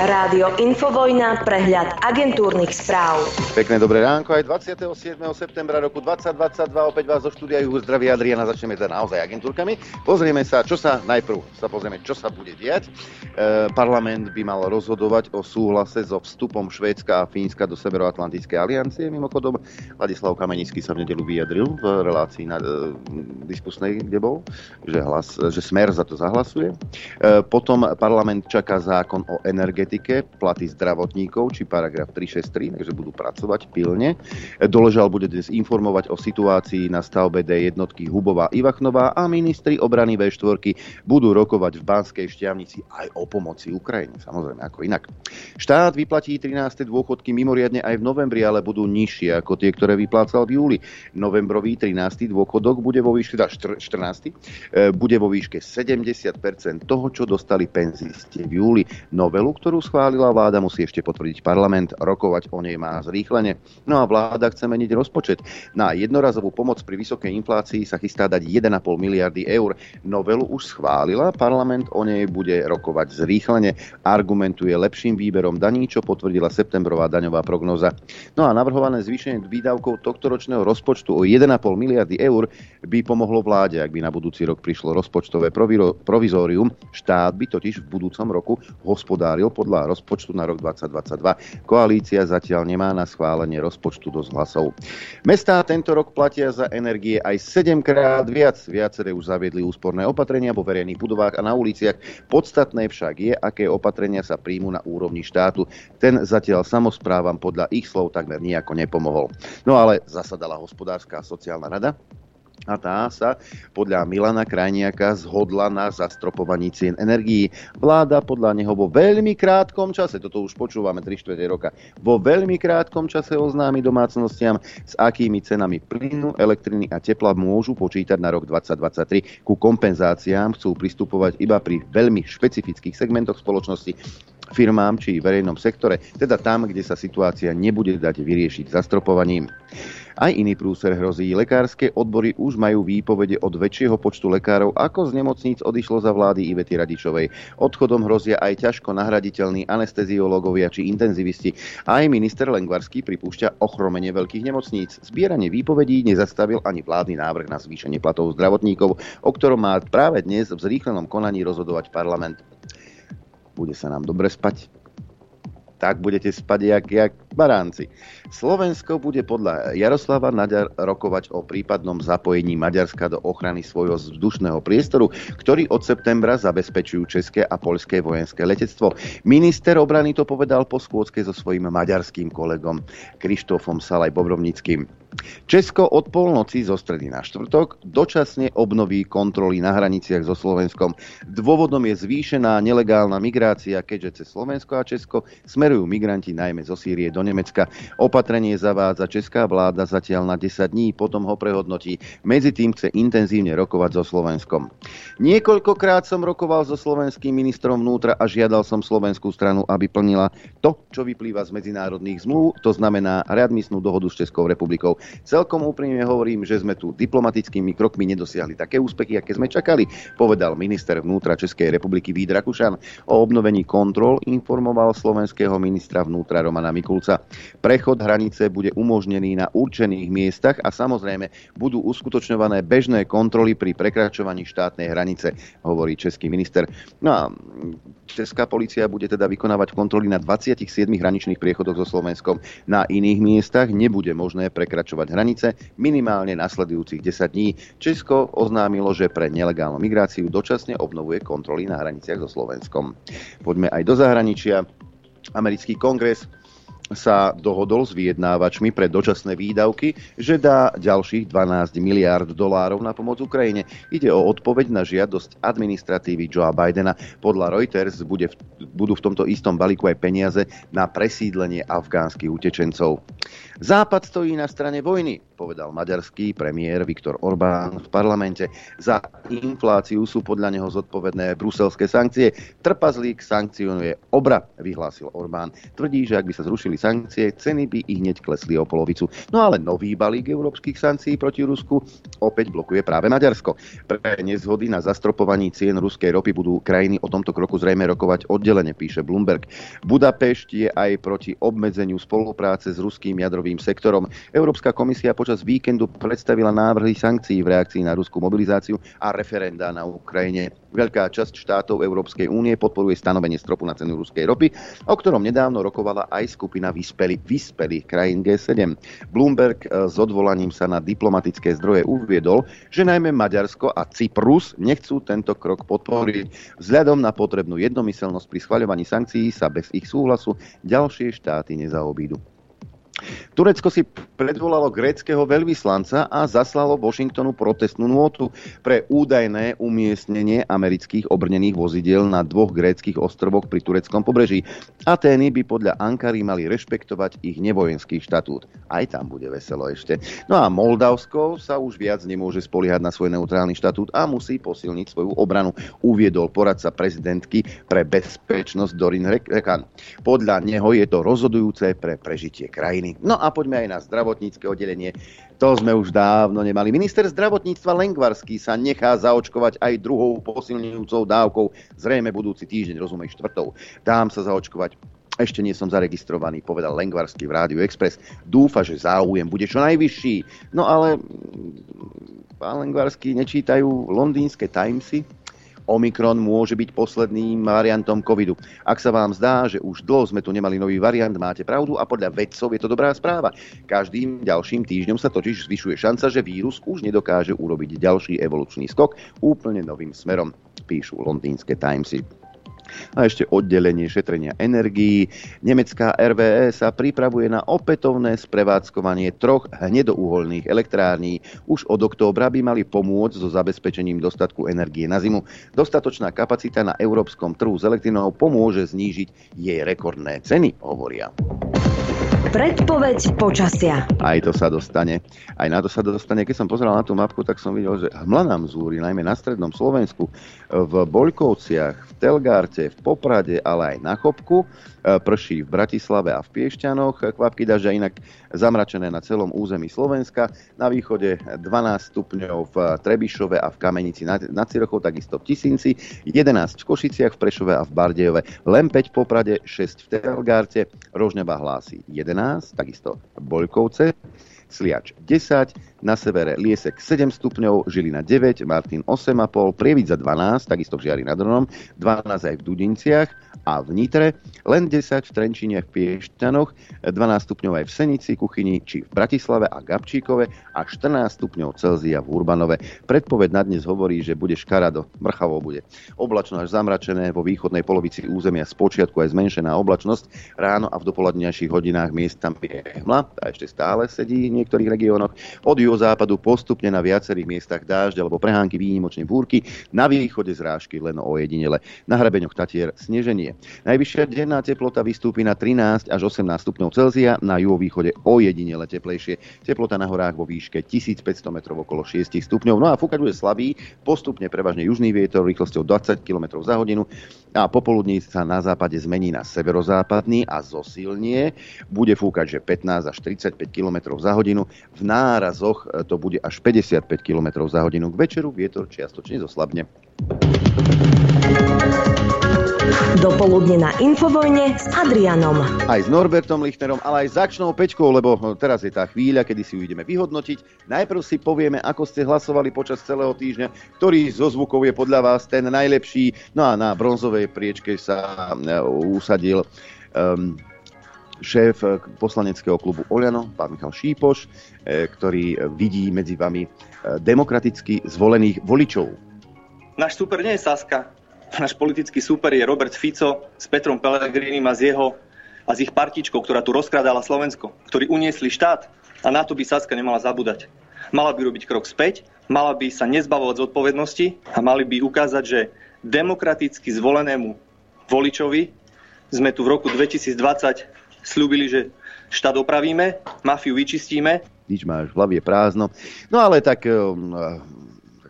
Rádio Infovojna, prehľad agentúrnych správ. Pekné dobré ránko, aj 27. septembra roku 2022 opäť vás zo štúdia Juhu zdraví Adriana, začneme teda naozaj agentúrkami. Pozrieme sa, čo sa najprv sa pozrieme, čo sa bude diať. E, parlament by mal rozhodovať o súhlase so vstupom Švédska a Fínska do Severoatlantickej aliancie. Mimochodom, Ladislav Kamenický sa v nedelu vyjadril v relácii na e, diskusnej, kde bol, že, hlas, že smer za to zahlasuje. E, potom parlament čaká zákon o energetike, platy zdravotníkov, či paragraf 363, takže budú pracovať pilne. Doležal bude dnes informovať o situácii na stavbe D jednotky Hubová Ivachnová a ministri obrany V4 budú rokovať v Banskej šťavnici aj o pomoci Ukrajine, samozrejme ako inak. Štát vyplatí 13. dôchodky mimoriadne aj v novembri, ale budú nižšie ako tie, ktoré vyplácal v júli. Novembrový 13. dôchodok bude vo výške, teda 14. E, bude vo výške 70% toho, čo dostali penzisti v júli. Novelu, ktorú schválila vláda, musí ešte potvrdiť parlament, rokovať o nej má zrýchlenie. No a vláda chce meniť rozpočet. Na jednorazovú pomoc pri vysokej inflácii sa chystá dať 1,5 miliardy eur. Novelu už schválila, parlament o nej bude rokovať zrýchlene. Argumentuje lepším výberom daní, čo potvrdila septembrová daňová prognoza. No a navrhované zvýšenie výdavkov tohto ročného rozpočtu o 1,5 miliardy eur by pomohlo vláde, ak by na budúci rok prišlo rozpočtové provizórium. Štát by totiž v budúcom roku hospodáril podľa rozpočtu na rok 2022. Koalícia zatiaľ nemá na schválenie rozpočtu dosť hlasov. Mestá tento rok platia za energie aj 7 krát viac. Viaceré už zaviedli úsporné opatrenia vo verejných budovách a na uliciach. Podstatné však je, aké opatrenia sa príjmu na úrovni štátu. Ten zatiaľ samozprávam podľa ich slov takmer nejako nepomohol. No ale zasadala hospodárska a sociálna rada a tá sa podľa Milana Krajniaka zhodla na zastropovaní cien energií. Vláda podľa neho vo veľmi krátkom čase, toto už počúvame 3 4 roka, vo veľmi krátkom čase oznámi domácnostiam, s akými cenami plynu, elektriny a tepla môžu počítať na rok 2023. Ku kompenzáciám chcú pristupovať iba pri veľmi špecifických segmentoch spoločnosti firmám či verejnom sektore, teda tam, kde sa situácia nebude dať vyriešiť zastropovaním. Aj iný prúser hrozí. Lekárske odbory už majú výpovede od väčšieho počtu lekárov, ako z nemocníc odišlo za vlády Ivety Radičovej. Odchodom hrozia aj ťažko nahraditeľní anesteziológovia či intenzivisti. Aj minister Lengvarský pripúšťa ochromenie veľkých nemocníc. Zbieranie výpovedí nezastavil ani vládny návrh na zvýšenie platov zdravotníkov, o ktorom má práve dnes v zrýchlenom konaní rozhodovať parlament. Bude sa nám dobre spať tak budete spať jak, jak baránci. Slovensko bude podľa Jaroslava Naďar rokovať o prípadnom zapojení Maďarska do ochrany svojho vzdušného priestoru, ktorý od septembra zabezpečujú české a poľské vojenské letectvo. Minister obrany to povedal po skôdzke so svojím maďarským kolegom Krištofom Salaj Bobrovnickým. Česko od polnoci zo stredy na štvrtok dočasne obnoví kontroly na hraniciach so Slovenskom. Dôvodom je zvýšená nelegálna migrácia, keďže cez Slovensko a Česko smerujú migranti najmä zo Sýrie do Nemecka. Opatrenie zavádza česká vláda zatiaľ na 10 dní, potom ho prehodnotí. Medzi tým chce intenzívne rokovať so Slovenskom. Niekoľkokrát som rokoval so slovenským ministrom vnútra a žiadal som slovenskú stranu, aby plnila to, čo vyplýva z medzinárodných zmluv, to znamená readmisnú dohodu s Českou republikou. Celkom úprimne hovorím, že sme tu diplomatickými krokmi nedosiahli také úspechy, aké sme čakali, povedal minister vnútra Českej republiky Vít Rakušan. O obnovení kontrol informoval slovenského ministra vnútra Romana Mikulca. Prechod hranice bude umožnený na určených miestach a samozrejme budú uskutočňované bežné kontroly pri prekračovaní štátnej hranice, hovorí český minister. No a Česká policia bude teda vykonávať kontroly na 27 hraničných priechodoch so Slovenskom. Na iných miestach nebude možné prekračovať hranice minimálne nasledujúcich 10 dní. Česko oznámilo, že pre nelegálnu migráciu dočasne obnovuje kontroly na hraniciach so Slovenskom. Poďme aj do zahraničia. Americký kongres sa dohodol s vyjednávačmi pre dočasné výdavky, že dá ďalších 12 miliárd dolárov na pomoc Ukrajine. Ide o odpoveď na žiadosť administratívy Joea Bidena. Podľa Reuters bude v, budú v tomto istom balíku aj peniaze na presídlenie afgánskych utečencov. Západ stojí na strane vojny povedal maďarský premiér Viktor Orbán v parlamente. Za infláciu sú podľa neho zodpovedné bruselské sankcie. Trpazlík sankcionuje obra, vyhlásil Orbán. Tvrdí, že ak by sa zrušili sankcie, ceny by i hneď klesli o polovicu. No ale nový balík európskych sankcií proti Rusku opäť blokuje práve Maďarsko. Pre nezhody na zastropovaní cien ruskej ropy budú krajiny o tomto kroku zrejme rokovať oddelenie, píše Bloomberg. Budapešť je aj proti obmedzeniu spolupráce s ruským jadrovým sektorom. Európska komisia počas víkendu predstavila návrhy sankcií v reakcii na ruskú mobilizáciu a referenda na Ukrajine. Veľká časť štátov Európskej únie podporuje stanovenie stropu na cenu ruskej ropy, o ktorom nedávno rokovala aj skupina vyspelých, vyspelých krajín G7. Bloomberg eh, s odvolaním sa na diplomatické zdroje uviedol, že najmä Maďarsko a Cyprus nechcú tento krok podporiť. Vzhľadom na potrebnú jednomyselnosť pri schvaľovaní sankcií sa bez ich súhlasu ďalšie štáty nezaobídu. Turecko si predvolalo gréckého veľvyslanca a zaslalo Washingtonu protestnú nôtu pre údajné umiestnenie amerických obrnených vozidiel na dvoch gréckých ostrovoch pri tureckom pobreží. Atény by podľa Ankary mali rešpektovať ich nevojenský štatút. Aj tam bude veselo ešte. No a Moldavsko sa už viac nemôže spoliehať na svoj neutrálny štatút a musí posilniť svoju obranu, uviedol poradca prezidentky pre bezpečnosť Dorin Rekan. Podľa neho je to rozhodujúce pre prežitie krajiny. No a poďme aj na zdravotnícke oddelenie. To sme už dávno nemali. Minister zdravotníctva Lengvarský sa nechá zaočkovať aj druhou posilňujúcou dávkou. Zrejme budúci týždeň, rozumej štvrtou. Dám sa zaočkovať ešte nie som zaregistrovaný, povedal Lengvarský v Rádiu Express. Dúfa, že záujem bude čo najvyšší. No ale mm, pán Lengvarský nečítajú londýnske Timesy, Omikron môže byť posledným variantom covidu. Ak sa vám zdá, že už dlho sme tu nemali nový variant, máte pravdu a podľa vedcov je to dobrá správa. Každým ďalším týždňom sa totiž zvyšuje šanca, že vírus už nedokáže urobiť ďalší evolučný skok úplne novým smerom, píšu londýnske Timesy. A ešte oddelenie šetrenia energií. Nemecká RVE sa pripravuje na opätovné sprevádzkovanie troch hnedouholných elektrární. Už od októbra by mali pomôcť so zabezpečením dostatku energie na zimu. Dostatočná kapacita na európskom trhu s elektrinou pomôže znížiť jej rekordné ceny, hovoria. Predpoveď počasia. Aj to sa dostane. Aj na to sa dostane. Keď som pozeral na tú mapku, tak som videl, že hmla nám zúri, najmä na strednom Slovensku, v Boľkovciach, v Telgárte, v Poprade, ale aj na Chopku. E, prší v Bratislave a v Piešťanoch, kvapky dažďa inak zamračené na celom území Slovenska, na východe 12 stupňov v Trebišove a v Kamenici nad, Cirochou, takisto v Tisinci, 11 v Košiciach, v Prešove a v Bardejove, len 5 v Poprade, 6 v Telgárte, Rožneba hlási 11, takisto Boľkovce, Sliač 10, na severe Liesek 7 stupňov, Žilina 9, Martin 8,5, Prievidza 12, takisto v Žiari nad Ronom, 12 aj v Dudinciach a v Nitre, len 10 v Trenčine v Piešťanoch, 12 stupňov aj v Senici, Kuchyni či v Bratislave a Gabčíkove a 14 stupňov Celzia v Urbanove. Predpoved na dnes hovorí, že bude škarado, mrchavo bude. Oblačno až zamračené, vo východnej polovici územia z počiatku aj zmenšená oblačnosť, ráno a v dopolednejších hodinách miestam je hmla, tá ešte stále sedí niektorých regiónoch. Od juhozápadu postupne na viacerých miestach dážď alebo prehánky výnimočne búrky, na východe zrážky len o jedinele. Na hrabeňoch Tatier sneženie. Najvyššia denná teplota vystúpi na 13 až 18 stupňov Celzia, na juhovýchode o jedinele teplejšie. Teplota na horách vo výške 1500 metrov okolo 6 stupňov. No a fúkať bude slabý, postupne prevažne južný vietor rýchlosťou 20 km za hodinu a popoludní sa na západe zmení na severozápadný a zosilnie. Bude fúkať, že 15 až 35 km za hodinu. V nárazoch e, to bude až 55 km za hodinu. K večeru vietor čiastočne zoslabne. Dopoludne na Infovojne s Adrianom. Aj s Norbertom Lichnerom, ale aj s Akčnou Pečkou, lebo teraz je tá chvíľa, kedy si ju ideme vyhodnotiť. Najprv si povieme, ako ste hlasovali počas celého týždňa, ktorý zo zvukov je podľa vás ten najlepší. No a na bronzovej priečke sa e, usadil um, šéf poslaneckého klubu Oliano, pán Michal Šípoš, ktorý vidí medzi vami demokraticky zvolených voličov. Náš super nie je Saska, náš politický súper je Robert Fico s Petrom Pellegrinim a s jeho a s ich partičkou, ktorá tu rozkrádala Slovensko, ktorí uniesli štát a na to by Saska nemala zabúdať. Mala by robiť krok späť, mala by sa nezbavovať z odpovednosti a mali by ukázať, že demokraticky zvolenému voličovi sme tu v roku 2020 slúbili, že štát opravíme, mafiu vyčistíme nič máš, v hlavi je prázdno. No ale tak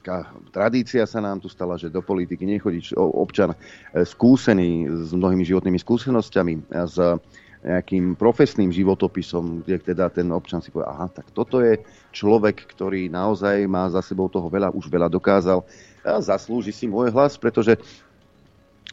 taká tradícia sa nám tu stala, že do politiky nechodí občan skúsený s mnohými životnými skúsenosťami, s nejakým profesným životopisom, kde teda ten občan si povie, aha, tak toto je človek, ktorý naozaj má za sebou toho veľa, už veľa dokázal a zaslúži si môj hlas, pretože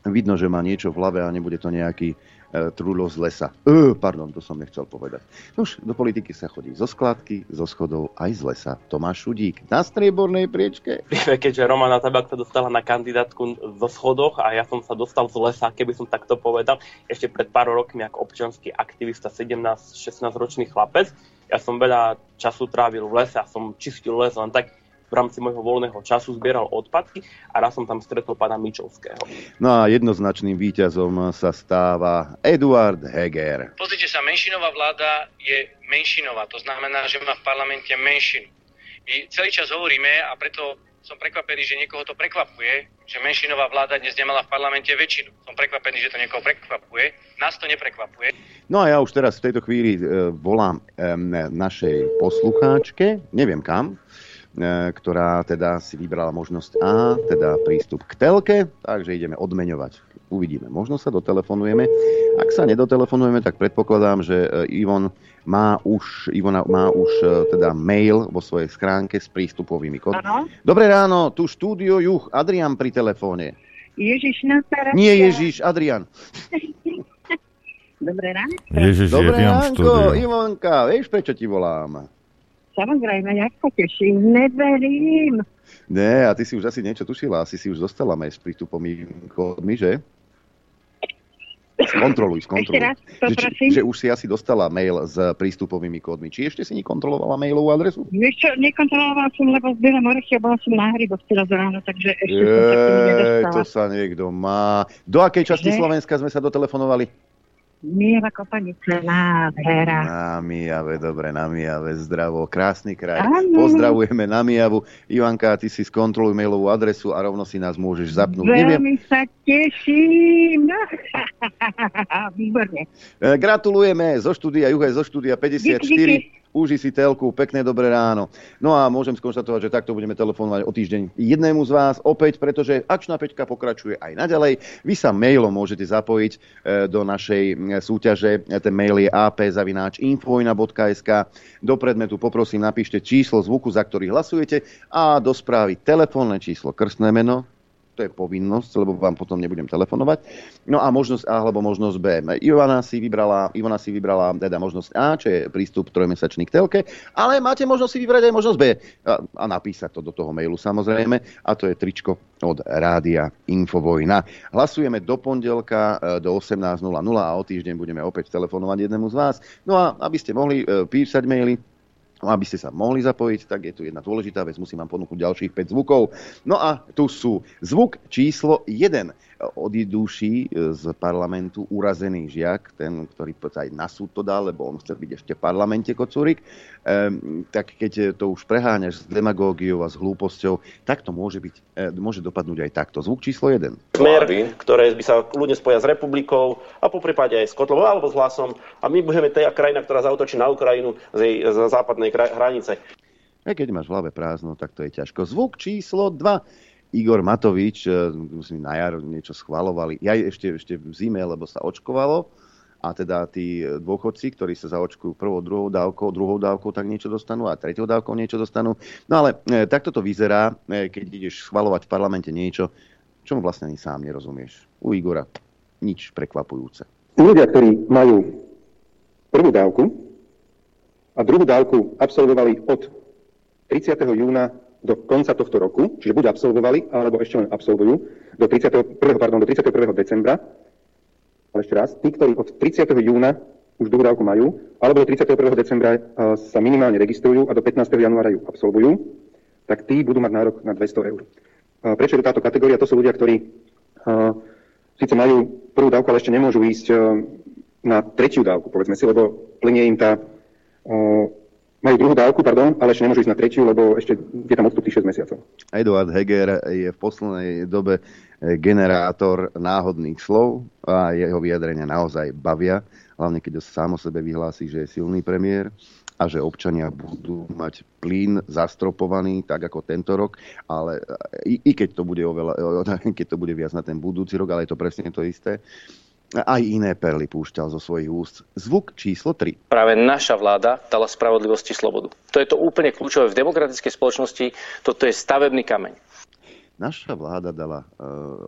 vidno, že má niečo v hlave a nebude to nejaký E, trulo z lesa. E, pardon, to som nechcel povedať. Už do politiky sa chodí zo skladky, zo schodov aj z lesa. Tomáš Šudík na striebornej priečke. Keďže Romana Tabak sa dostala na kandidátku zo schodoch a ja som sa dostal z lesa, keby som takto povedal, ešte pred pár rokmi ako občianský aktivista, 17-16 ročný chlapec, ja som veľa času trávil v lese a som čistil les len tak v rámci môjho voľného času zbieral odpadky a raz som tam stretol pána Mičovského. No a jednoznačným víťazom sa stáva Eduard Heger. Pozrite sa, menšinová vláda je menšinová, to znamená, že má v parlamente menšinu. My celý čas hovoríme a preto som prekvapený, že niekoho to prekvapuje, že menšinová vláda dnes nemala v parlamente väčšinu. Som prekvapený, že to niekoho prekvapuje. Nás to neprekvapuje. No a ja už teraz v tejto chvíli e, volám e, našej poslucháčke, neviem kam, ktorá teda si vybrala možnosť A, teda prístup k telke, takže ideme odmeňovať. Uvidíme. Možno sa dotelefonujeme. Ak sa nedotelefonujeme, tak predpokladám, že e, Ivon má už, Ivona má už e, teda mail vo svojej schránke s prístupovými kódmi. Dobré ráno, tu štúdio Juch, Adrian pri telefóne. Ježiš na Nie Ježiš, Adrian. Dobré ráno. Ježiš, Dobré ránko, Ivonka, vieš prečo ti volám? Samozrejme, ja sa teším, neverím. Ne, a ty si už asi niečo tušila, asi si už dostala mail s prístupovými kódmi, že? Skontroluj, skontroluj. Ešte raz, že, že už si asi dostala mail s prístupovými kódmi. Či ešte si nekontrolovala mailovú adresu? Vieš čo, nekontrolovala som, lebo zbieram orechy a bola som na hryboch teraz ráno, takže ešte Jej, som to sa niekto má. Do akej časti že? Slovenska sme sa dotelefonovali? Mieva Kopanice, nádhera. Na Mijave, dobre, na Mijave, zdravo, krásny kraj. Ano. Pozdravujeme na Mijavu. Ivanka, ty si skontroluj mailovú adresu a rovno si nás môžeš zapnúť. Veľmi Neviem. sa teším. Výborne. E, gratulujeme zo štúdia Juhaj, zo štúdia 54. Díky, díky. Uži si telku, pekné dobré ráno. No a môžem skonštatovať, že takto budeme telefonovať o týždeň jednému z vás opäť, pretože akčná peťka pokračuje aj naďalej. Vy sa mailom môžete zapojiť e, do našej e, súťaže. Ten mail je ap.infovojna.sk. Do predmetu poprosím napíšte číslo zvuku, za ktorý hlasujete a do správy telefónne číslo, krstné meno, to je povinnosť, lebo vám potom nebudem telefonovať. No a možnosť A alebo možnosť B. Ivana si vybrala, Ivana si vybrala teda možnosť A, čo je prístup trojmesačný k telke, ale máte možnosť si vybrať aj možnosť B a, a napísať to do toho mailu samozrejme a to je tričko od Rádia Infovojna. Hlasujeme do pondelka e, do 18.00 a o týždeň budeme opäť telefonovať jednému z vás. No a aby ste mohli e, písať maily, aby ste sa mohli zapojiť, tak je tu jedna dôležitá vec, musím vám ponúknuť ďalších 5 zvukov. No a tu sú zvuk číslo 1 odidúši e, z parlamentu urazený žiak, ten, ktorý aj na súd to dal, lebo on chce byť ešte v parlamente Kocúrik, ehm, tak keď to už preháňaš s demagógiou a s hlúposťou, tak to môže, byť, e, môže dopadnúť aj takto. Zvuk číslo 1. Smer, ktoré by sa ľudne spoja s republikou a po prípade aj s Kotlovou alebo s hlasom a my budeme tá krajina, ktorá zautočí na Ukrajinu z jej z západnej hranice. A keď máš v hlave prázdno, tak to je ťažko. Zvuk číslo 2. Igor Matovič, e, musím na jar niečo schvalovali, ja ešte, ešte v zime, lebo sa očkovalo, a teda tí dôchodci, ktorí sa zaočkujú prvou, druhou dávkou, druhou dávkou, tak niečo dostanú a tretou dávkou niečo dostanú. No ale e, takto to vyzerá, e, keď ideš schvalovať v parlamente niečo, čomu vlastne ani sám nerozumieš. U Igora nič prekvapujúce. Ľudia, ktorí majú prvú dávku a druhú dávku absolvovali od 30. júna do konca tohto roku, čiže buď absolvovali, alebo ešte len absolvujú, do 31. Pardon, do 31. decembra, ale ešte raz, tí, ktorí od 30. júna už druhú dávku majú, alebo do 31. decembra sa minimálne registrujú a do 15. januára ju absolvujú, tak tí budú mať nárok na 200 eur. Prečo je to táto kategória? To sú ľudia, ktorí síce majú prvú dávku, ale ešte nemôžu ísť na tretiu dávku, povedzme si, lebo plnie im tá majú druhú dávku, pardon, ale ešte nemôžu ísť na tretiu, lebo ešte je tam odstup 6 mesiacov. Eduard Heger je v poslednej dobe eh, generátor náhodných slov a jeho vyjadrenia naozaj bavia, hlavne keď sám o sebe vyhlási, že je silný premiér a že občania budú mať plyn zastropovaný tak ako tento rok, ale i, i keď to bude oveľa, keď to bude viac na ten budúci rok, ale je to presne to isté, aj iné perly púšťal zo svojich úst. Zvuk číslo 3. Práve naša vláda dala spravodlivosti slobodu. To je to úplne kľúčové v demokratickej spoločnosti. Toto je stavebný kameň. Naša vláda dala uh,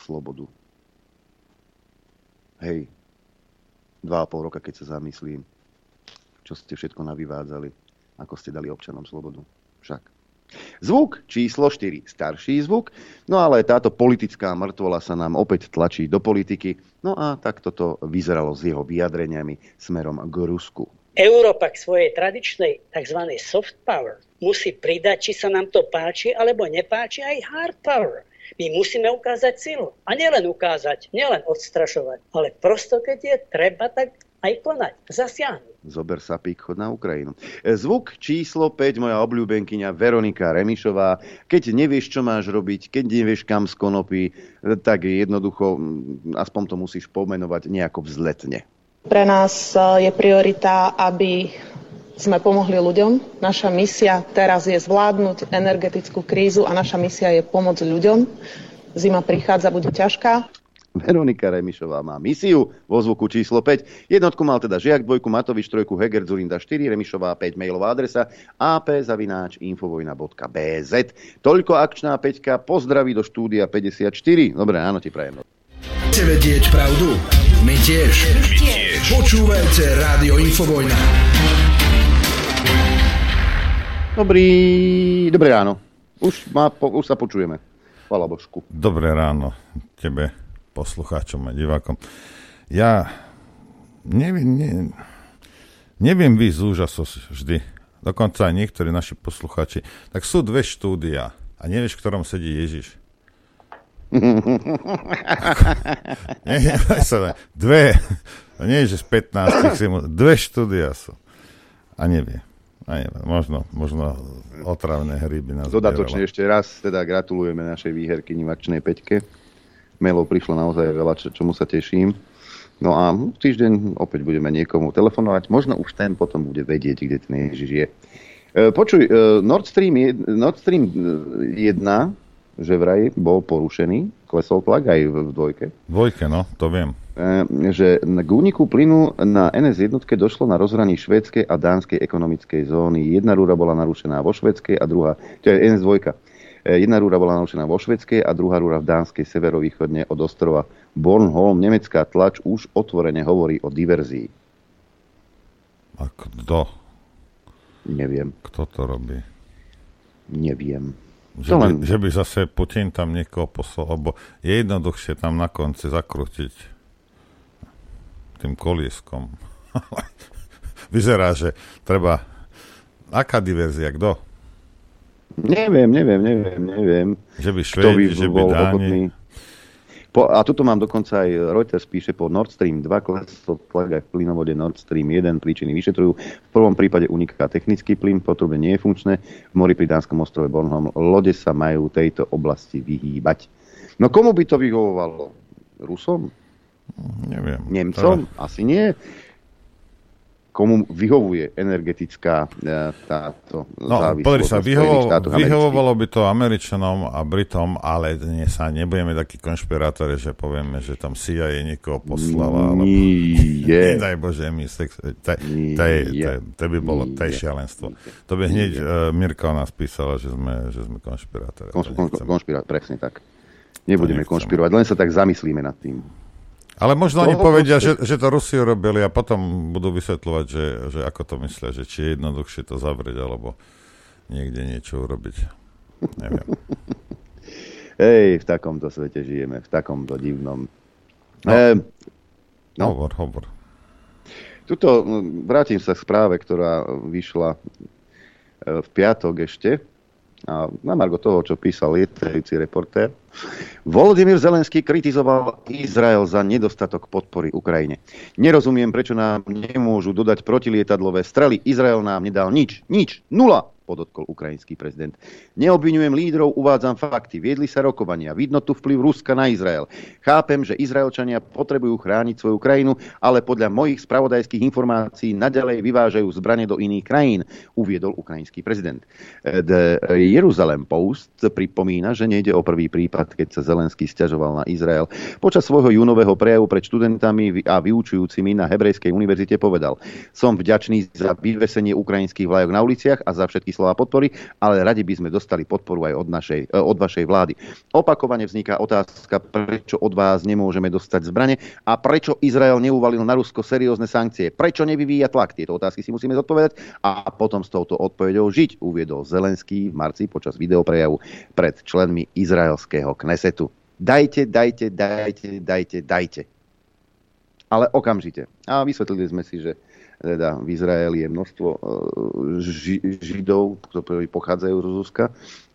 slobodu. Hej, dva a pol roka, keď sa zamyslím, čo ste všetko navyvádzali, ako ste dali občanom slobodu. Však. Zvuk číslo 4, starší zvuk, no ale táto politická mŕtvola sa nám opäť tlačí do politiky, no a tak toto vyzeralo s jeho vyjadreniami smerom k Rusku. Európa k svojej tradičnej tzv. soft power musí pridať, či sa nám to páči alebo nepáči, aj hard power. My musíme ukázať silu. A nielen ukázať, nielen odstrašovať, ale prosto, keď je treba, tak aj konať, zasiahnuť. Zober sa chod na Ukrajinu. E, zvuk číslo 5, moja obľúbenkyňa Veronika Remišová. Keď nevieš, čo máš robiť, keď nevieš, kam z konopy, e, tak jednoducho, aspoň to musíš pomenovať nejako vzletne. Pre nás e, je priorita, aby sme pomohli ľuďom. Naša misia teraz je zvládnuť energetickú krízu a naša misia je pomôcť ľuďom. Zima prichádza, bude ťažká. Veronika Remišová má misiu vo zvuku číslo 5. Jednotku mal teda Žiak, dvojku Matovič, trojku Heger, Zurinda 4, Remišová 5, mailová adresa ap.infovojna.bz. Toľko akčná peťka, pozdraví do štúdia 54. Dobre, áno ti prajem. Chce vedieť pravdu? My tiež. My tiež. Počúvajte Rádio Infovojna. Dobrý, dobré ráno. Už, má, už sa počujeme. Hvala Božku. Dobré ráno tebe poslucháčom a divákom. Ja neviem, ne, neviem výsť z úžasu vždy. Dokonca aj niektorí naši poslucháči. Tak sú dve štúdia a nevieš, v ktorom sedí Ježiš. nie, dve. Nie, že z 15 dve štúdia sú. A nevie. A nevie. Možno, možno otravné hryby nás Dodatočne ešte raz teda gratulujeme našej výherky Nivačnej Peťke mailov prišlo naozaj veľa, čo, čomu sa teším. No a týždeň opäť budeme niekomu telefonovať. Možno už ten potom bude vedieť, kde ten Ježiš je. E, počuj, e, Nord Stream, Nord Stream 1, e, že vraj bol porušený, klesol tlak aj v dvojke. Dvojke, no, to viem. Že k úniku plynu na NS jednotke došlo na rozhraní švédskej a dánskej ekonomickej zóny. Jedna rúra bola narušená vo švedskej a druhá, to je NS dvojka jedna rúra bola naložená vo Švedskej a druhá rúra v Dánskej severovýchodne od ostrova Bornholm. Nemecká tlač už otvorene hovorí o diverzii. A kto? Neviem. Kto to robí? Neviem. Že by, že by zase Putin tam niekoho poslal, lebo je jednoduchšie tam na konci zakrútiť tým kolieskom. Vyzerá, že treba... Aká diverzia? Kto? Neviem, neviem, neviem, neviem. Že by Švédi, by že by Dáni. Po, a tuto mám dokonca aj Reuters píše po Nord Stream 2 klesol tlak aj v plynovode Nord Stream 1 príčiny vyšetrujú. V prvom prípade uniká technický plyn, po trube nie je funkčné. V mori pri Dánskom ostrove Bornholm lode sa majú tejto oblasti vyhýbať. No komu by to vyhovovalo? Rusom? Neviem. Nemcom? To... Asi nie komu vyhovuje energetická e, táto no, závislosť. sa, vyhovo, vyhovovalo by to Američanom a Britom, ale dnes sa nebudeme takí konšpirátori, že povieme, že tam CIA niekoho poslala. Alebo... Nie. Nedaj Bože, my sex... To by bolo, to je šialenstvo. To by hneď uh, Mirka o nás písala, že sme, že sme konšpirátori. Konš, presne tak. Nebudeme konšpirovať, len sa tak zamyslíme nad tým. Ale možno oni povedia, že, že to Rusi robili a potom budú vysvetľovať, že, že ako to myslia, že či je jednoduchšie to zavrieť, alebo niekde niečo urobiť. Neviem. Hej, v takomto svete žijeme, v takomto divnom. No. E, no. Hovor, hovor. Tuto vrátim sa k správe, ktorá vyšla e, v piatok ešte a na margo toho, čo písal lietajúci reportér, Volodymyr Zelenský kritizoval Izrael za nedostatok podpory Ukrajine. Nerozumiem, prečo nám nemôžu dodať protilietadlové strely. Izrael nám nedal nič. Nič. Nula. Podotkol ukrajinský prezident. Neobvinujem lídrov, uvádzam fakty. Viedli sa rokovania. Vidno tu vplyv Ruska na Izrael. Chápem, že Izraelčania potrebujú chrániť svoju krajinu, ale podľa mojich spravodajských informácií naďalej vyvážajú zbranie do iných krajín, uviedol ukrajinský prezident. The Jerusalem Post pripomína, že nejde o prvý prípad, keď sa Zelenský stiažoval na Izrael. Počas svojho júnového prejavu pred študentami a vyučujúcimi na Hebrejskej univerzite povedal, som vďačný za vyvesenie ukrajinských vlajok na uliciach a za všetky slova podpory, ale radi by sme dostali podporu aj od, našej, e, od vašej vlády. Opakovane vzniká otázka, prečo od vás nemôžeme dostať zbrane a prečo Izrael neuvalil na Rusko seriózne sankcie. Prečo nevyvíja tlak? Tieto otázky si musíme zodpovedať a potom s touto odpovedou žiť, uviedol Zelenský v marci počas videoprejavu pred členmi izraelského Knesetu. Dajte, dajte, dajte, dajte, dajte. Ale okamžite. A vysvetlili sme si, že teda v Izraeli je množstvo e, ži, židov, ktorí pochádzajú z Ruska,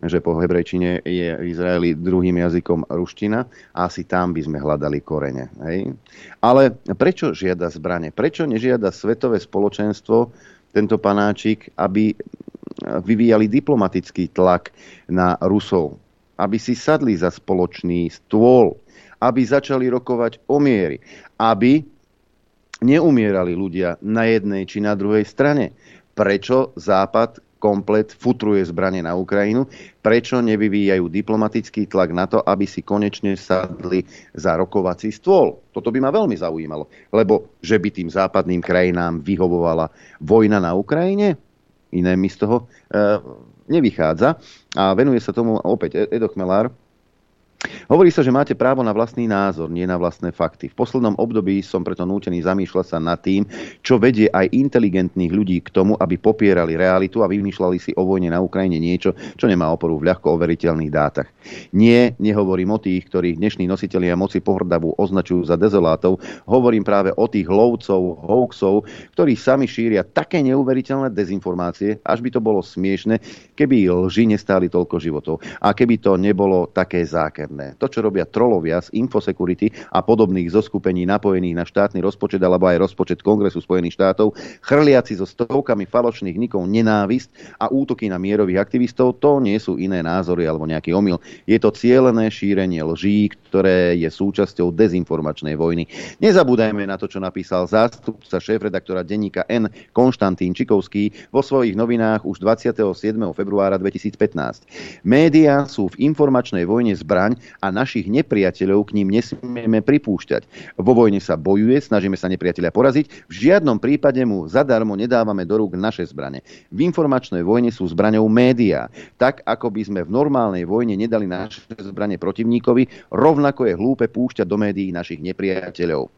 že po hebrejčine je v Izraeli druhým jazykom ruština a asi tam by sme hľadali korene. Hej? Ale prečo žiada zbranie? Prečo nežiada svetové spoločenstvo, tento panáčik, aby vyvíjali diplomatický tlak na Rusov, aby si sadli za spoločný stôl, aby začali rokovať o miery, aby neumierali ľudia na jednej či na druhej strane. Prečo Západ komplet futruje zbranie na Ukrajinu, prečo nevyvíjajú diplomatický tlak na to, aby si konečne sadli za rokovací stôl. Toto by ma veľmi zaujímalo, lebo že by tým západným krajinám vyhovovala vojna na Ukrajine, iné mi z toho e, nevychádza. A venuje sa tomu opäť Edo Chmelár, Hovorí sa, že máte právo na vlastný názor, nie na vlastné fakty. V poslednom období som preto nútený zamýšľať sa nad tým, čo vedie aj inteligentných ľudí k tomu, aby popierali realitu a vymýšľali si o vojne na Ukrajine niečo, čo nemá oporu v ľahko overiteľných dátach. Nie, nehovorím o tých, ktorých dnešní nositelia moci pohrdavú označujú za dezolátov, hovorím práve o tých lovcov, hoaxov, ktorí sami šíria také neuveriteľné dezinformácie, až by to bolo smiešne, keby lži nestáli toľko životov a keby to nebolo také zákerné. To, čo robia trolovia z Infosecurity a podobných zoskupení napojených na štátny rozpočet alebo aj rozpočet Kongresu Spojených štátov, chrliaci so stovkami falošných nikov nenávist a útoky na mierových aktivistov, to nie sú iné názory alebo nejaký omyl. Je to cielené šírenie lží, ktoré je súčasťou dezinformačnej vojny. Nezabúdajme na to, čo napísal zástupca šéf-redaktora denníka N. Konštantín Čikovský vo svojich novinách už 27. februára 2015. Média sú v informačnej vojne zbraň a našich nepriateľov k ním nesmieme pripúšťať. Vo vojne sa bojuje, snažíme sa nepriateľa poraziť, v žiadnom prípade mu zadarmo nedávame do rúk naše zbrane. V informačnej vojne sú zbraňou médiá. Tak ako by sme v normálnej vojne nedali naše zbrane protivníkovi, rovnako je hlúpe púšťať do médií našich nepriateľov.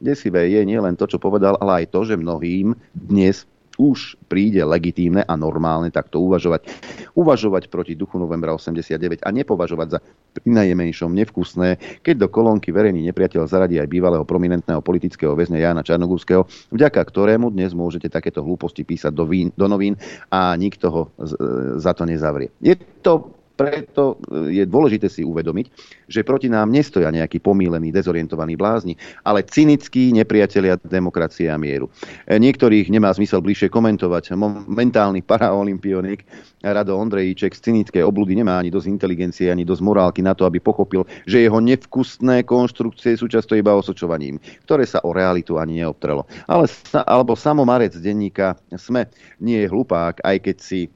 Desivé je nielen to, čo povedal, ale aj to, že mnohým dnes už príde legitímne a normálne takto uvažovať. Uvažovať proti duchu novembra 89 a nepovažovať za najmenšom nevkusné, keď do kolónky verejný nepriateľ zaradí aj bývalého prominentného politického väzňa Jana Čarnogurského, vďaka ktorému dnes môžete takéto hlúposti písať do, vín, do novín a nikto ho e, za to nezavrie. Je to preto e, je dôležité si uvedomiť, že proti nám nestoja nejakí pomílení, dezorientovaní blázni, ale cynickí nepriatelia demokracie a mieru. E, niektorých nemá zmysel bližšie komentovať. Momentálny paraolimpionik Rado Ondrejíček z cynickej obludy nemá ani dosť inteligencie, ani dosť morálky na to, aby pochopil, že jeho nevkusné konštrukcie sú často iba osočovaním, ktoré sa o realitu ani neobtrelo. Ale, alebo samomarec denníka SME nie je hlupák, aj keď si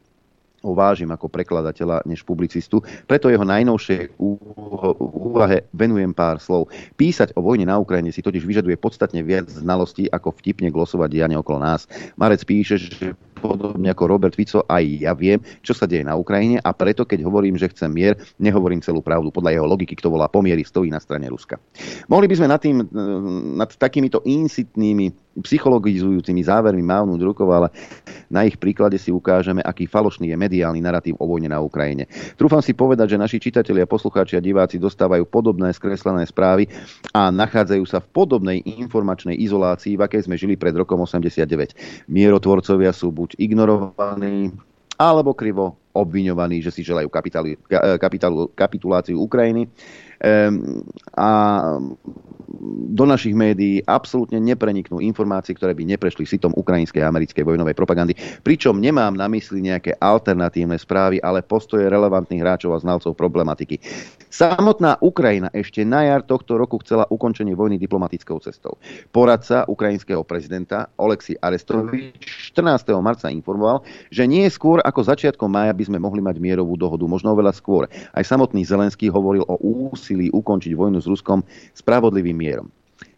ho vážim ako prekladateľa než publicistu, preto jeho najnovšej úvahe venujem pár slov. Písať o vojne na Ukrajine si totiž vyžaduje podstatne viac znalostí, ako vtipne glosovať diane okolo nás. Marec píše, že podobne ako Robert Fico, aj ja viem, čo sa deje na Ukrajine a preto, keď hovorím, že chcem mier, nehovorím celú pravdu. Podľa jeho logiky, kto volá pomiery, stojí na strane Ruska. Mohli by sme nad, tým, nad takýmito insitnými psychologizujúcimi závermi mávnuť rukou, ale na ich príklade si ukážeme, aký falošný je mediálny narratív o vojne na Ukrajine. Trúfam si povedať, že naši čitatelia, poslucháči a diváci dostávajú podobné skreslené správy a nachádzajú sa v podobnej informačnej izolácii, v akej sme žili pred rokom 89. Mierotvorcovia sú buď ignorovaní, alebo krivo obviňovaní, že si želajú kapitalu, kapitalu, kapituláciu Ukrajiny. Ehm, a do našich médií absolútne nepreniknú informácie, ktoré by neprešli sitom ukrajinskej a americkej vojnovej propagandy. Pričom nemám na mysli nejaké alternatívne správy, ale postoje relevantných hráčov a znalcov problematiky. Samotná Ukrajina ešte na jar tohto roku chcela ukončenie vojny diplomatickou cestou. Poradca ukrajinského prezidenta Oleksi Arestovič 14. marca informoval, že nie skôr ako začiatkom mája by sme mohli mať mierovú dohodu, možno oveľa skôr. Aj samotný Zelenský hovoril o úsilí ukončiť vojnu s Ruskom spravodlivým mierom.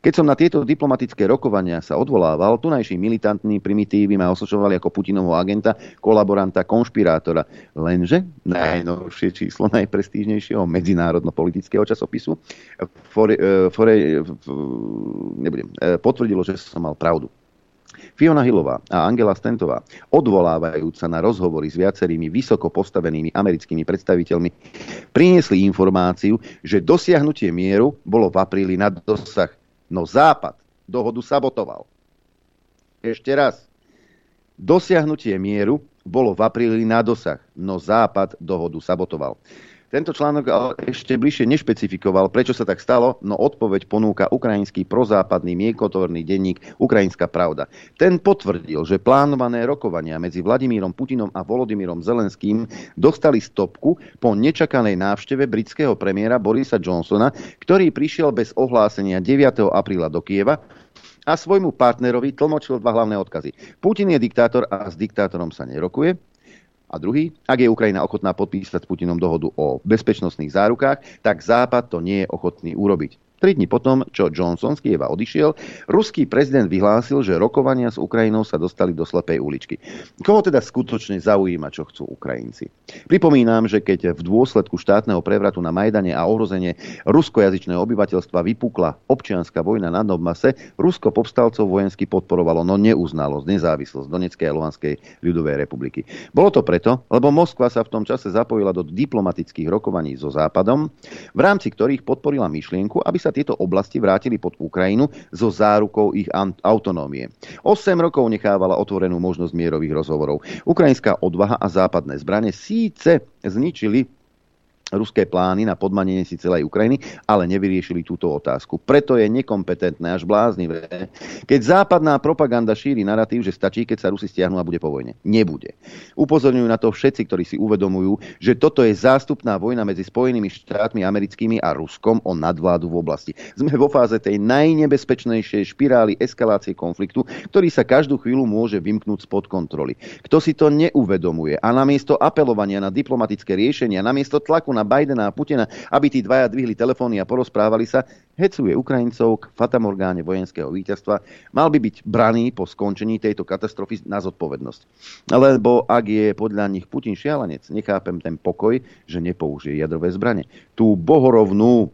Keď som na tieto diplomatické rokovania sa odvolával, tunajší militantní primitívy ma osočovali ako Putinovho agenta, kolaboranta, konšpirátora. Lenže najnovšie číslo najprestížnejšieho medzinárodno-politického časopisu fore, e, fore, nebudem, e, potvrdilo, že som mal pravdu. Fiona Hillová a Angela Stentová, odvolávajúc sa na rozhovory s viacerými vysoko postavenými americkými predstaviteľmi, priniesli informáciu, že dosiahnutie mieru bolo v apríli na dosah No Západ dohodu sabotoval. Ešte raz. Dosiahnutie mieru bolo v apríli na dosah, no Západ dohodu sabotoval. Tento článok ale ešte bližšie nešpecifikoval, prečo sa tak stalo, no odpoveď ponúka ukrajinský prozápadný miekotorný denník Ukrajinská pravda. Ten potvrdil, že plánované rokovania medzi Vladimírom Putinom a Volodymyrom Zelenským dostali stopku po nečakanej návšteve britského premiéra Borisa Johnsona, ktorý prišiel bez ohlásenia 9. apríla do Kieva a svojmu partnerovi tlmočil dva hlavné odkazy. Putin je diktátor a s diktátorom sa nerokuje. A druhý, ak je Ukrajina ochotná podpísať s Putinom dohodu o bezpečnostných zárukách, tak Západ to nie je ochotný urobiť. Tri dni potom, čo Johnson z Kieva odišiel, ruský prezident vyhlásil, že rokovania s Ukrajinou sa dostali do slepej uličky. Koho teda skutočne zaujíma, čo chcú Ukrajinci? Pripomínam, že keď v dôsledku štátneho prevratu na Majdane a ohrozenie ruskojazyčného obyvateľstva vypukla občianská vojna na Donbase, Rusko povstalcov vojensky podporovalo, no neuznalo nezávislosť Donetskej a Luhanskej ľudovej republiky. Bolo to preto, lebo Moskva sa v tom čase zapojila do diplomatických rokovaní so Západom, v rámci ktorých podporila myšlienku, aby sa tieto oblasti vrátili pod Ukrajinu so zárukou ich autonómie. 8 rokov nechávala otvorenú možnosť mierových rozhovorov. Ukrajinská odvaha a západné zbranie síce zničili ruské plány na podmanenie si celej Ukrajiny, ale nevyriešili túto otázku. Preto je nekompetentné až bláznivé, keď západná propaganda šíri narratív, že stačí, keď sa Rusi stiahnu a bude po vojne. Nebude. Upozorňujú na to všetci, ktorí si uvedomujú, že toto je zástupná vojna medzi Spojenými štátmi americkými a Ruskom o nadvládu v oblasti. Sme vo fáze tej najnebezpečnejšej špirály eskalácie konfliktu, ktorý sa každú chvíľu môže vymknúť spod kontroly. Kto si to neuvedomuje a namiesto apelovania na diplomatické riešenia, namiesto tlaku na Bidena a Putina, aby tí dvaja dvihli telefóny a porozprávali sa, hecuje Ukrajincov k fatamorgáne vojenského víťazstva, mal by byť braný po skončení tejto katastrofy na zodpovednosť. Lebo ak je podľa nich Putin šialenec, nechápem ten pokoj, že nepoužije jadrové zbranie. Tú bohorovnú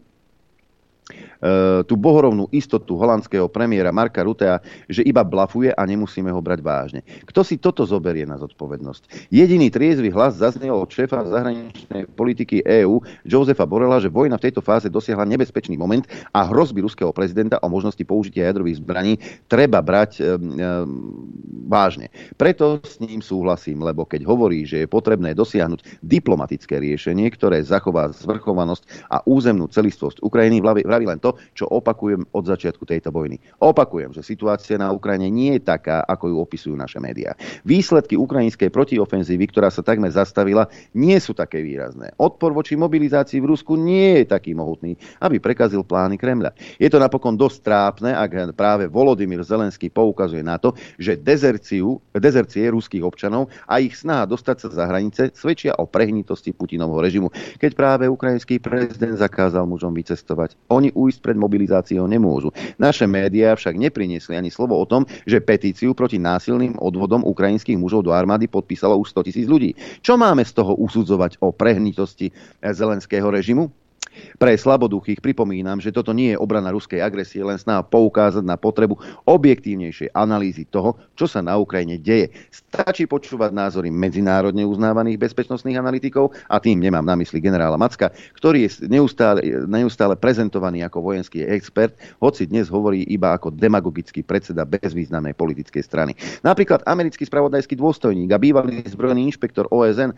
tú bohorovnú istotu holandského premiéra Marka Rutea, že iba blafuje a nemusíme ho brať vážne. Kto si toto zoberie na zodpovednosť? Jediný triezvy hlas zaznel od šéfa zahraničnej politiky EÚ Josefa Borela, že vojna v tejto fáze dosiahla nebezpečný moment a hrozby ruského prezidenta o možnosti použitia jadrových zbraní treba brať e, e, vážne. Preto s ním súhlasím, lebo keď hovorí, že je potrebné dosiahnuť diplomatické riešenie, ktoré zachová zvrchovanosť a územnú celistvosť Ukrajiny, vraví len to, čo opakujem od začiatku tejto vojny. Opakujem, že situácia na Ukrajine nie je taká, ako ju opisujú naše médiá. Výsledky ukrajinskej protiofenzívy, ktorá sa takmer zastavila, nie sú také výrazné. Odpor voči mobilizácii v Rusku nie je taký mohutný, aby prekazil plány Kremľa. Je to napokon dosť trápne, ak práve Volodymyr Zelenský poukazuje na to, že dezerciu, dezercie ruských občanov a ich snaha dostať sa za hranice svedčia o prehnitosti Putinovho režimu, keď práve ukrajinský prezident zakázal mužom vycestovať. Oni uist pred mobilizáciou nemôžu. Naše médiá však nepriniesli ani slovo o tom, že petíciu proti násilným odvodom ukrajinských mužov do armády podpísalo už 100 tisíc ľudí. Čo máme z toho usudzovať o prehnitosti zelenského režimu? Pre slaboduchých pripomínam, že toto nie je obrana ruskej agresie, len snaha poukázať na potrebu objektívnejšej analýzy toho, čo sa na Ukrajine deje. Stačí počúvať názory medzinárodne uznávaných bezpečnostných analytikov a tým nemám na mysli generála Macka, ktorý je neustále, neustále prezentovaný ako vojenský expert, hoci dnes hovorí iba ako demagogický predseda bezvýznamnej politickej strany. Napríklad americký spravodajský dôstojník a bývalý zbrojný inšpektor OSN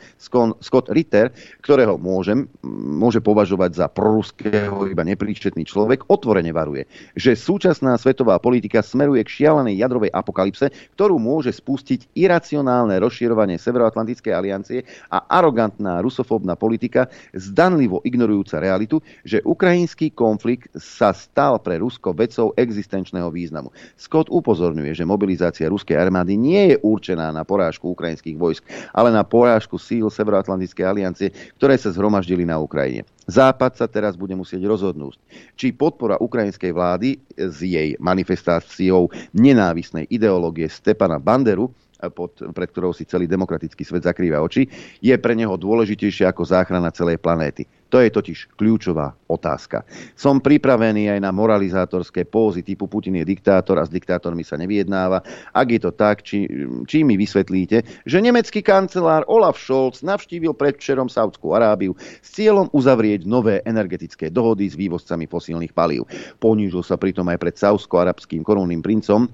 Scott Ritter, ktorého môžem, môže považovať za za proruského iba nepríčetný človek, otvorene varuje, že súčasná svetová politika smeruje k šialenej jadrovej apokalypse, ktorú môže spustiť iracionálne rozširovanie Severoatlantickej aliancie a arogantná rusofóbna politika, zdanlivo ignorujúca realitu, že ukrajinský konflikt sa stal pre Rusko vecou existenčného významu. Scott upozorňuje, že mobilizácia ruskej armády nie je určená na porážku ukrajinských vojsk, ale na porážku síl Severoatlantickej aliancie, ktoré sa zhromaždili na Ukrajine. Západ sa teraz bude musieť rozhodnúť, či podpora ukrajinskej vlády s jej manifestáciou nenávisnej ideológie Stepana Banderu pod, pred ktorou si celý demokratický svet zakrýva oči, je pre neho dôležitejšie ako záchrana celej planéty. To je totiž kľúčová otázka. Som pripravený aj na moralizátorské pózy typu Putin je diktátor a s diktátormi sa nevyjednáva. Ak je to tak, či, či mi vysvetlíte, že nemecký kancelár Olaf Scholz navštívil predvčerom Saudskú Arábiu s cieľom uzavrieť nové energetické dohody s vývozcami fosílnych palív. Ponížil sa pritom aj pred saudsko-arabským korunným princom,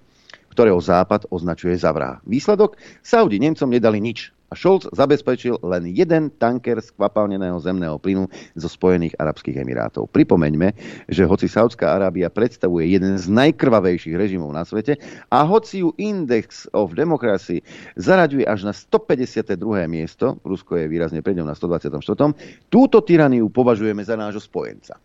ktorého Západ označuje za vrah. Výsledok? Saudi Nemcom nedali nič a Scholz zabezpečil len jeden tanker skvapalneného zemného plynu zo Spojených Arabských Emirátov. Pripomeňme, že hoci Saudská Arábia predstavuje jeden z najkrvavejších režimov na svete a hoci ju Index of Democracy zaraďuje až na 152. miesto, Rusko je výrazne pred ňou na 124. túto tyraniu považujeme za nášho spojenca.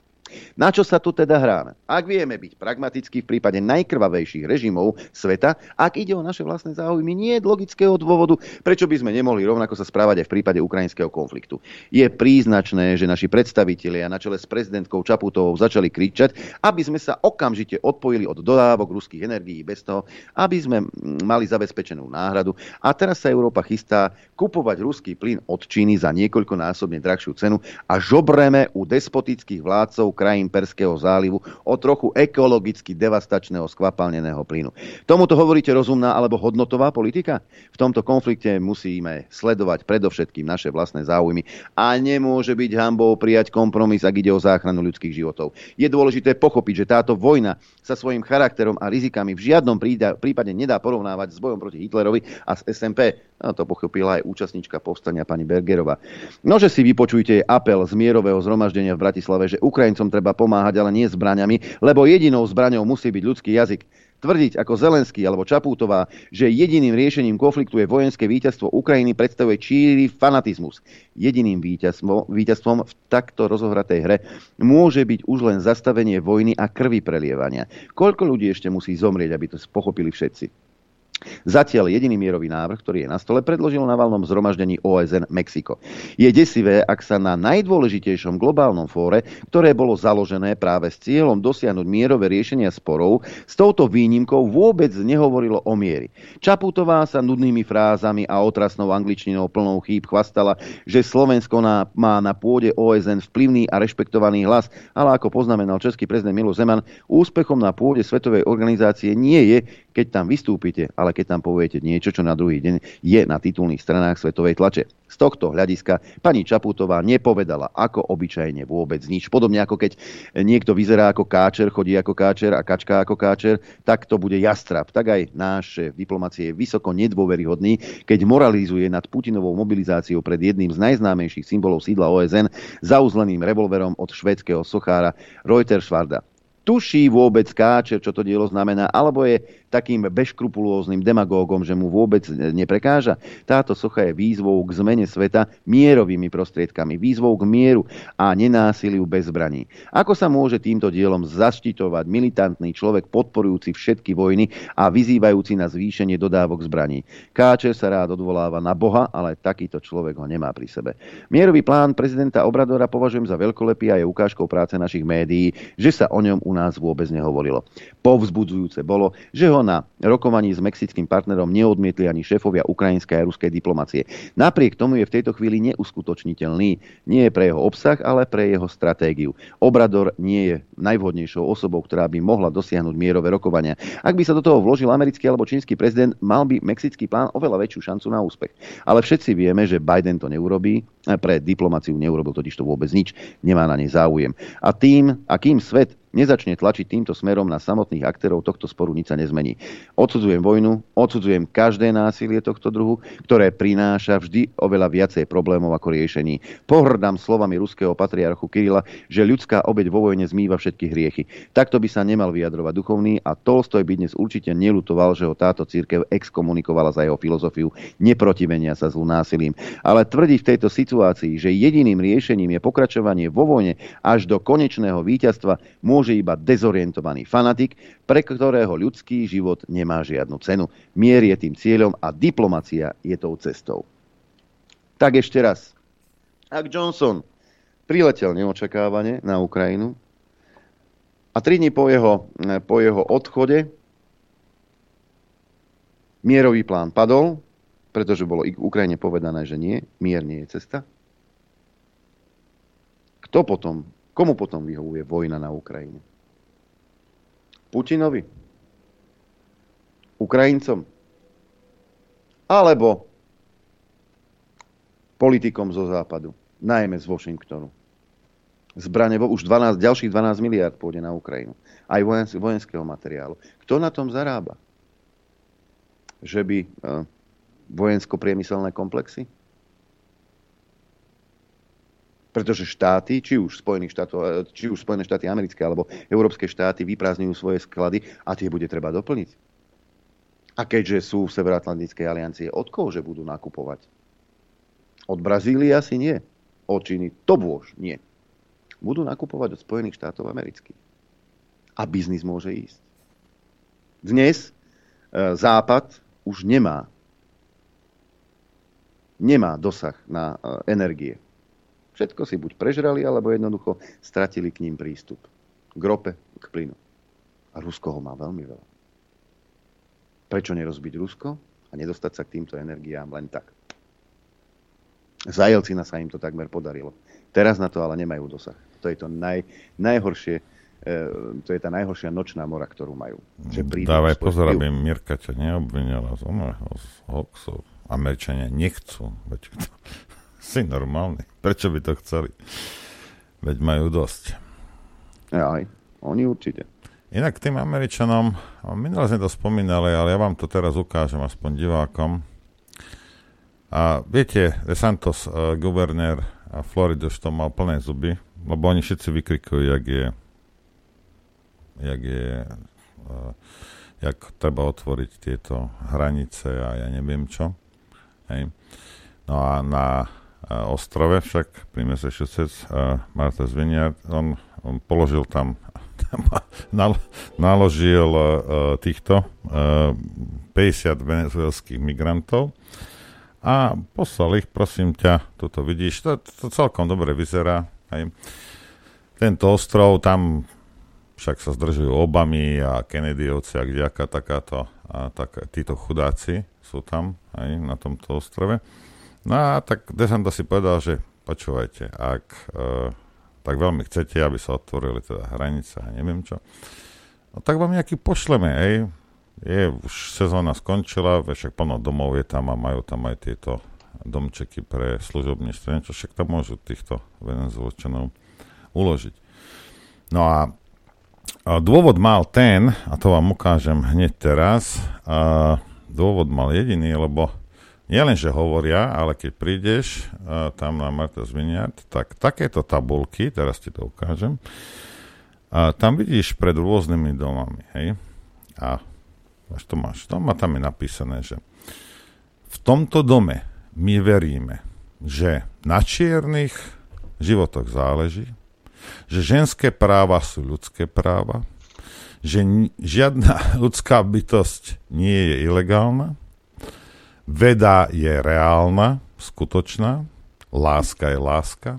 Na čo sa tu teda hráme? Ak vieme byť pragmatickí v prípade najkrvavejších režimov sveta, ak ide o naše vlastné záujmy, nie je logického dôvodu, prečo by sme nemohli rovnako sa správať aj v prípade ukrajinského konfliktu. Je príznačné, že naši predstavitelia na čele s prezidentkou Čaputovou začali kričať, aby sme sa okamžite odpojili od dodávok ruských energií bez toho, aby sme mali zabezpečenú náhradu. A teraz sa Európa chystá kupovať ruský plyn od Číny za niekoľkonásobne drahšiu cenu a žobreme u despotických vládcov krajín Perského zálivu o trochu ekologicky devastačného skvapalneného plynu. Tomuto hovoríte rozumná alebo hodnotová politika? V tomto konflikte musíme sledovať predovšetkým naše vlastné záujmy a nemôže byť hambou prijať kompromis, ak ide o záchranu ľudských životov. Je dôležité pochopiť, že táto vojna sa svojim charakterom a rizikami v žiadnom prípade nedá porovnávať s bojom proti Hitlerovi a s SMP. No, to pochopila aj účastníčka povstania pani Bergerová. Nože si vypočujte apel z mierového zhromaždenia v Bratislave, že Ukrajincom treba pomáhať, ale nie zbraňami, lebo jedinou zbraňou musí byť ľudský jazyk. Tvrdiť ako Zelenský alebo Čapútová, že jediným riešením konfliktu je vojenské víťazstvo Ukrajiny, predstavuje číry fanatizmus. Jediným víťazstvom, víťazstvom v takto rozohratej hre môže byť už len zastavenie vojny a krvi prelievania. Koľko ľudí ešte musí zomrieť, aby to pochopili všetci? Zatiaľ jediný mierový návrh, ktorý je na stole, predložil na valnom zhromaždení OSN Mexiko. Je desivé, ak sa na najdôležitejšom globálnom fóre, ktoré bolo založené práve s cieľom dosiahnuť mierové riešenia sporov, s touto výnimkou vôbec nehovorilo o miery. Čaputová sa nudnými frázami a otrasnou angličtinou plnou chýb chvastala, že Slovensko na, má na pôde OSN vplyvný a rešpektovaný hlas, ale ako poznamenal český prezident Milo Zeman, úspechom na pôde Svetovej organizácie nie je, keď tam vystúpite, ale keď tam poviete niečo, čo na druhý deň je na titulných stranách svetovej tlače. Z tohto hľadiska pani Čaputová nepovedala ako obyčajne vôbec nič. Podobne ako keď niekto vyzerá ako káčer, chodí ako káčer a kačka ako káčer, tak to bude jastrab. Tak aj náš diplomacie je vysoko nedôveryhodný, keď moralizuje nad Putinovou mobilizáciou pred jedným z najznámejších symbolov sídla OSN zauzleným revolverom od švédskeho sochára Reutersvarda tuší vôbec Káčer, čo to dielo znamená, alebo je takým beškrupulóznym demagógom, že mu vôbec neprekáža. Táto socha je výzvou k zmene sveta mierovými prostriedkami, výzvou k mieru a nenásiliu bez zbraní. Ako sa môže týmto dielom zaštitovať militantný človek podporujúci všetky vojny a vyzývajúci na zvýšenie dodávok zbraní? Káčer sa rád odvoláva na Boha, ale takýto človek ho nemá pri sebe. Mierový plán prezidenta Obradora považujem za veľkolepý a je ukážkou práce našich médií, že sa o ňom u nás vôbec nehovorilo. Povzbudzujúce bolo, že ho na rokovaní s mexickým partnerom neodmietli ani šéfovia ukrajinskej a ruskej diplomacie. Napriek tomu je v tejto chvíli neuskutočniteľný. Nie je pre jeho obsah, ale pre jeho stratégiu. Obrador nie je najvhodnejšou osobou, ktorá by mohla dosiahnuť mierové rokovania. Ak by sa do toho vložil americký alebo čínsky prezident, mal by mexický plán oveľa väčšiu šancu na úspech. Ale všetci vieme, že Biden to neurobí pre diplomáciu neurobil totiž to vôbec nič, nemá na nej záujem. A tým, akým svet nezačne tlačiť týmto smerom na samotných aktérov tohto sporu, nič sa nezmení. Odsudzujem vojnu, odsudzujem každé násilie tohto druhu, ktoré prináša vždy oveľa viacej problémov ako riešení. Pohrdám slovami ruského patriarchu Kirila, že ľudská obeď vo vojne zmýva všetky hriechy. Takto by sa nemal vyjadrovať duchovný a Tolstoj by dnes určite nelutoval, že ho táto církev exkomunikovala za jeho filozofiu neprotivenia sa zlu násilím. Ale tvrdiť v tejto situácii, že jediným riešením je pokračovanie vo vojne až do konečného víťazstva, môže iba dezorientovaný fanatik, pre ktorého ľudský život nemá žiadnu cenu. Mier je tým cieľom a diplomacia je tou cestou. Tak ešte raz. Ak Johnson priletel neočakávane na Ukrajinu a tri dní po jeho, po jeho odchode mierový plán padol, pretože bolo Ukrajine povedané, že nie, mier nie je cesta. Kto potom Komu potom vyhovuje vojna na Ukrajine? Putinovi? Ukrajincom? Alebo politikom zo západu, najmä z Washingtonu? Zbrane, už 12, ďalších 12 miliard pôjde na Ukrajinu. Aj vojenského materiálu. Kto na tom zarába? Že by eh, vojensko-priemyselné komplexy? pretože štáty, či už, Spojených štátov, e, či už Spojené štáty americké alebo európske štáty vyprázdňujú svoje sklady a tie bude treba doplniť. A keďže sú v Severoatlantickej aliancie, od koho že budú nakupovať? Od Brazílie asi nie. Od Číny to bôž nie. Budú nakupovať od Spojených štátov amerických. A biznis môže ísť. Dnes e, Západ už nemá nemá dosah na e, energie. Všetko si buď prežrali, alebo jednoducho stratili k ním prístup. K rope, k plynu. A Rusko ho má veľmi veľa. Prečo nerozbiť Rusko a nedostať sa k týmto energiám len tak? Za Jelcina sa im to takmer podarilo. Teraz na to ale nemajú dosah. To je to naj, najhoršie, e, to je tá najhoršia nočná mora, ktorú majú. Že Dávaj pozor, aby Mirka ťa neobvinila z oného, z hoxov. Američania nechcú. Veď to, si normálny. Prečo by to chceli? Veď majú dosť. Aj, oni určite. Inak tým Američanom, minule sme to spomínali, ale ja vám to teraz ukážem aspoň divákom. A viete, DeSantos, uh, guvernér a Floridu, už to mal plné zuby, lebo oni všetci vykrikujú, jak je jak je uh, jak treba otvoriť tieto hranice a ja neviem čo. Hej. No a na ostrove, však pri Massachusetts, uh, Martha's Vineyard, on, on položil tam, tam naložil uh, týchto uh, 50 venezuelských migrantov a poslal ich, prosím ťa, tuto vidíš, to, to celkom dobre vyzerá. Hej. Tento ostrov, tam však sa zdržujú Obamy a Kennedyovci a kdejaká takáto, a tak, títo chudáci sú tam aj na tomto ostrove. No a tak Desanta si povedal, že počúvajte, ak e, tak veľmi chcete, aby sa otvorili teda hranice a neviem čo, no tak vám nejaký pošleme, ej. Je, už sezóna skončila, však plno domov je tam a majú tam aj tieto domčeky pre služobníctvo, niečo, však tam môžu týchto venezuelčanov uložiť. No a dôvod mal ten, a to vám ukážem hneď teraz, a dôvod mal jediný, lebo len, že hovoria, ale keď prídeš tam na Martha's Vineyard, tak takéto tabulky, teraz ti to ukážem, uh, tam vidíš pred rôznymi domami, hej? A až to máš, tam, a tam je napísané, že v tomto dome my veríme, že na čiernych životoch záleží, že ženské práva sú ľudské práva, že žiadna ľudská bytosť nie je ilegálna, Veda je reálna, skutočná, láska je láska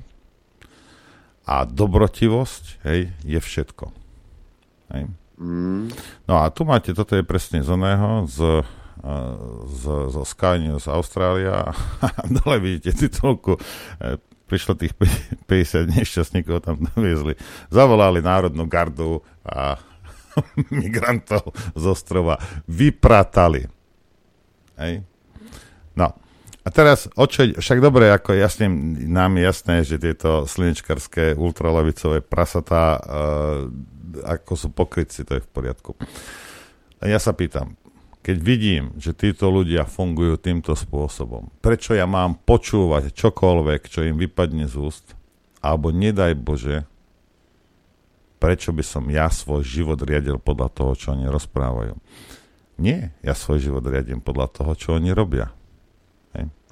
a dobrotivosť hej, je všetko. Hej. Mm. No a tu máte, toto je presne z oného, z, z, zo Sky News Austrália a dole vidíte titulku e, prišlo tých 50 nešťastníkov tam doviezli. Zavolali Národnú gardu a migrantov z ostrova vypratali. Hej. No A teraz, očo, však dobre, ako jasne, nám je jasné, že tieto slnečkarské ultralavicové prasatá, uh, ako sú pokrytci, to je v poriadku. Ja sa pýtam, keď vidím, že títo ľudia fungujú týmto spôsobom, prečo ja mám počúvať čokoľvek, čo im vypadne z úst, alebo nedaj Bože, prečo by som ja svoj život riadil podľa toho, čo oni rozprávajú. Nie, ja svoj život riadím podľa toho, čo oni robia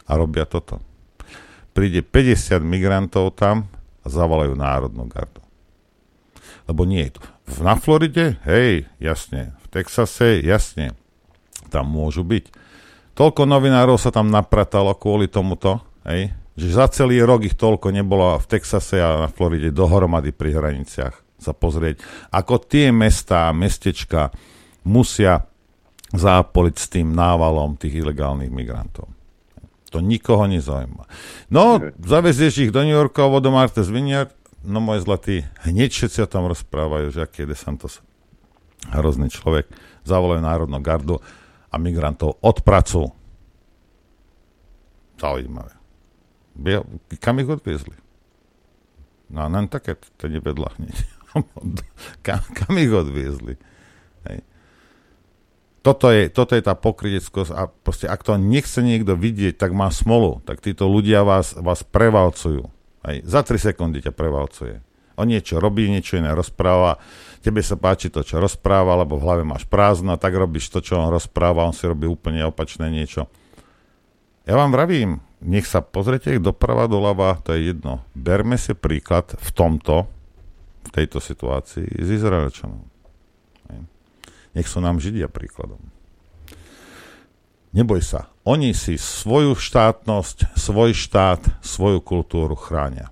a robia toto. Príde 50 migrantov tam a zavolajú národnú gardu. Lebo nie je to. Na Floride, hej, jasne. V Texase, jasne. Tam môžu byť. Toľko novinárov sa tam napratalo kvôli tomuto, hej, že za celý rok ich toľko nebolo v Texase a na Floride dohromady pri hraniciach sa pozrieť, ako tie mestá, mestečka musia zápoliť s tým návalom tých ilegálnych migrantov. To nikoho nezaujíma. No, zavezieš ich do New Yorku alebo do Martha's Vineyard, no môj zlatý, hneď všetci o tom rozprávajú, že aký je DeSantos hrozný človek, zavolajú Národnú gardu a migrantov odpracujú. Zaujímavé. Kam ich odviezli? No, také, to nevedla hneď. kam, kam ich odviezli? Hej toto je, toto je tá pokryteckosť a proste ak to nechce niekto vidieť, tak má smolu. Tak títo ľudia vás, vás prevalcujú. Aj za 3 sekundy ťa prevalcuje. On niečo robí, niečo iné rozpráva, tebe sa páči to, čo rozpráva, lebo v hlave máš prázdno, tak robíš to, čo on rozpráva, on si robí úplne opačné niečo. Ja vám vravím, nech sa pozrite doprava, doľava, to je jedno. Berme si príklad v tomto, v tejto situácii s Izraelčanom. Nech sú nám Židia príkladom. Neboj sa. Oni si svoju štátnosť, svoj štát, svoju kultúru chránia.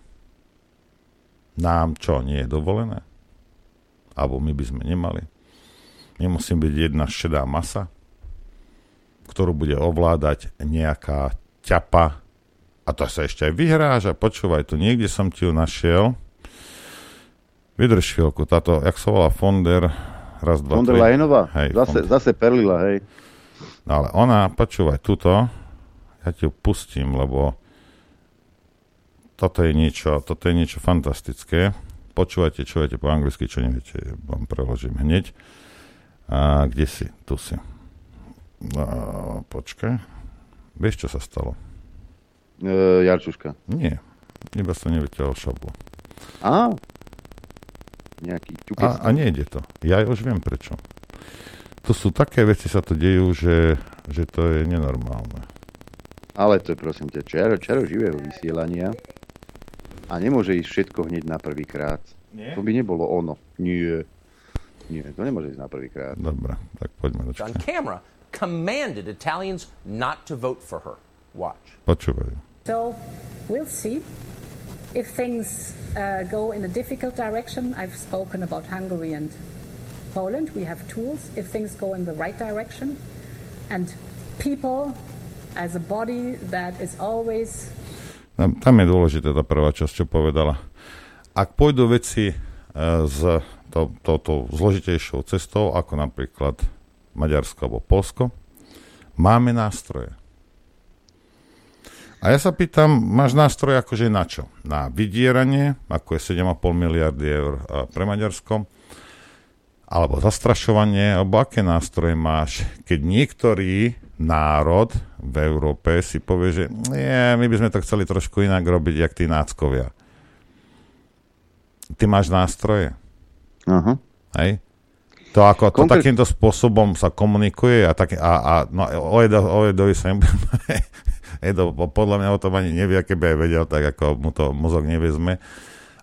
Nám čo, nie je dovolené? Alebo my by sme nemali? Nemusím byť jedna šedá masa, ktorú bude ovládať nejaká ťapa. A to sa ešte aj vyhráža. Počúvaj, tu niekde som ti ju našiel. Vydrž chvíľku, táto, jak sa volá Fonder, raz, dva, Von der Leyenová? Hej, zase, von... zase perlila, hej. No ale ona, počúvaj, túto, ja ti ju pustím, lebo toto je niečo, toto je niečo fantastické. Počúvajte, čo viete po anglicky, čo neviete, vám preložím hneď. A kde si? Tu si. A, počkaj. Vieš, čo sa stalo? E, Jarčuška. Nie. Iba som nevyťahol šablu. Á, nejaký A, a nejde to. Ja už viem prečo. To sú také veci, sa to dejú, že, že to je nenormálne. Ale to je prosím ťa čero, čero živého vysielania a nemôže ísť všetko hneď na prvýkrát. To by nebolo ono. Nie. Nie, to nemôže ísť na prvýkrát. Dobre, tak poďme do On camera commanded Italians not to vote for her. Watch. Počúvajú. So, we'll see if things uh, go in a difficult direction, I've spoken about Hungary and Poland. We have tools. If things go in the right direction, and people as a body that is always... Tam, je dôležité tá prvá časť, čo povedala. Ak pôjdu veci uh, s to, to, zložitejšou cestou, ako napríklad Maďarsko alebo Polsko, máme nástroje. A ja sa pýtam, máš nástroj akože na čo? Na vydieranie, ako je 7,5 miliardy eur pre Maďarsko, alebo zastrašovanie, alebo aké nástroje máš, keď niektorý národ v Európe si povie, že nie, my by sme to chceli trošku inak robiť, jak tí náckovia. Ty máš nástroje. Aha. Hej? To ako to takýmto spôsobom sa komunikuje a, tak, a, a no, o, Edo, o Edovi sa nebudeme Edo podľa mňa o tom ani nevie, keby aj vedel, tak ako mu to mozog nevezme.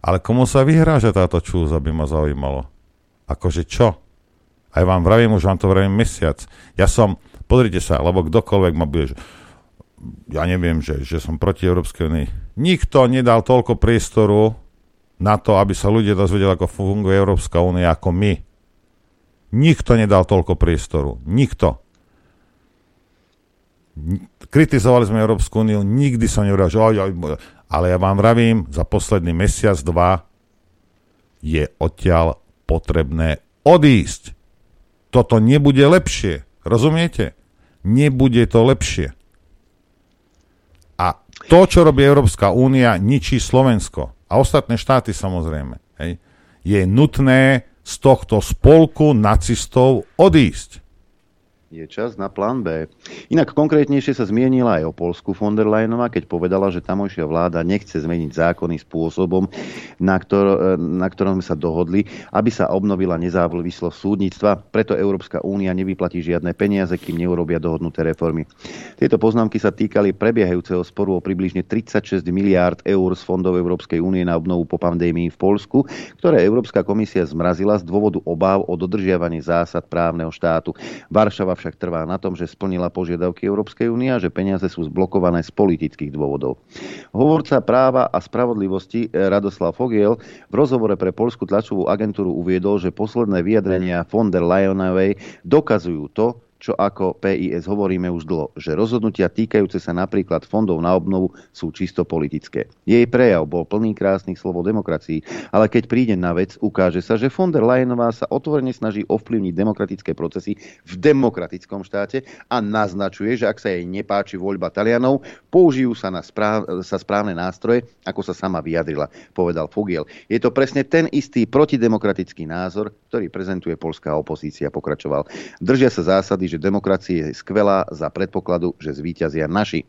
Ale komu sa vyhráža táto čúz, aby ma zaujímalo? Akože čo? Aj vám vravím, už vám to vravím mesiac. Ja som, pozrite sa, lebo kdokoľvek ma bude, že ja neviem, že, že som proti Európskej únii. Nikto nedal toľko priestoru na to, aby sa ľudia dozvedeli, ako funguje Európska únia, ako my. Nikto nedal toľko priestoru. Nikto kritizovali sme Európsku úniu, nikdy som nehovoril, že oj, oj, ale ja vám vravím, za posledný mesiac, dva je odtiaľ potrebné odísť. Toto nebude lepšie. Rozumiete? Nebude to lepšie. A to, čo robí Európska únia, ničí Slovensko. A ostatné štáty samozrejme. Hej. Je nutné z tohto spolku nacistov odísť je čas na plán B. Inak konkrétnejšie sa zmienila aj o Polsku von der Leyenová, keď povedala, že tamojšia vláda nechce zmeniť zákony spôsobom, na, ktor- na ktorom sme sa dohodli, aby sa obnovila nezávislosť súdnictva. Preto Európska únia nevyplatí žiadne peniaze, kým neurobia dohodnuté reformy. Tieto poznámky sa týkali prebiehajúceho sporu o približne 36 miliárd eur z fondov Európskej únie na obnovu po pandémii v Polsku, ktoré Európska komisia zmrazila z dôvodu obáv o dodržiavanie zásad právneho štátu. Varšava však trvá na tom, že splnila požiadavky Európskej únie a že peniaze sú zblokované z politických dôvodov. Hovorca práva a spravodlivosti Radoslav Fogiel v rozhovore pre polskú tlačovú agentúru uviedol, že posledné vyjadrenia von der Leyenovej dokazujú to, čo ako PIS hovoríme už dlho, že rozhodnutia týkajúce sa napríklad fondov na obnovu sú čisto politické. Jej prejav bol plný krásnych slov o demokracii, ale keď príde na vec, ukáže sa, že von der sa otvorene snaží ovplyvniť demokratické procesy v demokratickom štáte a naznačuje, že ak sa jej nepáči voľba Talianov, použijú sa, na správ, sa správne nástroje, ako sa sama vyjadrila, povedal Fogiel. Je to presne ten istý protidemokratický názor, ktorý prezentuje polská opozícia, pokračoval. Držia sa zásady, že demokracia je skvelá za predpokladu, že zvíťazia naši.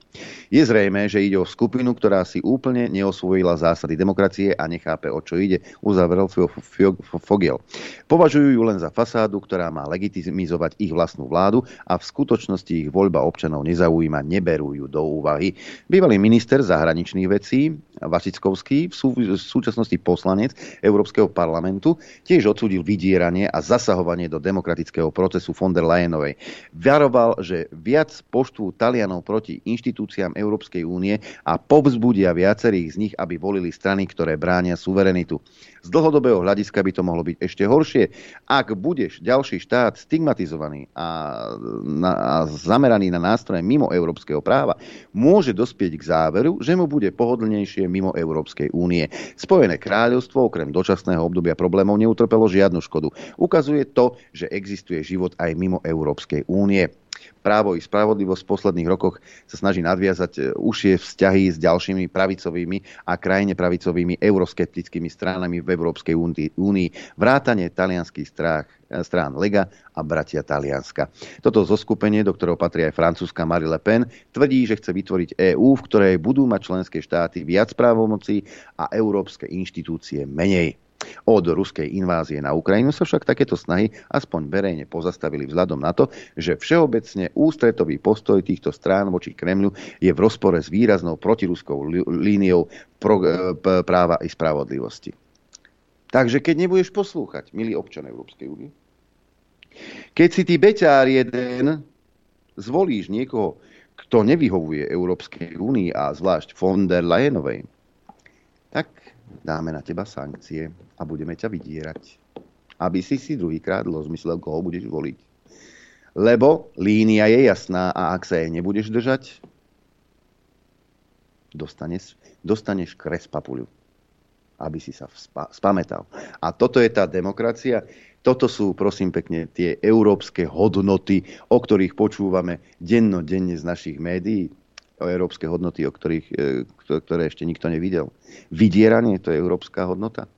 Je zrejme, že ide o skupinu, ktorá si úplne neosvojila zásady demokracie a nechápe, o čo ide, uzavrel Fogiel. Považujú ju len za fasádu, ktorá má legitimizovať ich vlastnú vládu a v skutočnosti ich voľba občanov nezaujíma, neberú ju do úvahy. Bývalý minister zahraničných vecí Vasickovský, v, sú, v súčasnosti poslanec Európskeho parlamentu, tiež odsúdil vydieranie a zasahovanie do demokratického procesu von der Leyenovej. Varoval, že viac poštú Talianov proti inštitúciám Európskej únie a povzbudia viacerých z nich, aby volili strany, ktoré bránia suverenitu. Z dlhodobého hľadiska by to mohlo byť ešte horšie. Ak budeš ďalší štát stigmatizovaný a, na, a zameraný na nástroje mimo európskeho práva, môže dospieť k záveru, že mu bude pohodlnejšie mimo Európskej únie. Spojené kráľovstvo okrem dočasného obdobia problémov neutrpelo žiadnu škodu. Ukazuje to, že existuje život aj mimo Európskej únie právo i spravodlivosť v posledných rokoch sa snaží nadviazať e, užšie vzťahy s ďalšími pravicovými a krajine pravicovými euroskeptickými stranami v Európskej únii. Vrátanie talianských strách, e, strán Lega a Bratia Talianska. Toto zoskupenie, do ktorého patrí aj francúzska Marie Le Pen, tvrdí, že chce vytvoriť EÚ, v ktorej budú mať členské štáty viac právomocí a európske inštitúcie menej. Od ruskej invázie na Ukrajinu sa však takéto snahy aspoň verejne pozastavili vzhľadom na to, že všeobecne ústretový postoj týchto strán voči Kremľu je v rozpore s výraznou protiruskou líniou e, práva i spravodlivosti. Takže keď nebudeš poslúchať, milý občan Európskej únie, keď si ty beťár jeden zvolíš niekoho, kto nevyhovuje Európskej únii a zvlášť von der Leyenovej, tak dáme na teba sankcie a budeme ťa vydierať. Aby si si druhýkrát rozmyslel, koho budeš voliť. Lebo línia je jasná a ak sa jej nebudeš držať, dostaneš, dostaneš kres papuľu. Aby si sa spa, spametal. A toto je tá demokracia. Toto sú, prosím pekne, tie európske hodnoty, o ktorých počúvame dennodenne z našich médií o európske hodnoty, o ktorých, e, ktoré ešte nikto nevidel. Vydieranie, to je európska hodnota.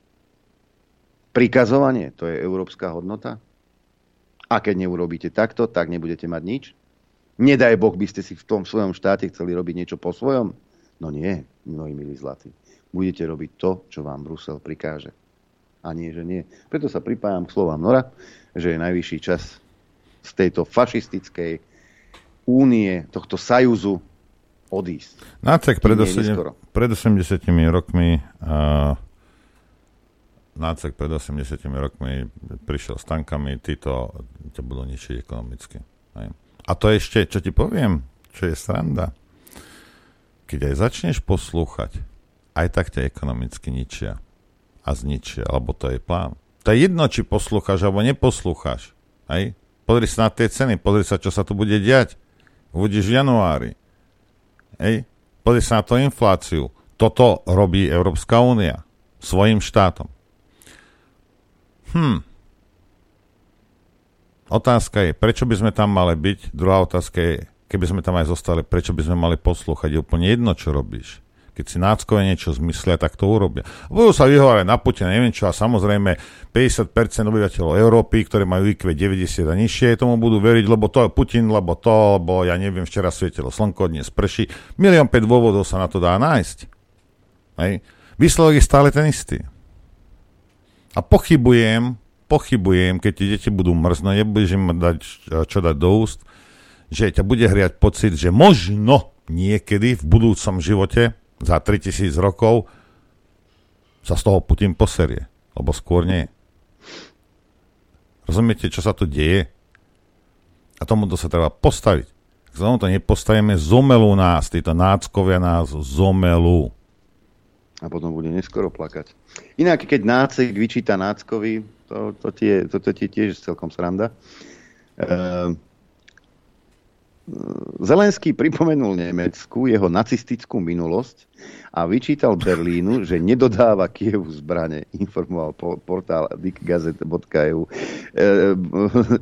Prikazovanie, to je európska hodnota. A keď neurobíte takto, tak nebudete mať nič. Nedaj Boh, by ste si v tom svojom štáte chceli robiť niečo po svojom. No nie, moji milí zlatí. Budete robiť to, čo vám Brusel prikáže. A nie, že nie. Preto sa pripájam k slovám Nora, že je najvyšší čas z tejto fašistickej únie, tohto sajúzu odísť. Nácek pred, pred 80 rokmi uh, Nácek pred 80 rokmi prišiel s tankami, títo ťa budú ničiť ekonomicky. Hej. A to ešte, čo ti poviem, čo je sranda, keď aj začneš poslúchať, aj tak ťa ekonomicky ničia a zničia, alebo to je plán. To je jedno, či poslúchaš alebo neposlúchaš. Hej? Pozri sa na tie ceny, pozri sa, čo sa tu bude diať. Uvidíš v januári. Hej? Pozri sa na to infláciu. Toto robí Európska únia svojim štátom. Hm. Otázka je, prečo by sme tam mali byť? Druhá otázka je, keby sme tam aj zostali, prečo by sme mali poslúchať? Je úplne jedno, čo robíš. Keď si náckové niečo zmyslia, tak to urobia. Budú sa vyhovárať na Putina, neviem čo, a samozrejme 50% obyvateľov Európy, ktoré majú IQ 90 a nižšie, tomu budú veriť, lebo to je Putin, lebo to, lebo ja neviem, včera svietilo slnko, dnes prší. Milión 5 dôvodov sa na to dá nájsť. Hej. Výsledok je stále ten istý. A pochybujem, pochybujem, keď tie deti budú mrznúť, nebudeš im dať, čo dať do úst, že ťa bude hriať pocit, že možno niekedy v budúcom živote za 3000 rokov sa z toho Putin poserie. Lebo skôr nie. Rozumiete, čo sa tu deje? A tomuto sa treba postaviť. Ak sa to nepostavíme, zomelú nás, títo náckovia nás zomelú. A potom bude neskoro plakať. Inak, keď nácek vyčíta náckovi, to, to, tie, to, to tie tiež celkom sranda. Ehm, Zelenský pripomenul Nemecku jeho nacistickú minulosť a vyčítal Berlínu, že nedodáva Kievu zbrane, informoval portál dickgazet.eu.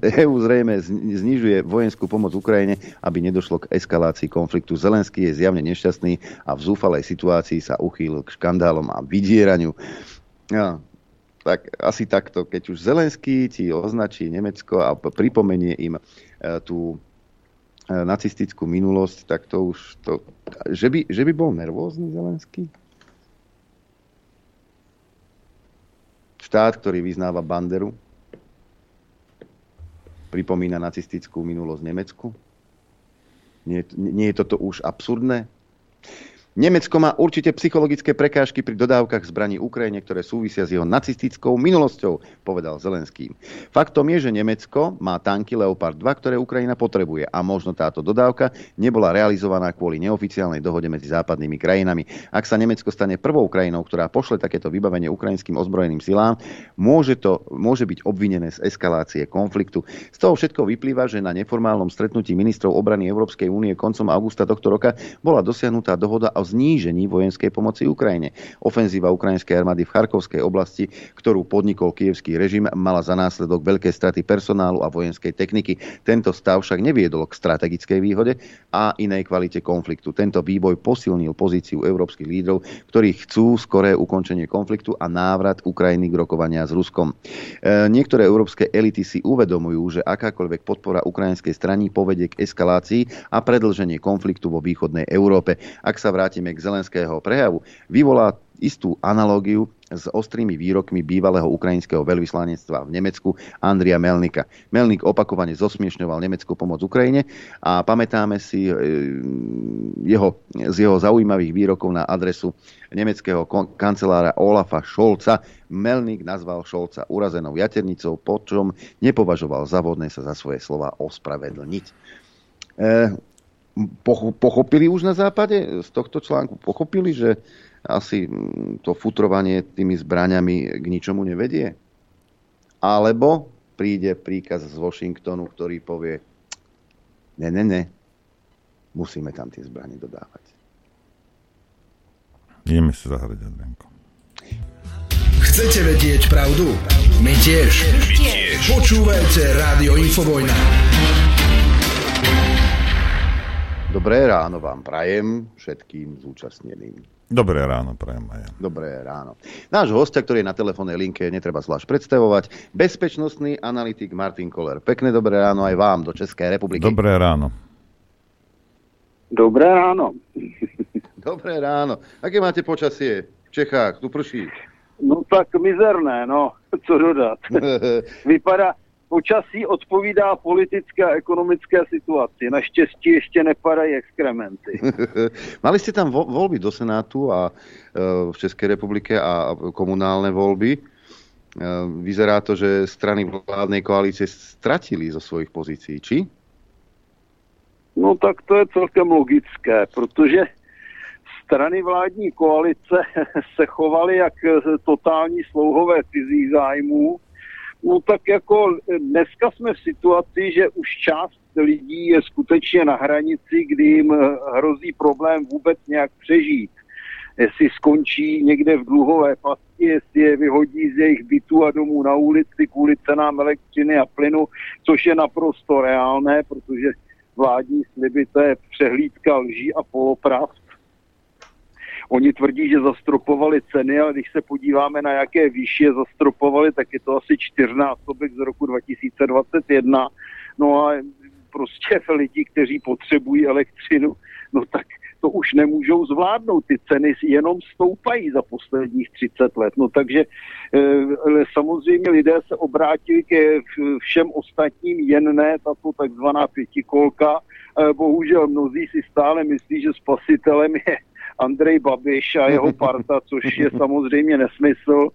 EU e zrejme znižuje vojenskú pomoc Ukrajine, aby nedošlo k eskalácii konfliktu. Zelenský je zjavne nešťastný a v zúfalej situácii sa uchýlil k škandálom a vydieraniu. Ja, tak asi takto, keď už Zelenský ti označí Nemecko a pripomenie im e, tú E, nacistickú minulosť, tak to už... To, že, by, že by bol nervózny Zelenský? Štát, ktorý vyznáva Banderu, pripomína nacistickú minulosť Nemecku? Nie, nie je toto už absurdné? Nemecko má určite psychologické prekážky pri dodávkach zbraní Ukrajine, ktoré súvisia s jeho nacistickou minulosťou, povedal Zelenský. Faktom je, že Nemecko má tanky Leopard 2, ktoré Ukrajina potrebuje a možno táto dodávka nebola realizovaná kvôli neoficiálnej dohode medzi západnými krajinami. Ak sa Nemecko stane prvou krajinou, ktorá pošle takéto vybavenie ukrajinským ozbrojeným silám, môže, to, môže byť obvinené z eskalácie konfliktu. Z toho všetko vyplýva, že na neformálnom stretnutí ministrov obrany Európskej únie koncom augusta tohto roka bola dosiahnutá dohoda o znížení vojenskej pomoci Ukrajine. Ofenzíva ukrajinskej armády v Charkovskej oblasti, ktorú podnikol kievský režim, mala za následok veľké straty personálu a vojenskej techniky. Tento stav však neviedol k strategickej výhode a inej kvalite konfliktu. Tento výboj posilnil pozíciu európskych lídrov, ktorí chcú skoré ukončenie konfliktu a návrat Ukrajiny k rokovania s Ruskom. E, niektoré európske elity si uvedomujú, že akákoľvek podpora ukrajinskej strany povedie k eskalácii a predlženie konfliktu vo východnej Európe. Ak sa vráti vrátime k Zelenského prejavu, vyvolá istú analógiu s ostrými výrokmi bývalého ukrajinského veľvyslanectva v Nemecku Andria Melnika. Melnik opakovane zosmiešňoval nemeckú pomoc Ukrajine a pamätáme si e, jeho, z jeho zaujímavých výrokov na adresu nemeckého kancelára Olafa Šolca. Melnik nazval Šolca urazenou jaternicou, počom nepovažoval za vodné sa za svoje slova ospravedlniť. E, pochopili už na západe z tohto článku? Pochopili, že asi mm, to futrovanie tými zbraňami k ničomu nevedie? Alebo príde príkaz z Washingtonu, ktorý povie, ne, ne, ne, musíme tam tie zbranie dodávať. Ideme sa zahrať, Adrianko. Chcete vedieť pravdu? My tiež. My tiež. Počúvajte Rádio Infovojna. Dobré ráno vám prajem všetkým zúčastneným. Dobré ráno, prajem aj. Dobré ráno. Náš hostia, ktorý je na telefónnej linke, netreba zvlášť predstavovať, bezpečnostný analytik Martin Koller. Pekné dobré ráno aj vám do Českej republiky. Dobré ráno. Dobré ráno. Dobré ráno. Aké máte počasie v Čechách? Tu prší. No tak mizerné, no, co dodat. Vypadá, počasí odpovídá politické a ekonomické situaci. Naštěstí ještě nepadají exkrementy. Mali ste tam vo, voľby do Senátu a e, v Českej republike a komunálne voľby. E, vyzerá to, že strany vládnej koalície stratili zo svojich pozícií, či? No tak to je celkem logické, protože strany vládní koalice se chovaly jak totální slouhové cizích zájmů No tak jako dneska jsme v situaci, že už část lidí je skutečně na hranici, kdy jim hrozí problém vůbec nějak přežít. Jestli skončí někde v dluhové pasti, jestli je vyhodí z jejich bytu a domů na ulici kvůli cenám elektřiny a plynu, což je naprosto reálné, protože vládní sliby, to je přehlídka lží a polopravd. Oni tvrdí, že zastropovali ceny, ale když se podíváme na jaké výši je zastropovali, tak je to asi čtyřnásobek z roku 2021. No a prostě lidi, kteří potřebují elektřinu, no tak to už nemůžou zvládnout. Ty ceny jenom stoupají za posledních 30 let. No takže e, samozřejmě lidé se obrátili ke všem ostatním, jen ne tato takzvaná pětikolka. E, bohužel mnozí si stále myslí, že spasitelem je Andrej Babiš a jeho parta, což je samozřejmě nesmysl,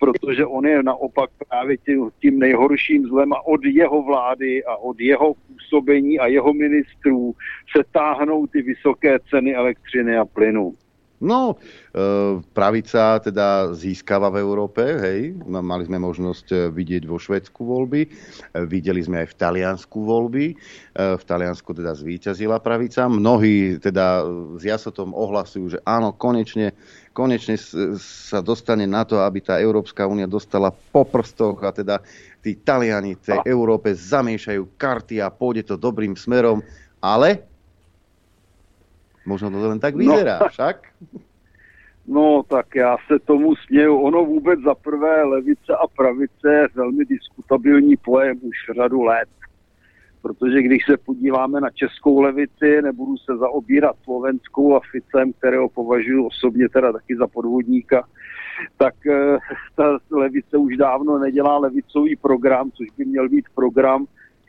protože on je naopak právě tím, nejhorším zlem a od jeho vlády a od jeho působení a jeho ministrů se táhnou ty vysoké ceny elektřiny a plynu. No, e, pravica teda získava v Európe, hej, mali sme možnosť e, vidieť vo Švedsku voľby, e, videli sme aj v Taliansku voľby, v Taliansku teda zvíťazila pravica, mnohí teda s jasotom ohlasujú, že áno, konečne, konečne sa dostane na to, aby tá Európska únia dostala po prstoch a teda tí Taliani tej Európe zamiešajú karty a pôjde to dobrým smerom, ale Možno to len tak vyzerá, no, však? No, tak já se tomu směju. Ono vůbec za prvé levice a pravice je velmi diskutabilní pojem už řadu let. Protože když se podíváme na českou levici, nebudu se zaobírat slovenskou a Ficem, kterého považuji osobně teda taky za podvodníka, tak eh, ta levice už dávno nedělá levicový program, což by měl být program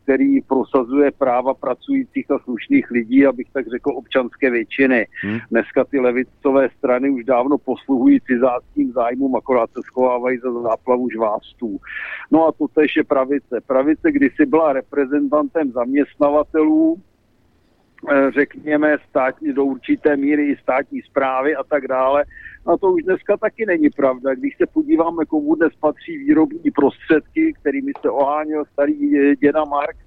který prosazuje práva pracujících a slušných lidí, abych tak řekl občanské většiny. Hmm. Dneska ty levicové strany už dávno posluhují cizáckým zájmům, akorát se schovávají za záplavu žvástů. No a to tež je pravice. Pravice kdysi byla reprezentantem zaměstnavatelů, eh, řekněme, státní, do určité míry i státní zprávy a tak dále. A to už dneska taky není pravda. Když se podíváme, komu dnes patří výrobní prostředky, kterými se oháněl starý děda Mark,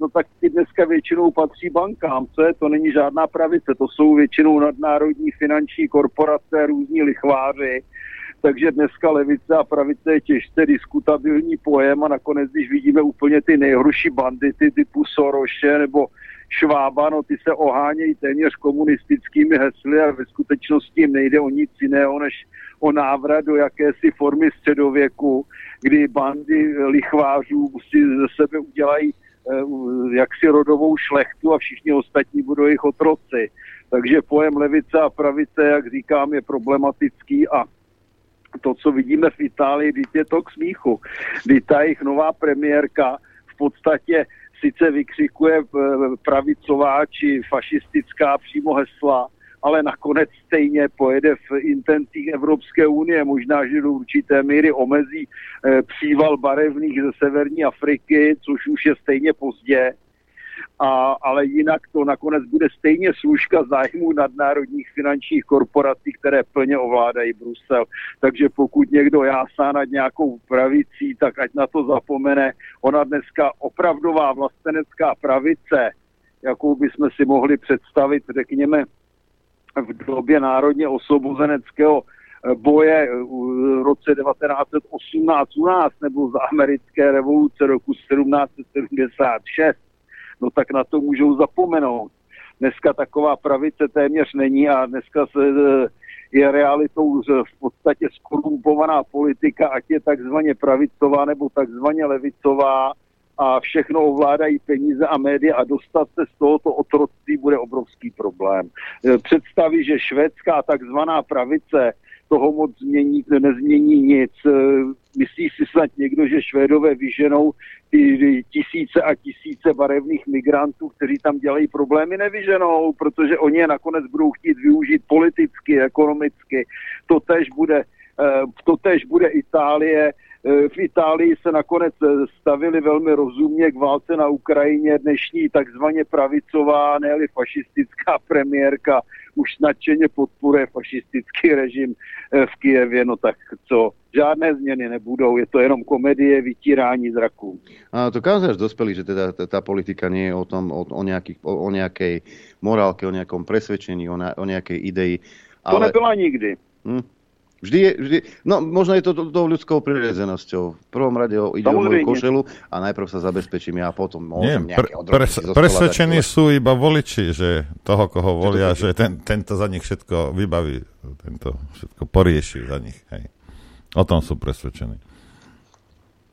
no tak ty dneska většinou patří bankám. Co je? To není žádná pravice, to jsou většinou nadnárodní finanční korporace, různí lichváři. Takže dneska levice a pravice je těžce diskutabilní pojem a nakonec, když vidíme úplně ty nejhorší bandity typu Soroše nebo Švába, no ty se ohánějí téměř komunistickými hesly a ve skutečnosti nejde o nic jiného, než o návrat do jakési formy středověku, kdy bandy lichvářů si ze sebe udělají eh, jaksi rodovou šlechtu a všichni ostatní budou jejich otroci. Takže pojem levice a pravice, jak říkám, je problematický a to, co vidíme v Itálii, je to k smíchu. Kdy ta jejich nová premiérka v podstatě sice vykřikuje eh, pravicová či fašistická přímo hesla, ale nakonec stejně pojede v intencích Evropské unie. Možná, že do určité míry omezí eh, příval barevných ze severní Afriky, což už je stejně pozdě a, ale jinak to nakonec bude stejně služka zájmu nadnárodních finančních korporací, které plně ovládají Brusel. Takže pokud někdo jásá nad nějakou pravicí, tak ať na to zapomene. Ona dneska opravdová vlastenecká pravice, jakou bychom si mohli představit, řekněme, v době národně osvobozeneckého boje v roce 1918 u nás nebo za americké revoluce roku 1776, no tak na to můžou zapomenout. Dneska taková pravice téměř není a dneska se, eh, je realitou v podstatě skorumpovaná politika, ať je takzvaně pravicová nebo takzvaně levicová a všechno ovládají peníze a média a dostat se z tohoto otroctví bude obrovský problém. Eh, představí, že švédská takzvaná pravice toho moc změní, nezmění nic. Eh, myslí si snad někdo, že Švédové vyženou ty tisíce a tisíce barevných migrantů, kteří tam dělají problémy, nevyženou, protože oni je nakonec budou chtít využít politicky, ekonomicky. To tež bude, eh, to tež bude Itálie, v Itálii se nakonec eh, stavili velmi rozumně k válce na Ukrajině. Dnešní takzvaně pravicová, ne fašistická premiérka už nadšeně podporuje fašistický režim eh, v Kijevě. No tak co, žádné změny nebudou, je to jenom komedie, vytírání zraků. A to kážeš dospelý, že teda ta politika nie je o tom, o, o, nejakých, o, o nejakej morálke, o nejakom presvedčení, o, na, o nejakej idei. Ale... To nebyla nikdy. Hm? Vždy je, vždy, no možno je to tou ľudskou prirodzenosťou. V prvom rade ide o moju košelu a najprv sa zabezpečím ja a potom môžem Nie, pre, pres, Presvedčení sú iba voliči, že toho, koho volia, že ten, tento za nich všetko vybaví, tento všetko porieši za nich. Hej. O tom sú presvedčení.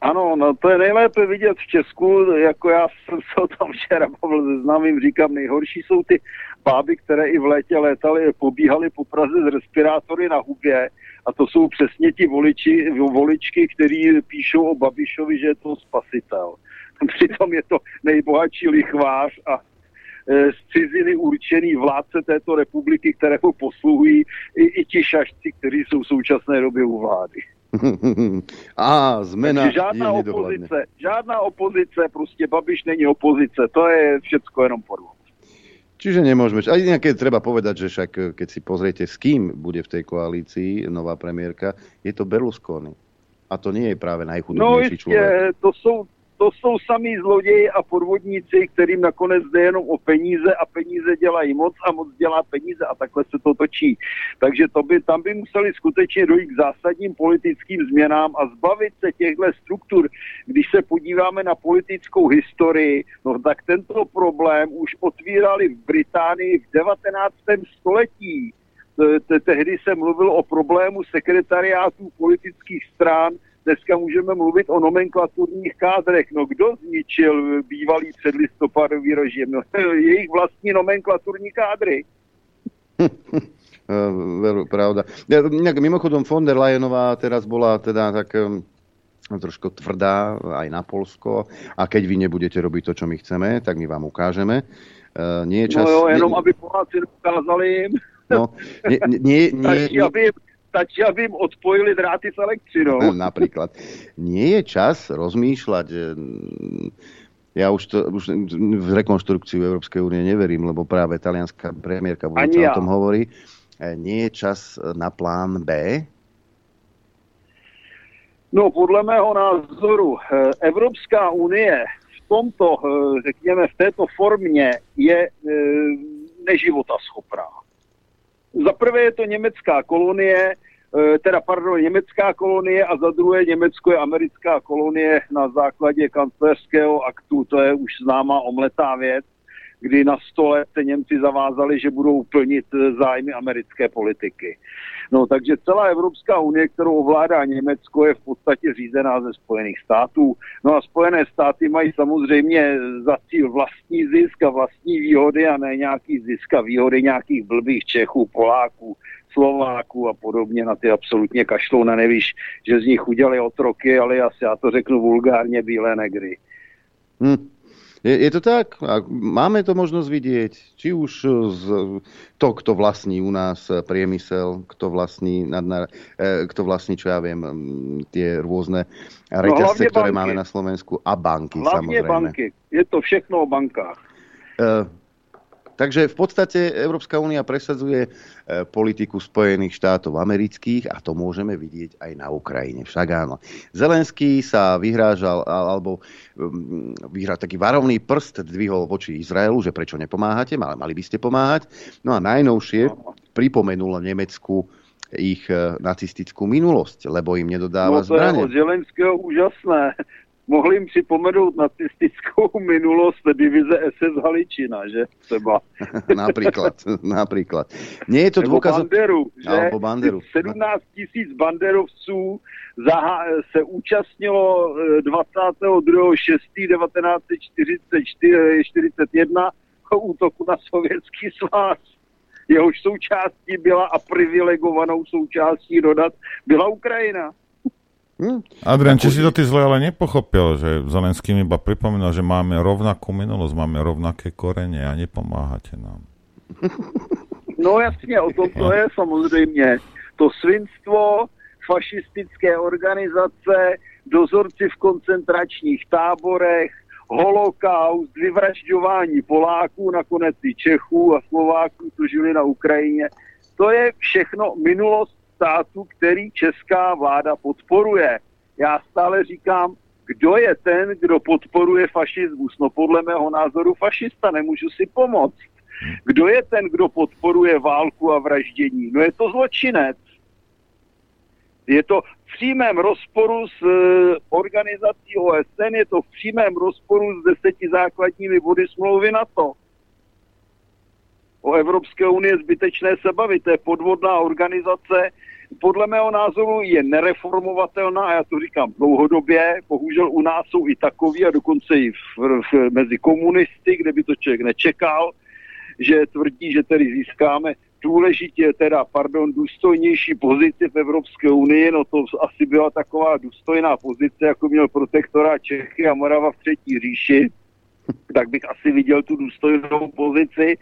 Ano, no to je nejlépe vidět v Česku, jako já jsem se o tom včera bavil se známým, říkám, nejhorší jsou ty báby, které i v létě létaly, pobíhaly po Praze s respirátory na hubě a to jsou přesně ti voliči, voličky, kteří píšou o Babišovi, že je to spasitel. Přitom je to nejbohatší lichvář a e, z ciziny určený vládce této republiky, kterého posluhují i, i ti šašci, kteří jsou v současné době u vlády. A zmena Takže žádná opozice, žádná opozice, prostě Babiš není opozice, to je všetko jenom podvod. Čiže nemôžeme. A inak treba povedať, že však eh, keď si pozriete, s kým bude v tej koalícii nová premiérka, je to Berlusconi. A to nie je práve najchudobnejší no, človek. to sú, to jsou samý zloději a podvodníci, kterým nakonec jde jenom o peníze a peníze dělají moc a moc dělá peníze a takhle se to točí. Takže to by, tam by museli skutečně dojít k zásadním politickým změnám a zbavit se těchto struktur. Když se podíváme na politickou historii, no tak tento problém už otvírali v Británii v 19. století. Tehdy se mluvil o problému sekretariátů politických stran, Dneska můžeme mluvit o nomenklaturních kádrech. No kdo zničil bývalý předlistopadový režim? No, jejich vlastní nomenklaturní kádry. Veru, pravda. Mimochodom, von der Leyenová teraz bola teda tak trošku tvrdá aj na Polsko a keď vy nebudete robiť to, čo my chceme, tak my vám ukážeme. Uh, nie je čas... No jo, jenom aby Poláci ukázali im. No, nie, nie, nie, nie, nie, stačí, aby im odpojili dráty s elektřinou. Napríklad. Nie je čas rozmýšľať, ja už, to, už v rekonštrukciu Európskej únie neverím, lebo práve talianská premiérka ja. o tom hovorí. E, nie je čas na plán B? No, podle mého názoru, Evropská unie v tomto, řekněme, v této formě je neživotaschopná. Za prvé je to německá kolonie, e, teda pardon, německá kolonie a za druhé Německo je americká kolonie na základě kancléřského aktu, to je už známá omletá věc, kdy na stole se Němci zavázali, že budou plnit e, zájmy americké politiky. No takže celá Evropská unie, kterou ovládá Německo, je v podstatě řízená ze Spojených států. No a Spojené státy mají samozřejmě za cíl vlastní zisk a vlastní výhody a ne nějaký zisk a výhody nějakých blbých Čechů, Poláků, Slováků a podobně na ty absolutně kašlou na nevíš, že z nich udělali otroky, ale asi já to řeknu vulgárně bílé negry. Hmm. Je, je to tak? Máme to možnosť vidieť, či už z to, kto vlastní u nás priemysel, kto vlastní, nadna, e, kto vlastní, čo ja viem, tie rôzne reťazce, no, ktoré banky. máme na Slovensku a banky, hlavne samozrejme. banky. Je to všechno o bankách. Uh, Takže v podstate Európska únia presadzuje e, politiku Spojených štátov amerických a to môžeme vidieť aj na Ukrajine. Však áno. Zelenský sa vyhrážal, alebo vyhral taký varovný prst dvihol voči Izraelu, že prečo nepomáhate, ale mali by ste pomáhať. No a najnovšie pripomenul Nemecku ich e, nacistickú minulosť, lebo im nedodáva no, to zbranie. Je od Zelenského úžasné mohli jim připomenout nacistickou minulost divize SS Haličina, že třeba. například, například. Nie je to dôkaz... Banderu, že Alebo Banderu. 17 tisíc banderovců se účastnilo 22.6.1941 útoku na sovětský svaz. Jehož součástí byla a privilegovanou součástí dodat byla Ukrajina. Hm? Adrian, či si to ty zle ale nepochopil, že Zelenský iba pripomínal, že máme rovnakú minulosť, máme rovnaké korene a nepomáhate nám. No jasně, o tom to je samozřejmě. To svinstvo, fašistické organizace, dozorci v koncentračních táborech, holokaust, vyvražďování Poláků, nakonec i Čechů a Slováků, co žili na Ukrajině. To je všechno minulost státu, který česká vláda podporuje. Já stále říkám, kdo je ten, kdo podporuje fašismus? No podle mého názoru fašista, nemůžu si pomoct. Kdo je ten, kdo podporuje válku a vraždění? No je to zločinec. Je to v přímém rozporu s e, organizací OSN, je to v přímém rozporu s deseti základními body smlouvy NATO. O Evropské unie zbytečné se bavit, to je podvodná organizace, podle mého názoru je nereformovatelná, a já to říkám dlouhodobě, bohužel u nás jsou i takový, a dokonce i v, v, mezi komunisty, kde by to člověk nečekal, že tvrdí, že tedy získáme důležitě, teda, pardon, důstojnější pozici v Evropské unii, no to asi byla taková důstojná pozice, jako měl protektora Čechy a Morava v třetí říši, tak bych asi viděl tu důstojnou pozici.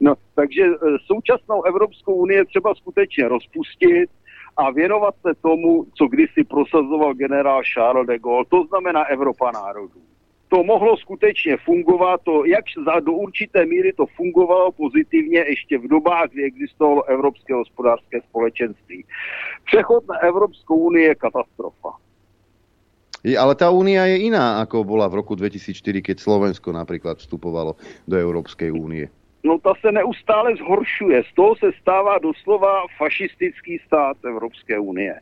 No, takže e, současnou Evropskou unii třeba skutečně rozpustit a věnovat se tomu, co kdysi prosazoval generál Charles de Gaulle, to znamená Evropa národů to mohlo skutečně fungovat, to jak za, do určité míry to fungovalo pozitivně ještě v dobách, kdy existovalo Evropské hospodářské společenství. Přechod na Evropskou unii je katastrofa. Ale tá únia je iná, ako bola v roku 2004, keď Slovensko napríklad vstupovalo do Európskej únie. No ta se neustále zhoršuje. Z toho se stává doslova fašistický stát Evropské unie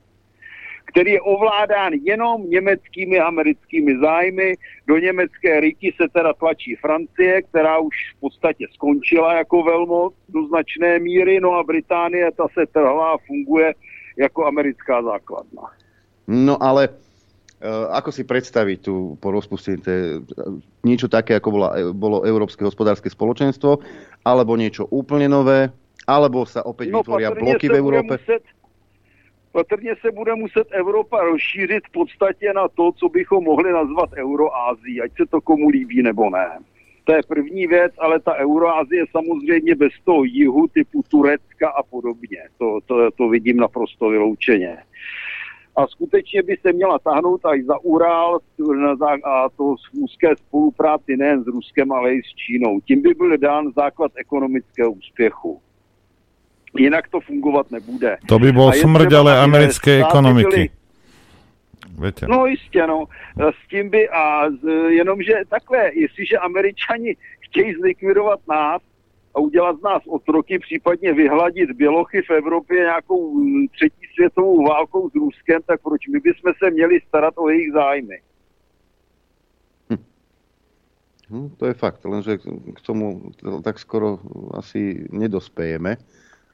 který je ovládán jenom německými americkými zájmy. Do německé ryky se teda tlačí Francie, která už v podstatě skončila jako velmoc do značné míry, no a Británie ta se trhla a funguje jako americká základna. No ale ako si predstaviť tu po rozpustení niečo také, ako bola, bolo Európske hospodárske spoločenstvo, alebo niečo úplne nové, alebo sa opäť no, vytvoria bloky v Európe? Muset, patrně se bude muset Evropa rozšířit v podstatě na to, co bychom mohli nazvat Euroázii, ať se to komu líbí nebo ne. To je první věc, ale ta Euroázie samozřejmě bez toho jihu typu Turecka a podobně. To, to, to vidím naprosto vyloučeně. A skutečně by se měla tahnout až za Urál a to v úzké spolupráci nejen s Ruskem, ale i s Čínou. Tím by byl dán základ ekonomického úspěchu. Jinak to fungovat nebude. To by bol smrť ale americké ekonomiky. Viete. No jistě, no. S tím by a jenomže takhle, jestliže američani chtějí zlikvidovat nás a udělat z nás otroky, případně vyhladit bělochy v Evropě nějakou mm, třetí světovou válkou s Ruskem, tak proč my bychom se měli starat o jejich zájmy? Hm. Hm, to je fakt, lenže k tomu tak skoro asi nedospejeme.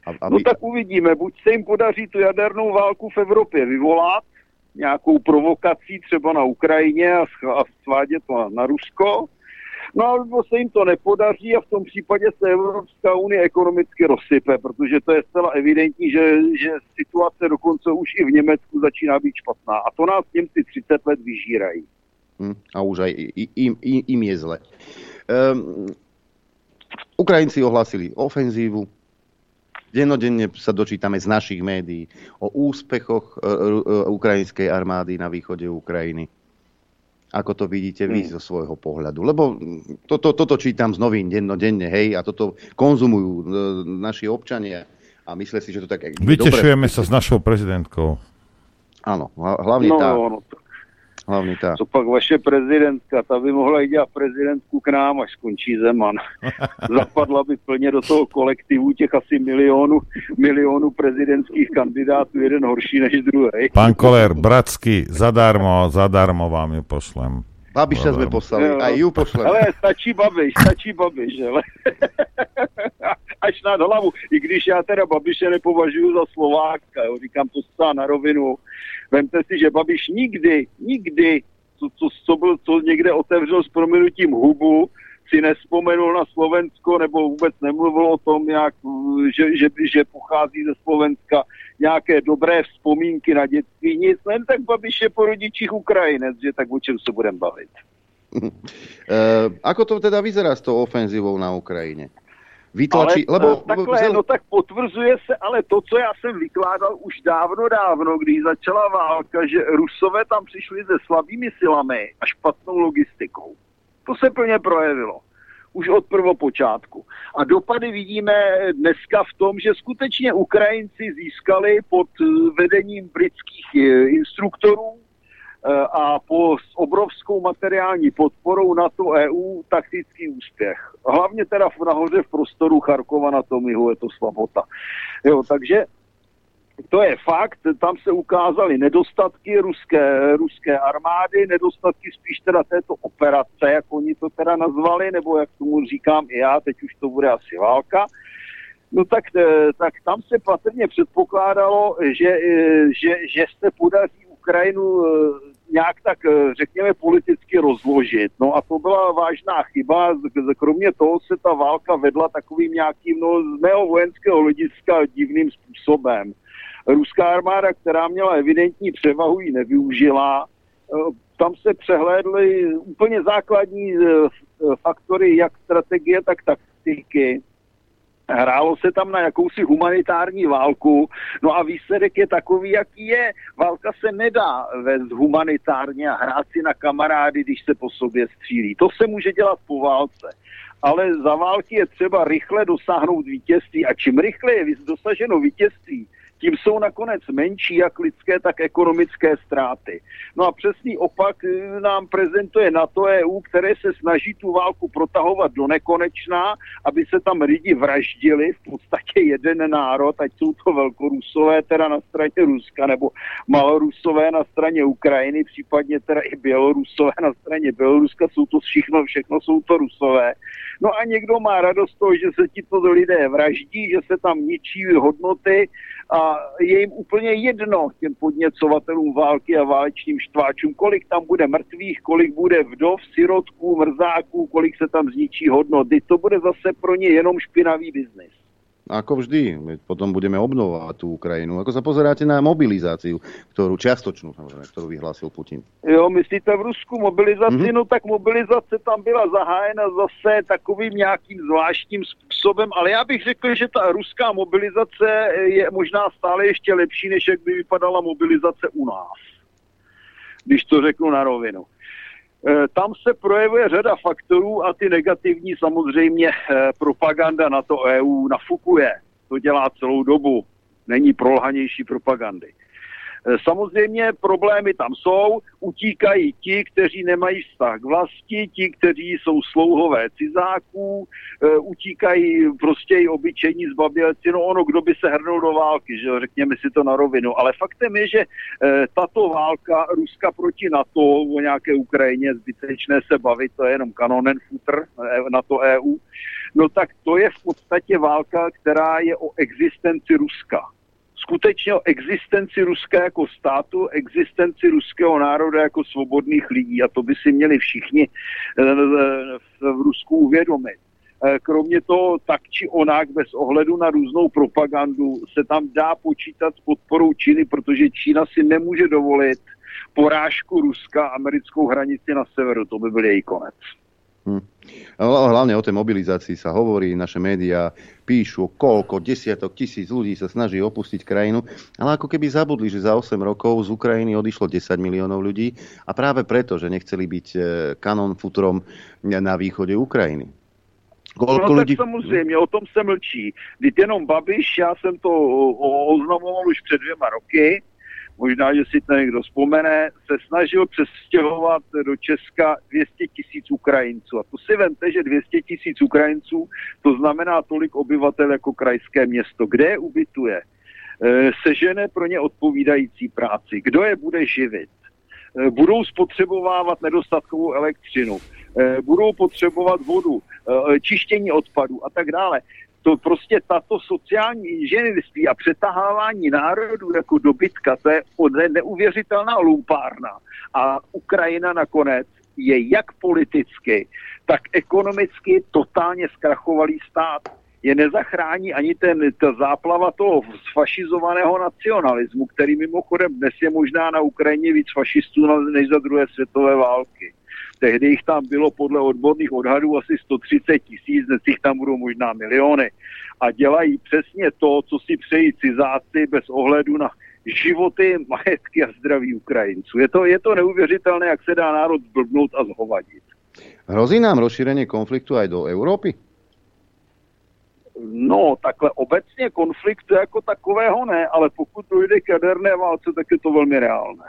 Aby... No tak uvidíme, buď se jim podaří tu jadernou válku v Evropě vyvolat, nějakou provokací třeba na Ukrajině a, a svádět to na, na Rusko, No a se jim to nepodaří a v tom případě se Evropská unie ekonomicky rozsype, protože to je zcela evidentní, že, že situace dokonce už i v Německu začíná být špatná. A to nás Němci 30 let vyžírají. Hmm, a už aj im, im, im je zle. Um, Ukrajinci ohlásili ofenzívu, Dennodenne sa dočítame z našich médií o úspechoch e, e, ukrajinskej armády na východe Ukrajiny. Ako to vidíte vy hmm. zo svojho pohľadu? Lebo toto, toto čítam z novín dennodenne, hej, a toto konzumujú e, naši občania a myslia si, že to tak... Vytešujeme dobre. sa s našou prezidentkou. Áno, hlavne no, tá. No, no, Hlavně ta. Co pak vaše prezidentka, ta by mohla i dělat prezidentku k nám, až skončí Zeman. Zapadla by plně do toho kolektivu těch asi milionů, milionů prezidentských kandidátů, jeden horší než druhý. Pán Koler, bratsky, zadarmo, zadarmo vám ju pošlem. Babiša sme poslali, no, aj ju pošlem. Ale stačí Babiš, stačí Babiš, ale až nad hlavu. I když já teda Babiše nepovažuji za Slováka, jo, říkám to stále na rovinu, Vemte si, že Babiš nikdy, nikdy, co, co, co, byl, co někde otevřel s proměnutím hubu, si nespomenul na Slovensko nebo vůbec nemluvil o tom, jak, že, že, že pochází ze Slovenska nějaké dobré vzpomínky na dětství. Nic, len tak Babiš je po rodičích Ukrajinec, že tak o čem se budeme bavit. Uh, ako to teda vyzerá s tou ofenzívou na Ukrajine? Vytlačí, ale, lebo... Takhle, lebo... no tak potvrzuje se ale to, co já jsem vykládal už dávno, dávno, když začala válka, že Rusové tam přišli se slabými silami a špatnou logistikou. To se plně projevilo už od prvopočátku. A dopady vidíme dneska v tom, že skutečně Ukrajinci získali pod vedením britských eh, instruktorů a po s obrovskou materiální podporou NATO EU taktický úspěch. Hlavně teda nahoře v prostoru Charkova na tom jihu je to slabota. Jo, takže to je fakt, tam se ukázaly nedostatky ruské, ruské armády, nedostatky spíš teda této operace, jak oni to teda nazvali, nebo jak tomu říkám i já, teď už to bude asi válka. No tak, eh, tak tam se patrně předpokládalo, že, eh, že, že se podaří Ukrajinu eh, nějak tak, řekněme, politicky rozložit. No a to byla vážná chyba. Kromě toho se ta válka vedla takovým nějakým, no z mého vojenského hlediska divným způsobem. Ruská armáda, která měla evidentní převahu, ji nevyužila. Tam se přehlédly úplně základní faktory, jak strategie, tak taktiky Hrálo se tam na jakousi humanitární válku, no a výsledek je takový, jaký je. Válka se nedá vést humanitárně a hrát si na kamarády, když se po sobě střílí. To se může dělat po válce. Ale za války je třeba rychle dosáhnout vítězství a čím rychleji je dosaženo vítězství, tím jsou nakonec menší jak lidské, tak ekonomické ztráty. No a přesný opak eh, nám prezentuje NATO EU, které se snaží tu válku protahovat do nekonečná, aby se tam lidi vraždili, v podstatě jeden národ, ať jsou to velkorusové teda na straně Ruska, nebo malorusové na straně Ukrajiny, případně teda i bělorusové na straně Běloruska, jsou to všechno, všechno jsou to rusové. No a někdo má radost toho, že se ti to lidé vraždí, že se tam ničí hodnoty a je jim úplně jedno těm podněcovatelům války a válečným štváčům, kolik tam bude mrtvých, kolik bude vdov, sirotků, mrzáků, kolik se tam zničí hodnoty. To bude zase pro ně jenom špinavý biznis. Ako vždy, potom budeme obnovovať tú Ukrajinu. Ako sa pozeráte na mobilizáciu, ktorú čiastočnú, ktorú vyhlásil Putin? Jo, myslíte v Rusku mobilizaci? Mm-hmm. No tak mobilizace tam byla zahájena zase takovým nějakým zvláštním způsobem, ale já bych řekl, že ta ruská mobilizace je možná stále ještě lepší, než jak by vypadala mobilizace u nás. Když to řeknu na rovinu. Eh, tam se projevuje řada faktorů a ty negativní samozřejmě eh, propaganda na to EU nafukuje. To dělá celou dobu. Není prolhanější propagandy. Eh, samozřejmě problémy tam jsou, utíkají ti, kteří nemají vztah k vlasti, ti, kteří jsou slouhové cizáků, eh, utíkají prostě i obyčejní zbabělci, no ono, kdo by se hrnul do války, že řekněme si to na rovinu. Ale faktem je, že eh, tato válka Ruska proti NATO o nějaké Ukrajině, zbytečné se bavit, to je jenom kanonen futr na to EU, no tak to je v podstatě válka, která je o existenci Ruska skutečně o existenci Ruska jako státu, existenci ruského národa jako svobodných lidí. A to by si měli všichni eh, v Rusku uvědomit. Eh, kromě toho, tak či onak, bez ohledu na různou propagandu, se tam dá počítat s podporou Číny, protože Čína si nemůže dovolit porážku Ruska americkou hranici na severu. To by byl její konec. Hmm. Hlavne o tej mobilizácii sa hovorí, naše médiá píšu, koľko desiatok tisíc ľudí sa snaží opustiť krajinu, ale ako keby zabudli, že za 8 rokov z Ukrajiny odišlo 10 miliónov ľudí a práve preto, že nechceli byť e, kanon futrom na východe Ukrajiny. Koľko no ľudí... tak samozřejmě, o tom se mlčí. Vždyť jenom Babiš, já jsem to oznamoval už před dvěma roky, možná, že si to někdo vzpomene, se snažil přestěhovat do Česka 200 tisíc Ukrajinců. A to si vemte, že 200 tisíc Ukrajinců, to znamená tolik obyvatel jako krajské město. Kde je ubytuje? E, sežene pro ně odpovídající práci. Kdo je bude živit? E, budou spotřebovávat nedostatkovou elektřinu, e, budou potřebovat vodu, čištění odpadů a tak dále to prostě tato sociální inženýrství a přetahávání národů jako dobytka, to je neuvěřitelná lumpárna. A Ukrajina nakonec je jak politicky, tak ekonomicky totálně zkrachovalý stát. Je nezachrání ani ten, ta záplava toho sfašizovaného nacionalismu, který mimochodem dnes je možná na Ukrajině víc fašistů než za druhé světové války. Tehdy jich tam bylo podle odborných odhadů asi 130 tisíc, dnes jich tam budou možná miliony. A dělají přesně to, co si přejí cizáci bez ohledu na životy, majetky a zdraví Ukrajinců. Je to, je to neuvěřitelné, jak se dá národ zblbnout a zhovadit. Hrozí nám rozšíření konfliktu aj do Evropy? No, takhle obecně konfliktu jako takového ne, ale pokud dojde k jaderné válce, tak je to velmi reálné.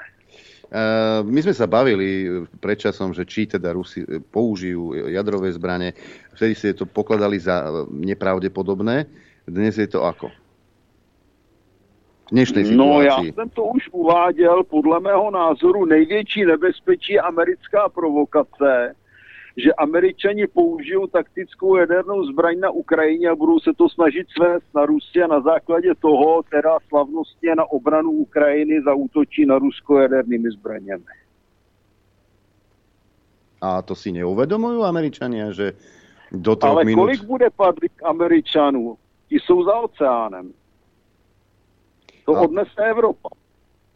Ehm, my sme sa bavili predčasom, že či teda Rusi použijú jadrové zbranie. Vtedy si to pokladali za nepravdepodobné. Dnes je to ako? dnešnej situácii? No já jsem to už uváděl, podle mého názoru největší nebezpečí americká provokace, že američani použijou taktickou jadernou zbraň na Ukrajině a budou se to snažit svést na Rusy a na základě toho teda slavnostně na obranu Ukrajiny zautočí na Rusko jadernými zbraněmi. A to si neuvedomujú Američania, že do troch Ale minút... kolik bude padlých Američanů? Ti jsou za oceánem. To a... odnese Evropa.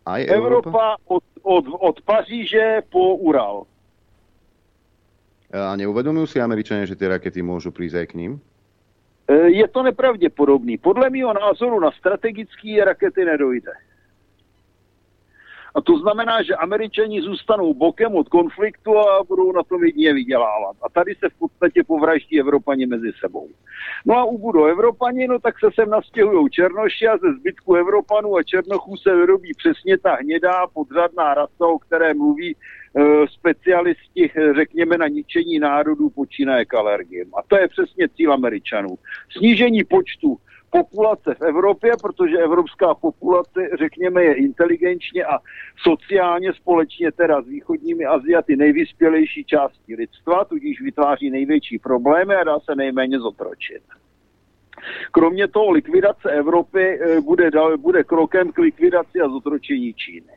Aj Európa? Evropa od, od, od Paříže po Ural. A neuvedomujú si Američania, že tie rakety môžu prísť aj k ním? E, je to nepravděpodobný. Podle mého názoru na strategické rakety nedojde. A to znamená, že američani zůstanou bokem od konfliktu a budou na tom jedině vydělávat. A tady se v podstatě povraždí Evropani mezi sebou. No a ubudou Evropani, no tak se sem nastěhují Černoši a ze zbytku Evropanů a Černochů se vyrobí přesně ta hnědá podřadná rasa, o které mluví e, specialisti, řekněme, na ničení národů počínaje k alergiem. A to je přesně cíl Američanů. Snížení počtu populace v Evropě, protože evropská populace, řekněme, je inteligenčně a sociálně společně teda s východními Aziaty nejvyspělejší částí lidstva, tudíž vytváří největší problémy a dá se nejméně zotročit. Kromě toho likvidace Evropy eh, bude, bude krokem k likvidaci a zotročení Číny.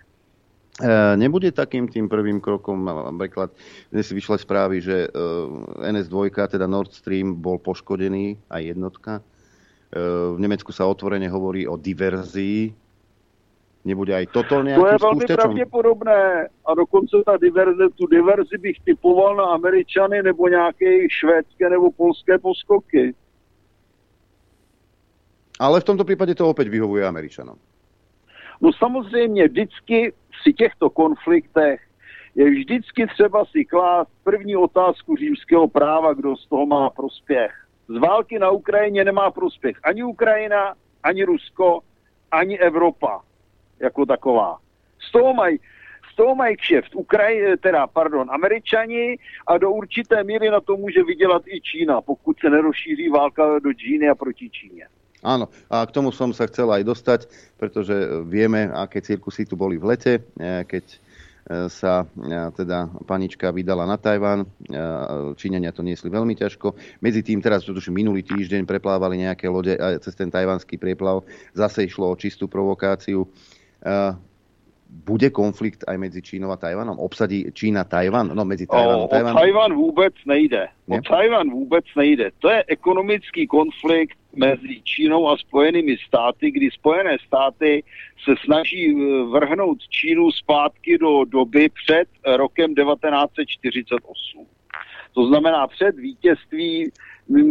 Eh, nebude takým tým prvým krokom, napríklad dnes si vyšle správy, že eh, NS2, teda Nord Stream, bol poškodený, aj jednotka. V Nemecku sa otvorene hovorí o diverzii. Nebude aj toto nejakým To je velmi pravděpodobné a dokonce ta diverze, tu diverzi bych typoval na Američany nebo nějaké švédské nebo polské poskoky. Ale v tomto případě to opět vyhovuje Američanom. No samozřejmě vždycky při těchto konfliktech je vždycky třeba si klást první otázku římského práva, kdo z toho má prospěch z války na Ukrajině nemá prospěch ani Ukrajina, ani Rusko, ani Evropa jako taková. Z toho mají z toho mají kšeft Ukraj, teda, pardon, Američani a do určité míry na to může vydělat i Čína, pokud se nerozšíří válka do Číny a proti Číně. Áno, a k tomu som sa chcel aj dostať, pretože vieme, aké cirkusy tu boli v lete, eh, keď sa e, teda panička vydala na Tajván. E, Číňania to niesli veľmi ťažko. Medzi tým teraz, už minulý týždeň preplávali nejaké lode cez ten tajvanský prieplav. Zase išlo o čistú provokáciu. E, bude konflikt aj medzi Čínou a Tajvanom? Obsadí Čína Tajvan? No, medzi Tajvanom a Tajvanom. O Tajvan vůbec nejde. O Tajvan vůbec nejde. To je ekonomický konflikt mezi Čínou a Spojenými státy, kdy Spojené státy se snaží eh, vrhnout Čínu zpátky do doby před rokem 1948. To znamená před vítězství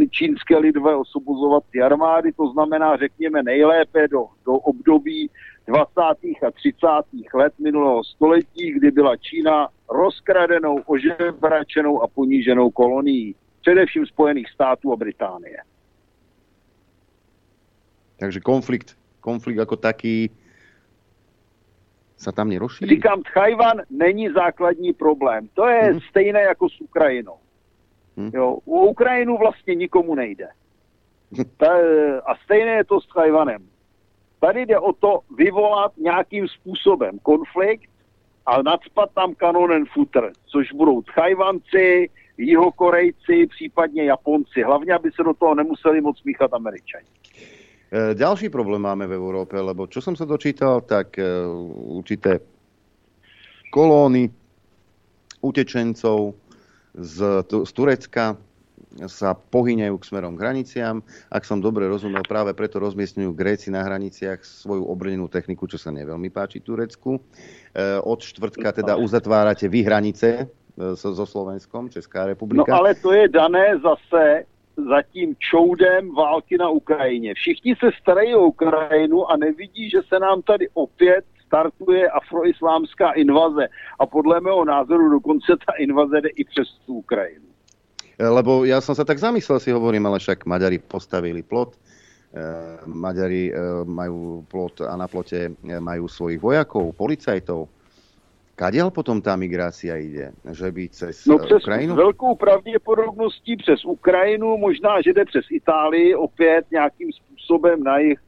čínské lidové osobozovací armády, to znamená, řekněme, nejlépe do, do období 20. a 30. let minulého století, kdy byla Čína rozkradenou, ožebračenou a poníženou kolonií, především Spojených států a Británie. Takže konflikt, konflikt jako taký sa tam nerozšíří? Říkám, Tchajvan není základní problém. To je hmm. stejné jako s Ukrajinou. Hmm. Jo, u Ukrajinu vlastně nikomu nejde. Ta, a stejné je to s Tchajvanem. Tady jde o to vyvolat nějakým způsobem konflikt a nadspat tam kanonen futr, což budou Tchajvanci, Jihokorejci, případně Japonci. Hlavně, aby se do toho nemuseli moc míchat Američani. E, ďalší problém máme v Európe, lebo čo som sa dočítal, tak e, určité kolóny utečencov z, z Turecka sa pohyňajú k smerom k hraniciam. Ak som dobre rozumel, práve preto rozmiestňujú Gréci na hraniciach svoju obrnenú techniku, čo sa neveľmi páči Turecku. E, od štvrtka teda uzatvárate vy hranice so, so Slovenskom, Česká republika. No ale to je dané zase za tím čoudem války na Ukrajině. Všichni se starají o Ukrajinu a nevidí, že se nám tady opět startuje afroislámská invaze. A podle mého názoru dokonce ta invaze jde i přes tu Ukrajinu. Lebo ja som sa tak zamyslel, si hovorím, ale však Maďari postavili plot, Maďari majú plot a na plote majú svojich vojakov, policajtov, Kadiaľ potom tá migrácia ide? Že by cez no přes Ukrajinu? velkou pravděpodobností přes Ukrajinu, možná, že jde přes Itálii opět nějakým způsobem na jich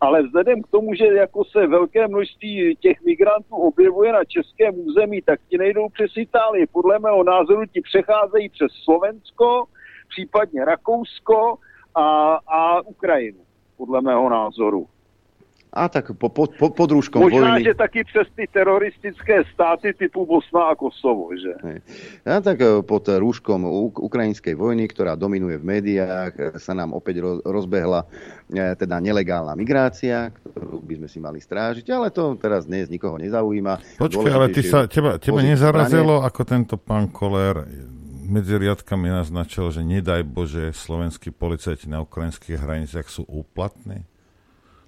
ale vzhledem k tomu, že jako se velké množství těch migrantů objevuje na českém území, tak ti nejdou přes Itálii. Podle mého názoru ti přecházejí přes Slovensko, případně Rakousko a, a Ukrajinu, podle mého názoru. A tak po, po, po, pod rúškom Možná, vojny... že taky přes ty teroristické státy typu Bosna a Kosovo, že? Hej. A tak e, pod rúškom uk- ukrajinskej vojny, ktorá dominuje v médiách, e, sa nám opäť ro- rozbehla e, teda nelegálna migrácia, ktorú by sme si mali strážiť, ale to teraz dnes nikoho nezaujíma. Počkaj, ale ty sa, teba, teba nezarazilo, ako tento pán Koller medzi riadkami naznačil, že nedaj Bože, slovenskí policajti na ukrajinských hraniciach sú úplatní?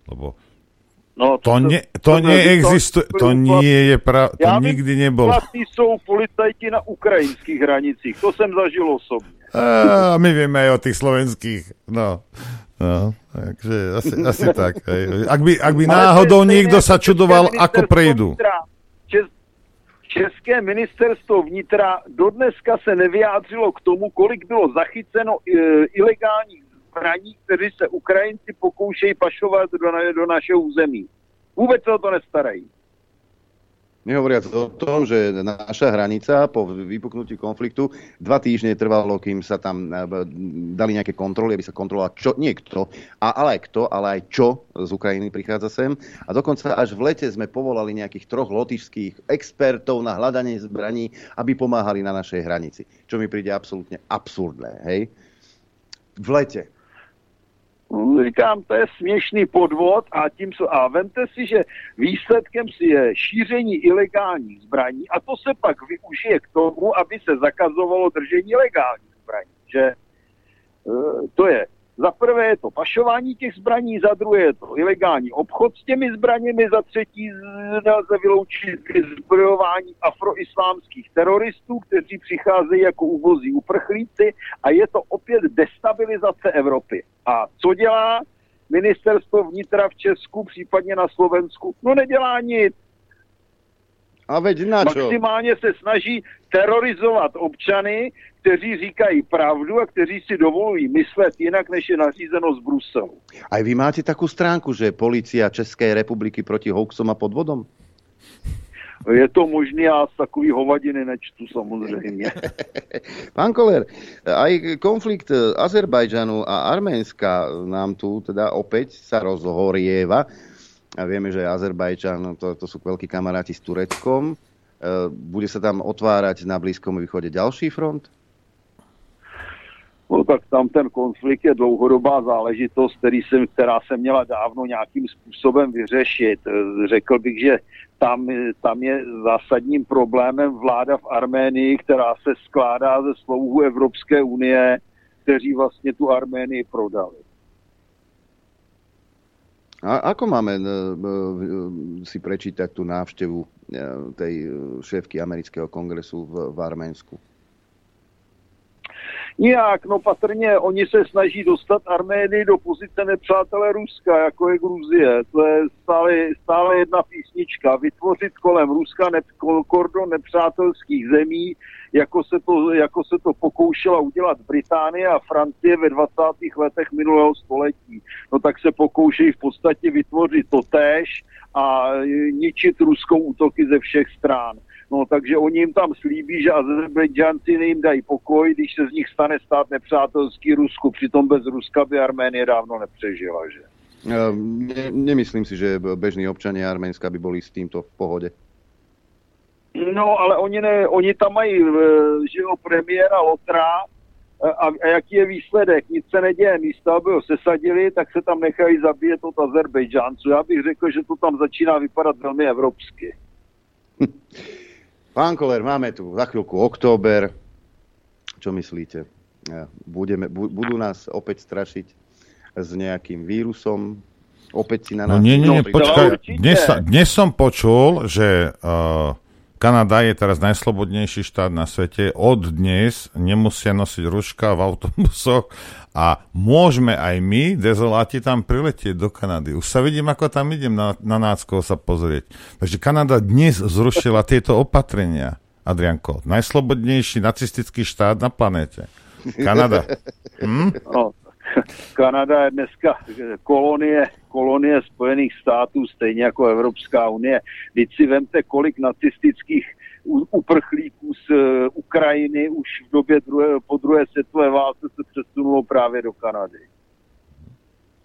Lebo No, to, to- ne, to- to neexistuje, to- to nie je pra, to Já nikdy nebolo. Platí jsou policajti na ukrajinských hranicích, to jsem zažil osobně. A my vieme aj o tých slovenských. No, no takže asi, asi tak. Hej. Ak by, ak by náhodou niekto sa České čudoval, ako ministerstvo prejdú. České ministerstvo vnitra dodneska se nevyjádřilo k tomu, kolik bylo zachyceno e, ilegálních zbraní, kteří se Ukrajinci pokoušejí pašovat do, na, do našeho území. Vůbec se o to nestarají. Nehovoriac o tom, že naša hranica po vypuknutí konfliktu dva týždne trvalo, kým sa tam eh, dali nejaké kontroly, aby sa kontrolovala čo, nie kto, a, ale aj kto, ale aj čo z Ukrajiny prichádza sem. A dokonca až v lete sme povolali nejakých troch lotišských expertov na hľadanie zbraní, aby pomáhali na našej hranici. Čo mi príde absolútne absurdné, hej? V lete. No, Říkám, to je směšný podvod a tím jsou, a vemte si, že výsledkem si je šíření ilegálních zbraní a to se pak využije k tomu, aby se zakazovalo držení legálních zbraní. Že e, to je za prvé je to pašování těch zbraní, za druhé je to ilegální obchod s těmi zbraněmi, za třetí nelze vyloučit zbrojování afroislámských teroristů, kteří přicházejí jako uvozí uprchlíci a je to opět destabilizace Evropy. A co dělá ministerstvo vnitra v Česku, případně na Slovensku? No nedělá nic. A veď na čo? Maximálně se snaží terorizovat občany, kteří říkají pravdu a kteří si dovolují myslet jinak, než je nařízeno z Bruselu. Aj vy máte takú stránku, že policia Českej republiky proti hoaxom a podvodom? Je to možné, já z takový hovadiny nečtu samozřejmě. Pán Koller, aj konflikt Azerbajdžanu a Arménska nám tu teda opäť sa rozhorieva. A vieme, že Azerbajdžan, to, to sú veľkí kamaráti s Tureckom. E, Bude sa tam otvárať na Blízkom východe ďalší front? No tak tam ten konflikt je dlouhodobá záležitost, který se, která se měla dávno nějakým způsobem vyřešit. Eh, Řekl bych, že tam, tam je zásadním problémem vláda v Arménii, která se skládá ze slouhů Evropské unie, kteří vlastně tu Arménii prodali. A ako máme e, e, si prečítať tú návštevu tej šéfky amerického kongresu v, v Arménsku? Nijak, no patrně oni se snaží dostat Arménii do pozice nepřátele Ruska, jako je Gruzie. To je stále, stále jedna písnička. Vytvořit kolem Ruska ne, kordon nepřátelských zemí, jako se, to, jako se to pokoušela udělat Británie a Francie ve 20. letech minulého století. No tak se pokoušejí v podstatě vytvořit to též a e, ničit ruskou útoky ze všech strán. No takže oni jim tam slíbí, že Azerbejdžanci jim dají pokoj, když se z nich stane stát nepřátelský Rusku. Přitom bez Ruska by Arménie dávno nepřežila, že? E, Ne, nemyslím si, že bežní občania Arménska by boli s týmto v pohode. No, ale oni, ne, oni tam mají, e, že jo, premiéra Lotra e, a, a jaký je výsledek? Nic se neděje. Místo, aby ho sesadili, tak se tam nechají zabíjet od Azerbejdžánců. Já bych řekl, že to tam začíná vypadat velmi evropsky. Pán Koller, máme tu za chvíľku október. Čo myslíte? E, Budeme, bu, budú nás opäť strašiť s nejakým vírusom? Opäť si na nás... No nie, nie, nie, No, počkaj. Dnes, dnes som počul, že uh, Kanada je teraz najslobodnejší štát na svete. Od dnes nemusia nosiť ruška v autobusoch a môžeme aj my, dezoláti, tam priletieť do Kanady. Už sa vidím, ako tam idem na, na nácko sa pozrieť. Takže Kanada dnes zrušila tieto opatrenia. Adrianko, najslobodnejší nacistický štát na planéte. Kanada. Hm? No, Kanada je dneska kolonie, kolonie Spojených států, stejně jako Evropská unie. Teď si vemte, kolik nacistických uprchlíků z eh, Ukrajiny už v době druhé, po druhé světové válce se přesunulo právě do Kanady.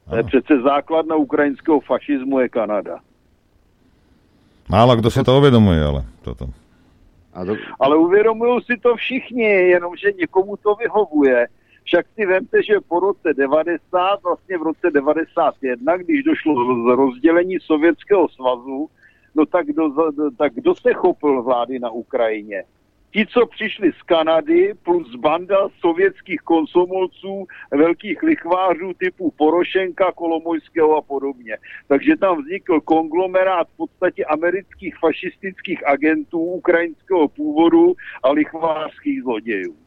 To je přece základna ukrajinského fašismu je Kanada. Málo kdo si to uvědomuje, ale toto. Ale uvědomují si to všichni, jenomže někomu to vyhovuje. Však si vemte, že po roce 90, vlastně v roce 91, když došlo z rozdělení Sovětského svazu, no tak kdo, tak kdo se chopil vlády na Ukrajině? Ti, co přišli z Kanady, plus banda sovětských konsomolců, velkých lichvářů typu Porošenka, Kolomojského a podobně. Takže tam vznikl konglomerát v podstatě amerických fašistických agentů ukrajinského původu a lichvářských zlodějů.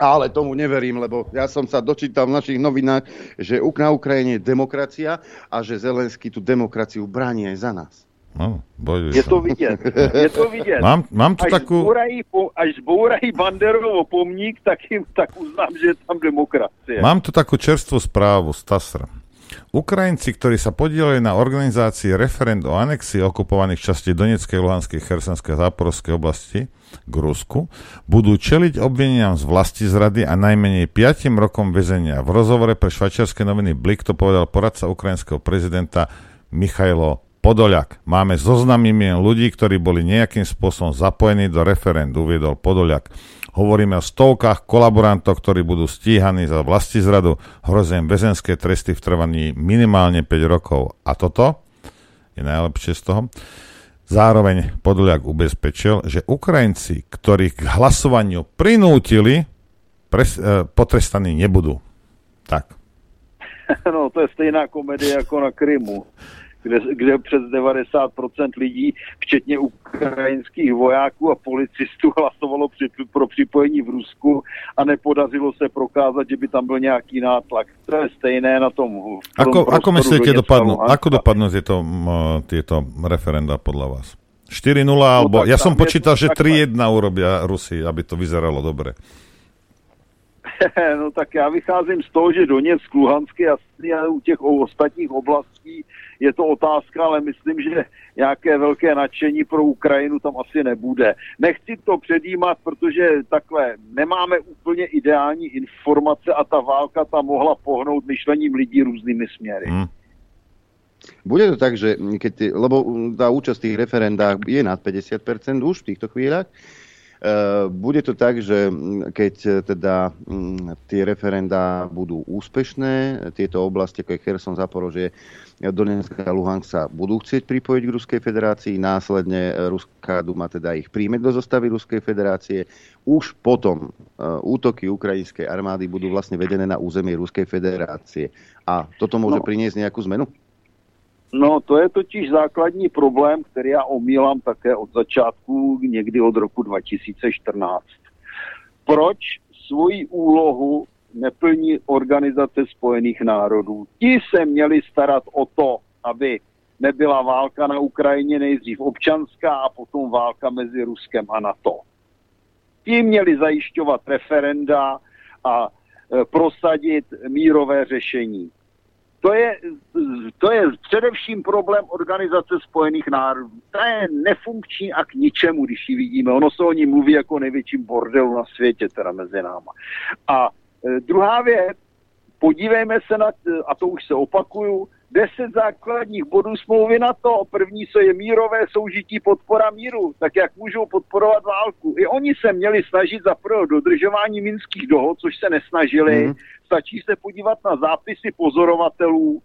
Ale tomu neverím, lebo ja som sa dočítal v našich novinách, že na Ukrajine je demokracia a že Zelenský tú demokraciu bráni aj za nás. No, je to vidět. Je to vidět. Mám, mám tu až takú... Zbourají, až zbourají Banderovo pomník, tak, im, tak uznám, že je tam demokracie. Mám tu takú čerstvú správu z TASR. Ukrajinci, ktorí sa podielali na organizácii referend o anexii okupovaných častí Donetskej, Luhanskej, Chersonskej a Záporovskej oblasti k Rusku, budú čeliť obvineniam z vlasti zrady a najmenej 5 rokom väzenia. V rozhovore pre švajčiarske noviny Blik to povedal poradca ukrajinského prezidenta Michailo Podoliak. Máme zoznam ľudí, ktorí boli nejakým spôsobom zapojení do referend, uviedol Podoliak. Hovoríme o stovkách kolaborantov, ktorí budú stíhaní za vlasti zradu, hrozím väzenské tresty v trvaní minimálne 5 rokov. A toto je najlepšie z toho. Zároveň Podoliak ubezpečil, že Ukrajinci, ktorých k hlasovaniu prinútili, pres, e, potrestaní nebudú. Tak. No, to je stejná komedie jako na Krymu kde, kde přes 90% lidí, včetně ukrajinských vojáků a policistů, hlasovalo při, pro připojení v Rusku a nepodařilo se prokázat, že by tam byl nějaký nátlak. To je stejné na tom. Ako, ako myslíte, dopadnú, ako dopadnú tieto, tieto referenda podľa vás? 4-0, no, alebo ja som počítal, že 3-1 urobia Rusi, aby to vyzeralo dobre. no tak já vycházím z toho, že Doněck, Luhansk a u těch ostatních oblastí je to otázka, ale myslím, že nějaké velké nadšení pro Ukrajinu tam asi nebude. Nechci to předjímat, protože takhle nemáme úplně ideální informace a ta válka tam mohla pohnout myšlením lidí různými směry. Hmm. Bude to tak, že keď, lebo tá účasť v tých referendách je nad 50% už v týchto chvíľach, bude to tak, že mm, keď eh, teda mm, tie referendá budú úspešné, tieto oblasti, ako je Kherson, Zaporožie, Donetsk a Luhansk sa budú chcieť pripojiť k Ruskej federácii, následne eh, Ruská duma teda ich príjme do zostavy Ruskej federácie. Už potom útoky ukrajinskej armády budú vlastne vedené na územie Ruskej federácie. A toto môže no. priniesť nejakú zmenu? No, to je totiž základní problém, který já omílám také od začátku, někdy od roku 2014. Proč svoji úlohu neplní Organizace spojených národů? Ti se měli starat o to, aby nebyla válka na Ukrajině, nejdřív občanská a potom válka mezi Ruskem a NATO. Ti měli zajišťovat referenda a e, prosadit mírové řešení to je, to je především problém Organizace spojených národů. Ta je nefunkční a k ničemu, když ji vidíme. Ono se o ní mluví jako největším bordelu na světě, teda mezi náma. A e, druhá věc, podívejme se na, a to už se opakuju, deset základních bodů smlouvy na to. První, co je mírové soužití podpora míru, tak jak můžou podporovat válku. I oni se měli snažit za prvé dodržování minských dohod, což se nesnažili. Mm. Stačí se podívat na zápisy pozorovatelů.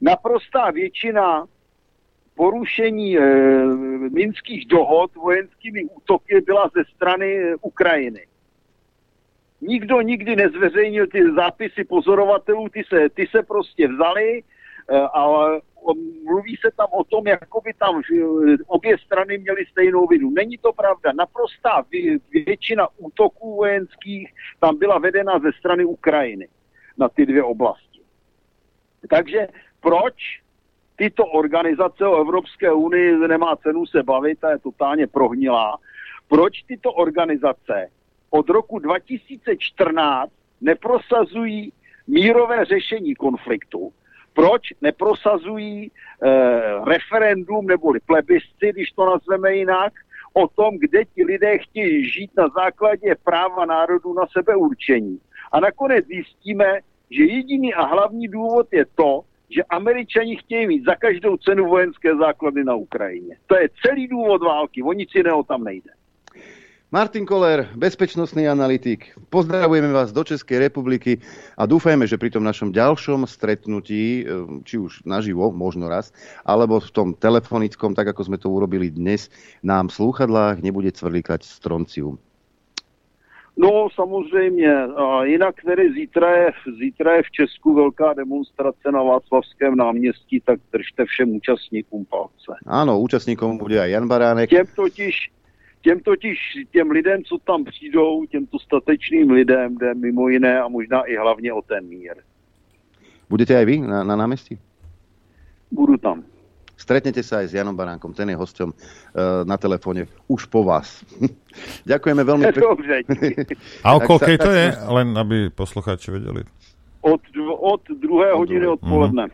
Naprostá většina porušení e, minských dohod vojenskými útoky byla ze strany e, Ukrajiny. Nikdo nikdy nezveřejnil ty zápisy pozorovatelů, ty se, ty se prostě vzali, Eh, ale mluví se tam o tom, jako by tam obě strany měly stejnou vinu. Není to pravda. Naprostá většina útoků vojenských tam byla vedena ze strany Ukrajiny na ty dvě oblasti. Takže proč tyto organizace o Evropské unii nemá cenu se bavit a je totálně prohnilá. Proč tyto organizace od roku 2014 neprosazují mírové řešení konfliktu, proč neprosazují eh, referendum neboli plebisci, když to nazveme jinak, o tom, kde ti lidé chtějí žít na základě práva národů na sebeurčení. A nakonec zjistíme, že jediný a hlavní důvod je to, že američani chtějí mít za každou cenu vojenské základy na Ukrajině. To je celý důvod války, o nic jiného tam nejde. Martin Koller, bezpečnostný analytik. Pozdravujeme vás do Českej republiky a dúfajme, že pri tom našom ďalšom stretnutí, eh, či už naživo, možno raz, alebo v tom telefonickom, tak ako sme to urobili dnes, nám v slúchadlách nebude cvrlikať stroncium. No samozřejmě, a jinak tedy zítra je, zítra je v Česku velká demonstrace na Václavském náměstí, tak držte všem účastníkům palce. Áno, účastníkom bude aj Jan Baránek. Těm totiž, těm totiž, těm lidem, co tam přijdou, těmto statečným lidem jde mimo jiné a možná i hlavně o ten mír. Budete aj vy na, na námestí? Budu tam. Stretnete sa aj s Janom Baránkom, ten je hosťom uh, na telefóne už po vás. Ďakujeme veľmi pekne. Dobře. A o koľkej to je? Len aby poslucháči vedeli. Od, od druhé hodiny odpoledne.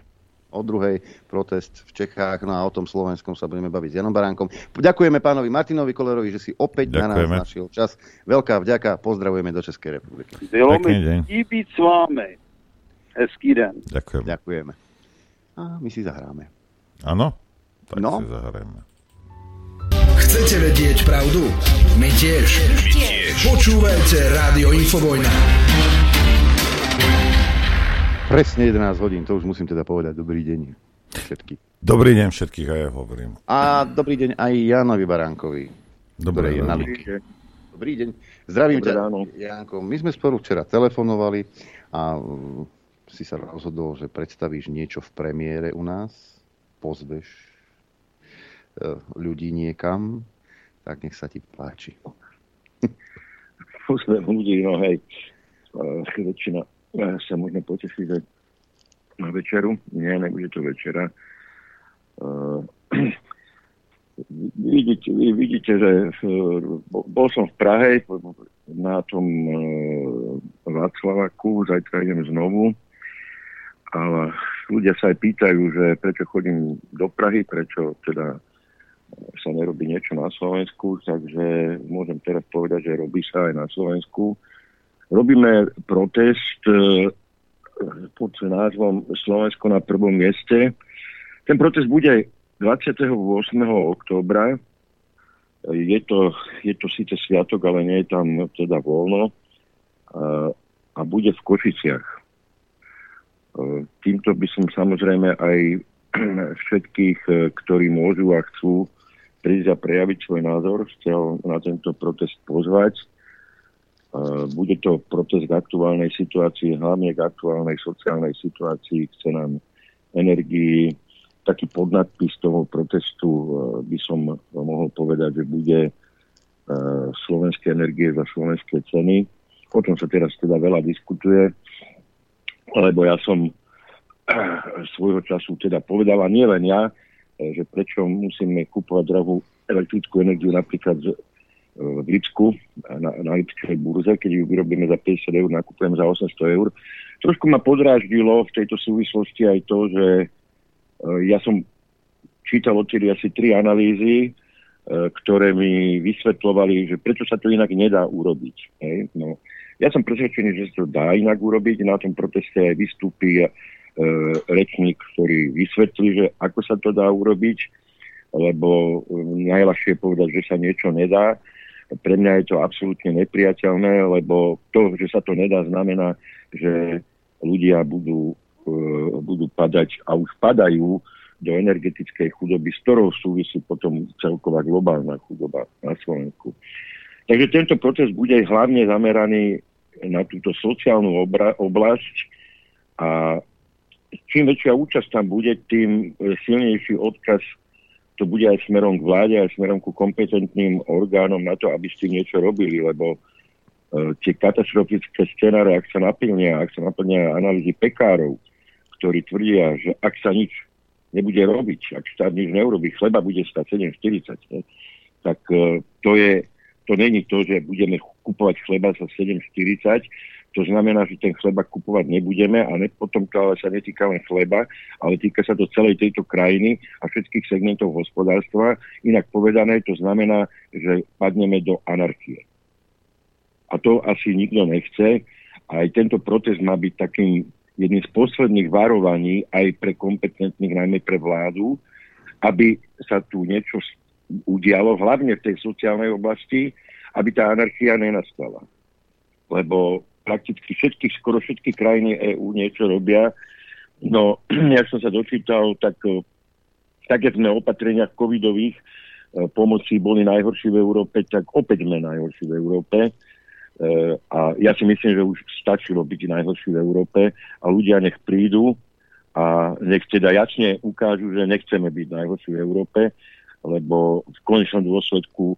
O druhej protest v Čechách, no a o tom Slovenskom sa budeme baviť s Janom Baránkom. Ďakujeme pánovi Martinovi Kolerovi, že si opäť na nás Ďakujeme. našiel čas. Veľká vďaka, pozdravujeme do Českej republiky. Ctí být s vámi. Hezký den. Ďakujem. Ďakujeme. A my si zahráme. Áno? Tak No. si zahrajeme. Chcete vedieť pravdu? My tiež. My tiež. Počúvajte Rádio Infovojna. Presne 11 hodín, to už musím teda povedať. Dobrý deň všetky. Dobrý deň všetkých a ja hovorím. A dobrý deň aj Janovi Baránkovi. Ráno. linke. Dobrý deň. Zdravím Dobré ťa, ráno. Janko. My sme spolu včera telefonovali a mm, si sa rozhodol, že predstavíš niečo v premiére u nás, pozveš e, ľudí niekam, tak nech sa ti páči. Pozvem ľudí, no hej, eh, väčšina sa možno poteší, že na večeru, nie, nebude to večera. Eh, Vy vidíte, vidíte, že eh, bo- bol som v Prahe na tom eh, Václavaku, zajtra idem znovu. A ľudia sa aj pýtajú, že prečo chodím do Prahy, prečo teda sa nerobí niečo na Slovensku, takže môžem teraz povedať, že robí sa aj na Slovensku. Robíme protest e, pod názvom Slovensko na prvom mieste. Ten protest bude 28. októbra. Je to, je to síce sviatok, ale nie je tam teda voľno. A, a bude v Košiciach. E, Týmto by som samozrejme aj všetkých, e, ktorí môžu a chcú prísť a prejaviť svoj názor, chcel na tento protest pozvať. E, Bude to protest k aktuálnej situácii, hlavne k aktuálnej sociálnej situácii, k cenám energii. Taký podnadpis toho protestu e, by som mohol povedať, že bude e, slovenské energie za slovenské ceny. O tom sa teraz teda veľa diskutuje, lebo ja som svojho času teda povedal, a nie len ja, e, že prečo musíme kupovať drahú elektrickú energiu napríklad z- e, v Lipsku, na, na Lipskej burze, keď ju vyrobíme za 50 eur, nakupujeme za 800 eur. Trošku ma podráždilo v tejto súvislosti aj to, že e, ja som čítal odtedy asi tri analýzy, e, ktoré mi vysvetľovali, že prečo sa to inak nedá urobiť. Hej? No, ja som presvedčený, že sa to dá inak urobiť. Na tom proteste aj vystúpi e, rečník, ktorý vysvetlí, že ako sa to dá urobiť, lebo e, najľahšie je povedať, že sa niečo nedá. Pre mňa je to absolútne nepriateľné, lebo to, že sa to nedá, znamená, že ľudia budú, e, budú padať a už padajú do energetickej chudoby, s ktorou súvisí potom celková globálna chudoba na Slovensku. Takže tento proces bude hlavne zameraný na túto sociálnu obra- oblasť a čím väčšia účasť tam bude, tým silnejší odkaz to bude aj smerom k vláde, aj smerom ku kompetentným orgánom na to, aby s tým niečo robili, lebo e, tie katastrofické scenáre, ak sa naplnia, ak sa naplnia analýzy pekárov, ktorí tvrdia, že ak sa nič nebude robiť, ak štát nič neurobí, chleba bude stať 7,40, ne, tak e, to je, to není to, že budeme kupovať chleba za 7,40, To znamená, že ten chleba kupovať nebudeme a ne, potom to ale sa netýka len chleba, ale týka sa to celej tejto krajiny a všetkých segmentov hospodárstva. Inak povedané, to znamená, že padneme do anarchie. A to asi nikto nechce. Aj tento protest má byť takým jedným z posledných varovaní aj pre kompetentných, najmä pre vládu, aby sa tu niečo udialo, hlavne v tej sociálnej oblasti, aby tá anarchia nenastala. Lebo prakticky všetky, skoro všetky krajiny EÚ niečo robia. No, ja som sa dočítal, tak eh, také sme opatreniach covidových eh, pomoci boli najhorší v Európe, tak opäť sme najhorší v Európe. Eh, a ja si myslím, že už stačilo byť najhorší v Európe a ľudia nech prídu a nech teda jasne ukážu, že nechceme byť najhorší v Európe, lebo v konečnom dôsledku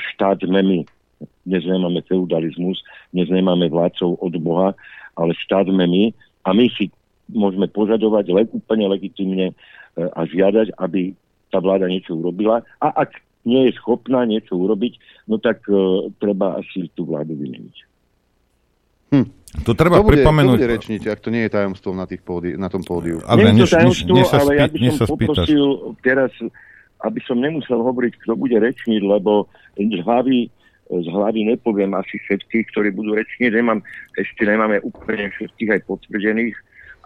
štát sme my dnes nemáme feudalizmus, dnes nemáme vládcov od Boha, ale štát sme my a my si môžeme požadovať le, úplne legitimne e, a žiadať, aby tá vláda niečo urobila. A ak nie je schopná niečo urobiť, no tak uh, treba asi tú vládu vymeniť. Hm. To treba to bude, pripomenúť. To bude rečniť, ak to nie je tajomstvom na, tých pódi, na tom pódiu. Ale nie je to tajomstvo, než, než ale ja by som poprosil teraz, aby som nemusel hovoriť, kto bude rečniť, lebo z hlavy z hlavy nepoviem asi všetkých, ktorí budú rečniť, nemám, ešte nemáme úplne všetkých aj potvrdených.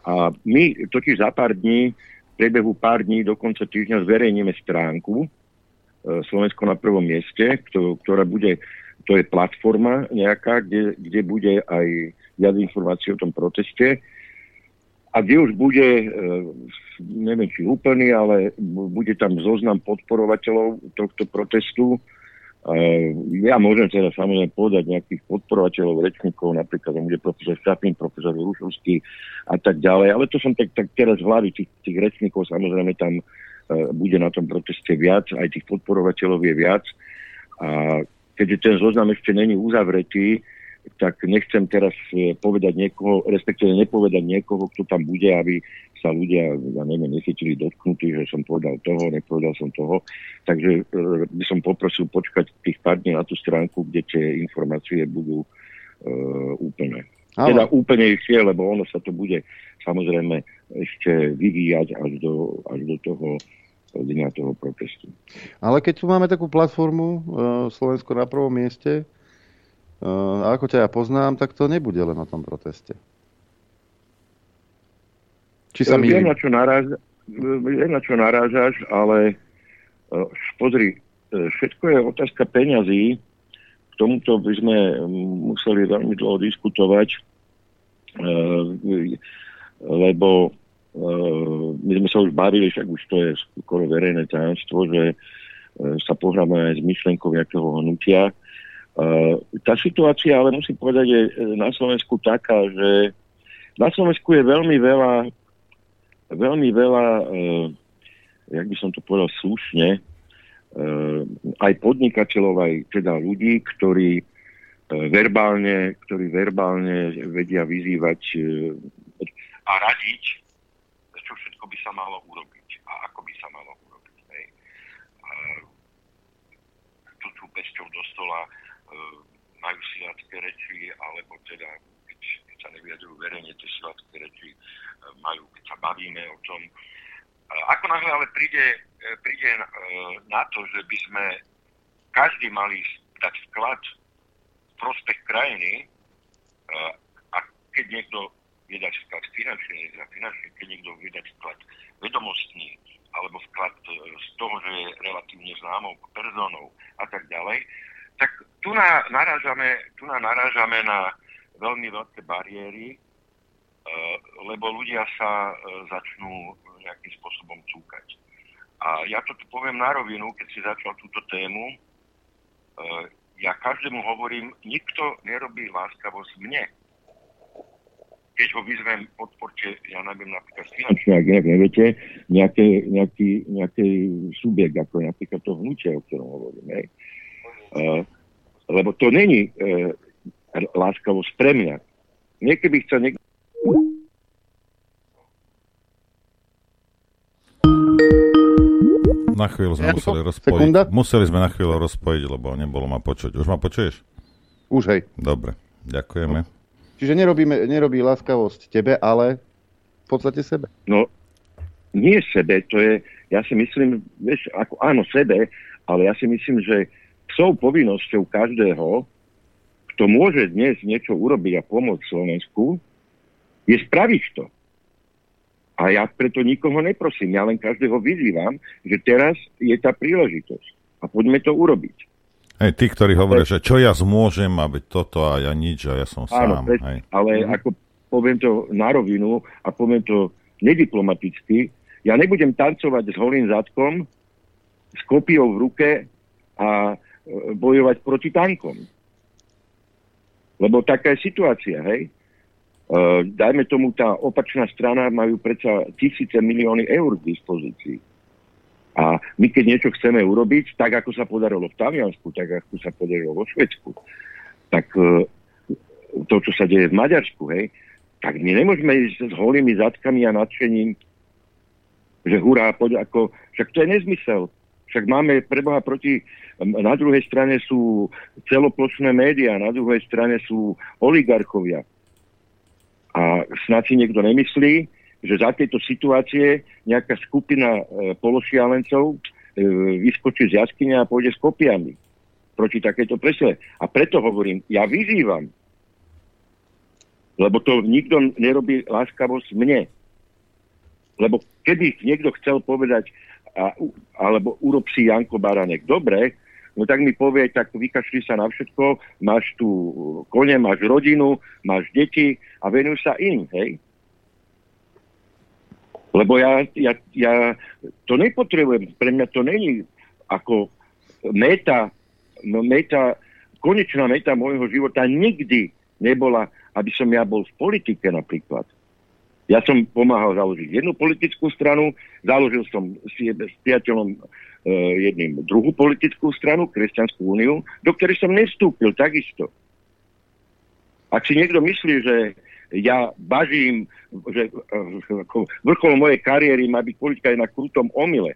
A my totiž za pár dní, v priebehu pár dní, do konca týždňa zverejníme stránku e, Slovensko na prvom mieste, ktorá bude, to je platforma nejaká, kde, kde bude aj viac informácií o tom proteste. A kde už bude, e, neviem či úplný, ale bude tam zoznam podporovateľov tohto protestu, ja môžem teda samozrejme povedať nejakých podporovateľov, rečníkov, napríklad bude profesor Šapín, profesor Rušovský a tak ďalej, ale to som tak, tak teraz hlavy tých, tých rečníkov, samozrejme tam uh, bude na tom proteste viac, aj tých podporovateľov je viac. A keďže ten zoznam ešte není uzavretý, tak nechcem teraz e, povedať niekoho, respektíve nepovedať niekoho, kto tam bude, aby sa ľudia, ja neviem, nechytili dotknutí, že som povedal toho, nepovedal som toho. Takže e, by som poprosil počkať tých pár dní na tú stránku, kde tie informácie budú e, úplné. Ale... Teda úplne ich je, lebo ono sa to bude samozrejme ešte vyvíjať až do, až do toho dňa toho protestu. Ale keď tu máme takú platformu e, Slovensko na prvom mieste, e, ako ťa ja poznám, tak to nebude len o tom proteste. Či sa viem, na čo naráža, viem, na čo narážaš, ale uh, pozri, všetko je otázka peňazí. K tomuto by sme museli veľmi dlho diskutovať, lebo my sme sa už bavili, však už to je skoro verejné tajomstvo, že sa pohráme aj s myšlenkou nejakého hnutia. Tá situácia, ale musím povedať, je na Slovensku taká, že na Slovensku je veľmi veľa veľmi veľa, eh, jak by som to povedal slušne, eh, aj podnikateľov, aj teda ľudí, ktorí eh, verbálne, ktorí verbálne vedia vyzývať a radiť, čo všetko by sa malo urobiť a ako by sa malo urobiť. Hej. Tu tú pesťou do stola majú silacké reči, alebo teda, sa nevyjadrujú verejne tie silacké reči, majú, keď sa bavíme o tom. Ako náhle ale príde, e, príde e, na to, že by sme každý mali dať vklad v prospech krajiny e, a keď niekto vie dať vklad finančný, finančný, keď niekto vie dať vklad vedomostný, alebo vklad z toho, že je relatívne známou personou a tak ďalej, tak tu, na, narážame, tu na narážame na veľmi veľké bariéry, Eh, lebo ľudia sa eh, začnú nejakým spôsobom cúkať. A ja to tu poviem na rovinu, keď si začal túto tému. Eh, ja každému hovorím, nikto nerobí láskavosť mne. Keď ho vyzvem, podporte, ja neviem, napríklad finančne, ak nejak neviete, nejaké, nejaký, nejaký subjekt, ako napríklad to hnutie, o ktorom hovorím. Hej. Lebo to není láskavosť pre mňa. Niekedy chce niekto Na chvíľu sme museli rozpojiť. Sekunda? Museli sme na chvíľu rozpojiť, lebo nebolo ma počuť. Už ma počuješ? Už hej. Dobre, ďakujeme. Čiže nerobíme, nerobí láskavosť tebe, ale v podstate sebe. No, nie sebe, to je, ja si myslím, vieš, ako áno sebe, ale ja si myslím, že psou povinnosťou každého, kto môže dnes niečo urobiť a pomôcť Slovensku, je spraviť to. A ja preto nikoho neprosím, ja len každého vyzývam, že teraz je tá príležitosť. A poďme to urobiť. Hej, tí, ktorí hovoria, že čo ja zmôžem, aby toto a ja nič a ja som Áno, sám. Pre, hej. ale mm. ako poviem to na rovinu a poviem to nediplomaticky, ja nebudem tancovať s holým zadkom, s kopiou v ruke a e, bojovať proti tankom. Lebo taká je situácia, hej. Uh, dajme tomu, tá opačná strana majú predsa tisíce milióny eur k dispozícii. A my keď niečo chceme urobiť, tak ako sa podarilo v Taliansku, tak ako sa podarilo vo Švedsku, tak uh, to, čo sa deje v Maďarsku, hej, tak my nemôžeme ísť s holými zadkami a nadšením, že hurá, poď ako, však to je nezmysel. Však máme preboha proti, na druhej strane sú celoplošné médiá, na druhej strane sú oligarchovia. A snad si niekto nemyslí, že za tejto situácie nejaká skupina e, pološialencov e, vyskočí z jaskyne a pôjde s kopiami proti takéto presile. A preto hovorím, ja vyzývam, lebo to nikto nerobí láskavosť mne. Lebo keby niekto chcel povedať, a, alebo urob si Janko Baranek dobre, no tak mi povie, tak vykašli sa na všetko, máš tu kone, máš rodinu, máš deti a venuj sa im, hej. Lebo ja, ja, ja to nepotrebujem, pre mňa to není ako meta, no meta, konečná meta môjho života nikdy nebola, aby som ja bol v politike napríklad. Ja som pomáhal založiť jednu politickú stranu, založil som s, priateľom e, jedným druhú politickú stranu, Kresťanskú úniu, do ktorej som nestúpil takisto. Ak si niekto myslí, že ja bažím, že uh, vrchol mojej kariéry má byť politika aj na krutom omyle.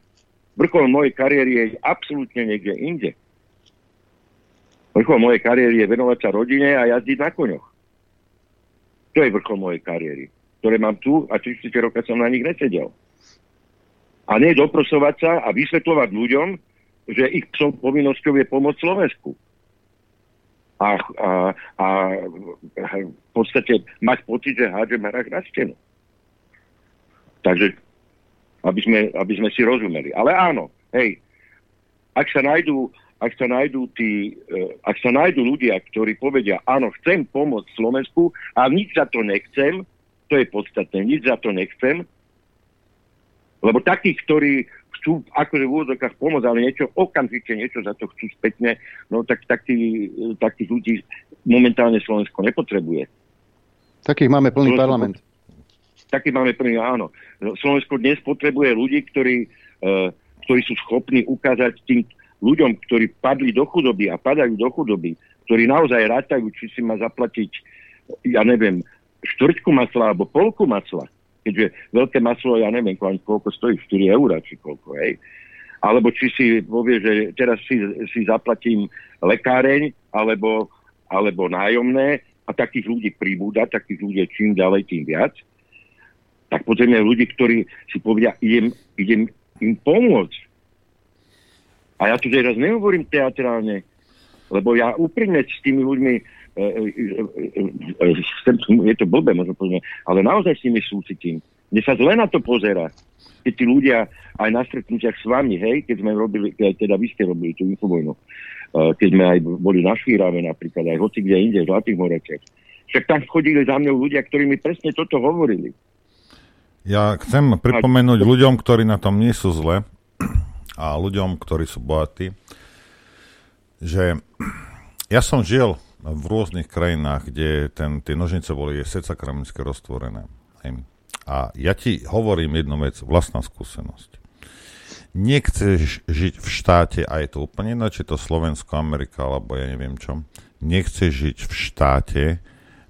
Vrchol mojej kariéry je absolútne niekde inde. Vrchol mojej kariéry je venovať sa rodine a jazdiť na koňoch. To je vrchol mojej kariéry, ktoré mám tu a 30 roka som na nich nesedel. A nie doprosovať sa a vysvetľovať ľuďom, že ich psom povinnosťou je pomôcť Slovensku a, a, a v podstate mať pocit, že hádžem hrách na stenu. Takže, aby sme, aby sme si rozumeli. Ale áno, hej, ak sa nájdú, ak sa nájdú, tí, ak sa nájdú ľudia, ktorí povedia, áno, chcem pomôcť Slovensku a nič za to nechcem, to je podstatné, nič za to nechcem, lebo takých, ktorí chcú akože v úvodzokách pomôcť, ale niečo okamžite, niečo za to chcú spätne, no tak, tak tí, ľudí momentálne Slovensko nepotrebuje. Takých máme plný Slovensko, parlament. Takých máme plný, áno. Slovensko dnes potrebuje ľudí, ktorí, uh, ktorí sú schopní ukázať tým ľuďom, ktorí padli do chudoby a padajú do chudoby, ktorí naozaj rátajú, či si má zaplatiť, ja neviem, štvrťku masla alebo polku masla keďže veľké maslo, ja neviem, koľko stojí, 4 eur či koľko, hej. Alebo či si povie, že teraz si, si zaplatím lekáreň, alebo, alebo nájomné a takých ľudí pribúda, takých ľudí čím ďalej, tým viac, tak potrebujeme ľudí, ktorí si povedia, idem, idem im pomôcť. A ja tu teraz nehovorím teatrálne, lebo ja úprimne s tými ľuďmi je to blbé, možno povedať, ale naozaj s nimi súcitím. Mne sa zle na to pozera, keď tí ľudia aj na stretnutiach s vami, hej, keď sme robili, teda vy ste robili tú infovojnu, keď sme aj boli na Švírave napríklad, aj hoci kde inde, v Zlatých Morečiach. Však tam chodili za mňou ľudia, ktorí mi presne toto hovorili. Ja chcem pripomenúť ľuďom, ktorí na tom nie sú zle a ľuďom, ktorí sú bohatí, že ja som žil v rôznych krajinách, kde ten, tie nožnice boli secakramické roztvorené. A ja ti hovorím jednu vec, vlastná skúsenosť. Nechceš žiť v štáte, a je to úplne jedno, či to Slovensko, Amerika, alebo ja neviem čo, nechceš žiť v štáte,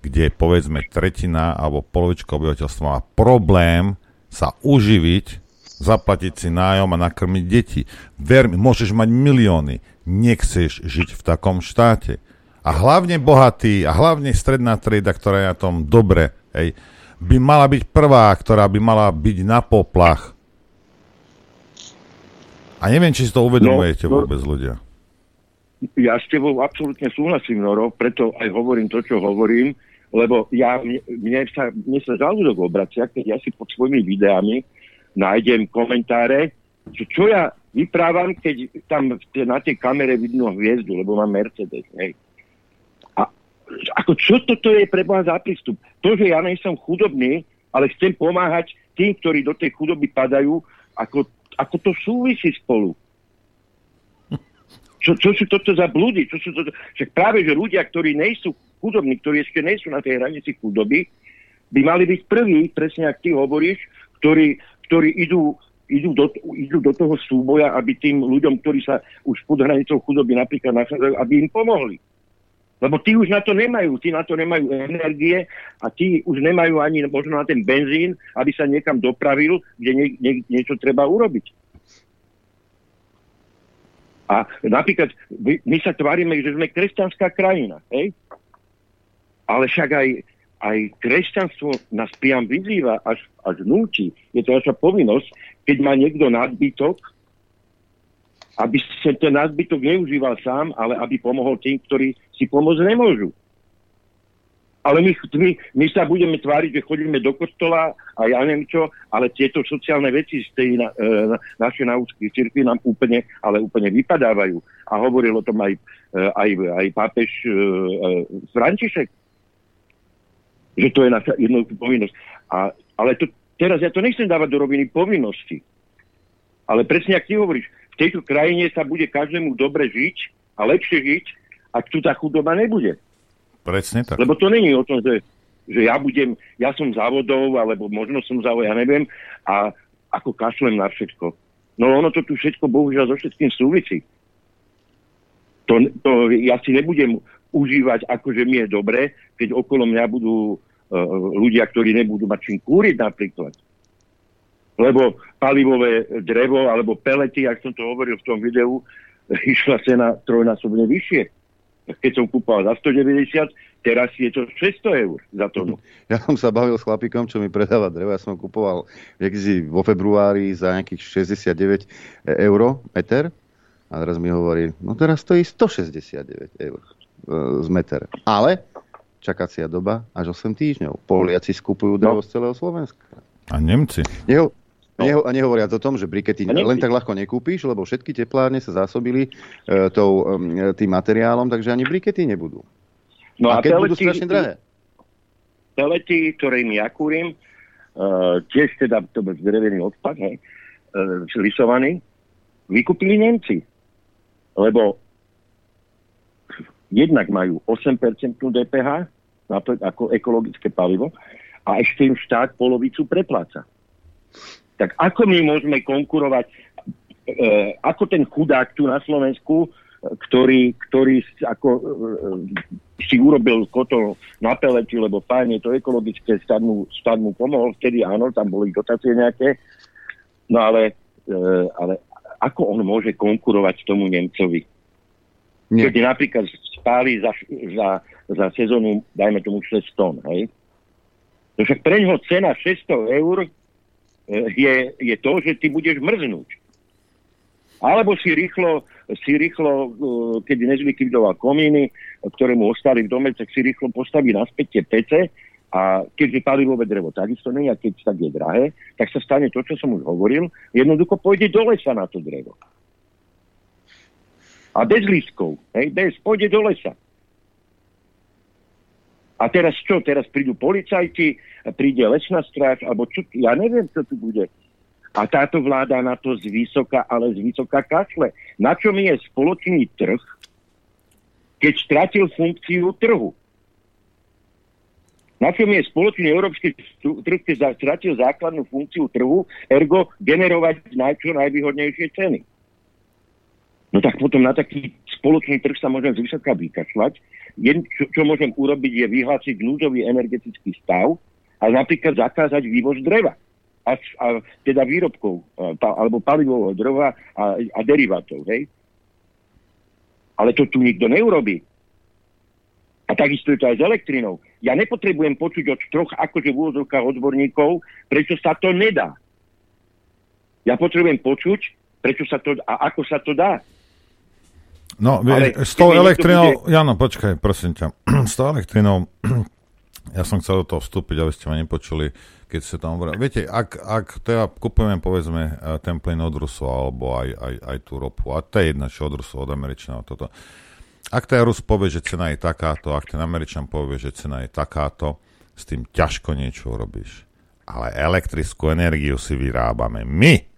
kde povedzme tretina alebo polovička obyvateľstva má problém sa uživiť, zaplatiť si nájom a nakrmiť deti. Ver môžeš mať milióny, nechceš žiť v takom štáte a hlavne bohatí a hlavne stredná trieda, ktorá je na tom dobre, hej, by mala byť prvá, ktorá by mala byť na poplach. A neviem, či si to uvedomujete no, no, vôbec ľudia. Ja s tebou absolútne súhlasím, Noro, preto aj hovorím to, čo hovorím, lebo ja, mne, mne sa, mne sa žalúdok obracia, keď ja si pod svojimi videami nájdem komentáre, že čo ja vyprávam, keď tam na tej kamere vidno hviezdu, lebo mám Mercedes. Hej. Ako čo toto je pre Boha za prístup? To, že ja nejsem chudobný, ale chcem pomáhať tým, ktorí do tej chudoby padajú, ako, ako to súvisí spolu. Čo, čo sú toto za blúdy? Čo sú toto? Však práve, že ľudia, ktorí nejsú chudobní, ktorí ešte nejsú na tej hranici chudoby, by mali byť prví, presne ak ty hovoríš, ktorí, ktorí idú idú do, idú do toho súboja, aby tým ľuďom, ktorí sa už pod hranicou chudoby napríklad nachádzajú, aby im pomohli. Lebo tí už na to nemajú, tí na to nemajú energie a tí už nemajú ani možno na ten benzín, aby sa niekam dopravil, kde nie, nie, niečo treba urobiť. A napríklad my sa tvárime, že sme kresťanská krajina, hej? ale však aj, aj kresťanstvo nás priam vyzýva, až, až núti, je to naša povinnosť, keď má niekto nadbytok, aby sa ten nadbytok neužíval sám, ale aby pomohol tým, ktorí si pomôcť nemôžu. Ale my, my, my sa budeme tváriť, že chodíme do kostola a ja neviem čo, ale tieto sociálne veci z tej na, e, naše náučky cirkvi nám úplne, ale úplne vypadávajú. A hovoril o tom aj, e, aj, aj pápež e, e, František, že to je naša jednoduchá povinnosť. A, ale to, Teraz ja to nechcem dávať do roviny povinnosti. Ale presne, ak ty hovoríš, v tejto krajine sa bude každému dobre žiť a lepšie žiť, ak tu tá chudoba nebude. Presne tak. Lebo to není o tom, že, že ja budem, ja som závodov, alebo možno som závodov, ja neviem, a ako kašlem na všetko. No ono to tu všetko bohužiaľ so všetkým súvisí. To, to ja si nebudem užívať, ako že mi je dobre, keď okolo mňa budú E, ľudia, ktorí nebudú mať čím kúriť napríklad. Lebo palivové drevo alebo pelety, ak som to hovoril v tom videu, išla cena trojnásobne vyššie. Keď som kúpal za 190, teraz je to 600 eur za tonu. Ja som sa bavil s chlapikom, čo mi predáva drevo. Ja som kupoval vo februári za nejakých 69 eur meter. A teraz mi hovorí, no teraz stojí 169 eur e, z meter. Ale čakacia doba až 8 týždňov. Poliaci skupujú drevo no. z celého Slovenska. A Nemci. Neho, no. neho, a nehovoriac o tom, že brikety len tak ľahko nekúpíš, lebo všetky teplárne sa zásobili e, tou, e, tým materiálom, takže ani brikety nebudú. No a, a keď pelety, budú strašne drahé? Pelety, ktorým ja kúrim, e, tiež teda to bez drevený odpad, hej, e, lisovaný, vykúpili Nemci. Lebo jednak majú 8% DPH, ako ekologické palivo a ešte im štát polovicu prepláca. Tak ako my môžeme konkurovať, e, ako ten chudák tu na Slovensku, ktorý, ktorý ako, e, si urobil kotol na peleti, lebo fajne to ekologické štát mu, mu pomohol, vtedy áno, tam boli dotácie nejaké, no ale, e, ale ako on môže konkurovať tomu Nemcovi? Nie. Keď napríklad spáli za, za, za sezónu, dajme tomu 6 tón, hej? No však pre ňoho cena 600 eur e, je, je to, že ty budeš mrznúť. Alebo si rýchlo, si rýchlo e, keď nezlikvidoval komíny, ktoré mu ostali v dome, tak si rýchlo postaví naspäť tie pece a keďže palivové drevo takisto nie, a keď tak je drahé, tak sa stane to, čo som už hovoril, jednoducho pôjde do lesa na to drevo. A bez lístkov, hej, bez, pôjde do lesa. A teraz čo? Teraz prídu policajti, príde lesná stráž, alebo čo? Ja neviem, čo tu bude. A táto vláda na to z vysoka, ale z vysoka kašle. Na čom je spoločný trh, keď stratil funkciu trhu? Na čom je spoločný európsky trh, keď stratil základnú funkciu trhu, ergo generovať najčo najvýhodnejšie ceny? No tak potom na taký spoločný trh sa môžem z vysoka vykašľať čo, čo môžem urobiť, je vyhlásiť núdzový energetický stav a napríklad zakázať vývoz dreva. A, a teda výrobkov, pa, alebo palivového dreva a, a derivátov. Hej? Ale to tu nikto neurobí. A takisto je to aj s elektrinou. Ja nepotrebujem počuť od troch akože v úvodzovkách odborníkov, prečo sa to nedá. Ja potrebujem počuť, prečo sa to, a ako sa to dá. No, Ale s tou elektrinou, bude... Jano, počkaj, prosím ťa, s tou elektrinou, ja som chcel do toho vstúpiť, aby ste ma nepočuli, keď ste tam hovorili. Viete, ak, ak teda kupujeme, povedzme, eh, ten plyn od Rusov, alebo aj, aj, aj tú ropu, a to je jedna, čo od Rusov, od Američanov, toto, ak ten Rus povie, že cena je takáto, ak ten Američan povie, že cena je takáto, s tým ťažko niečo urobíš. Ale elektrickú energiu si vyrábame my.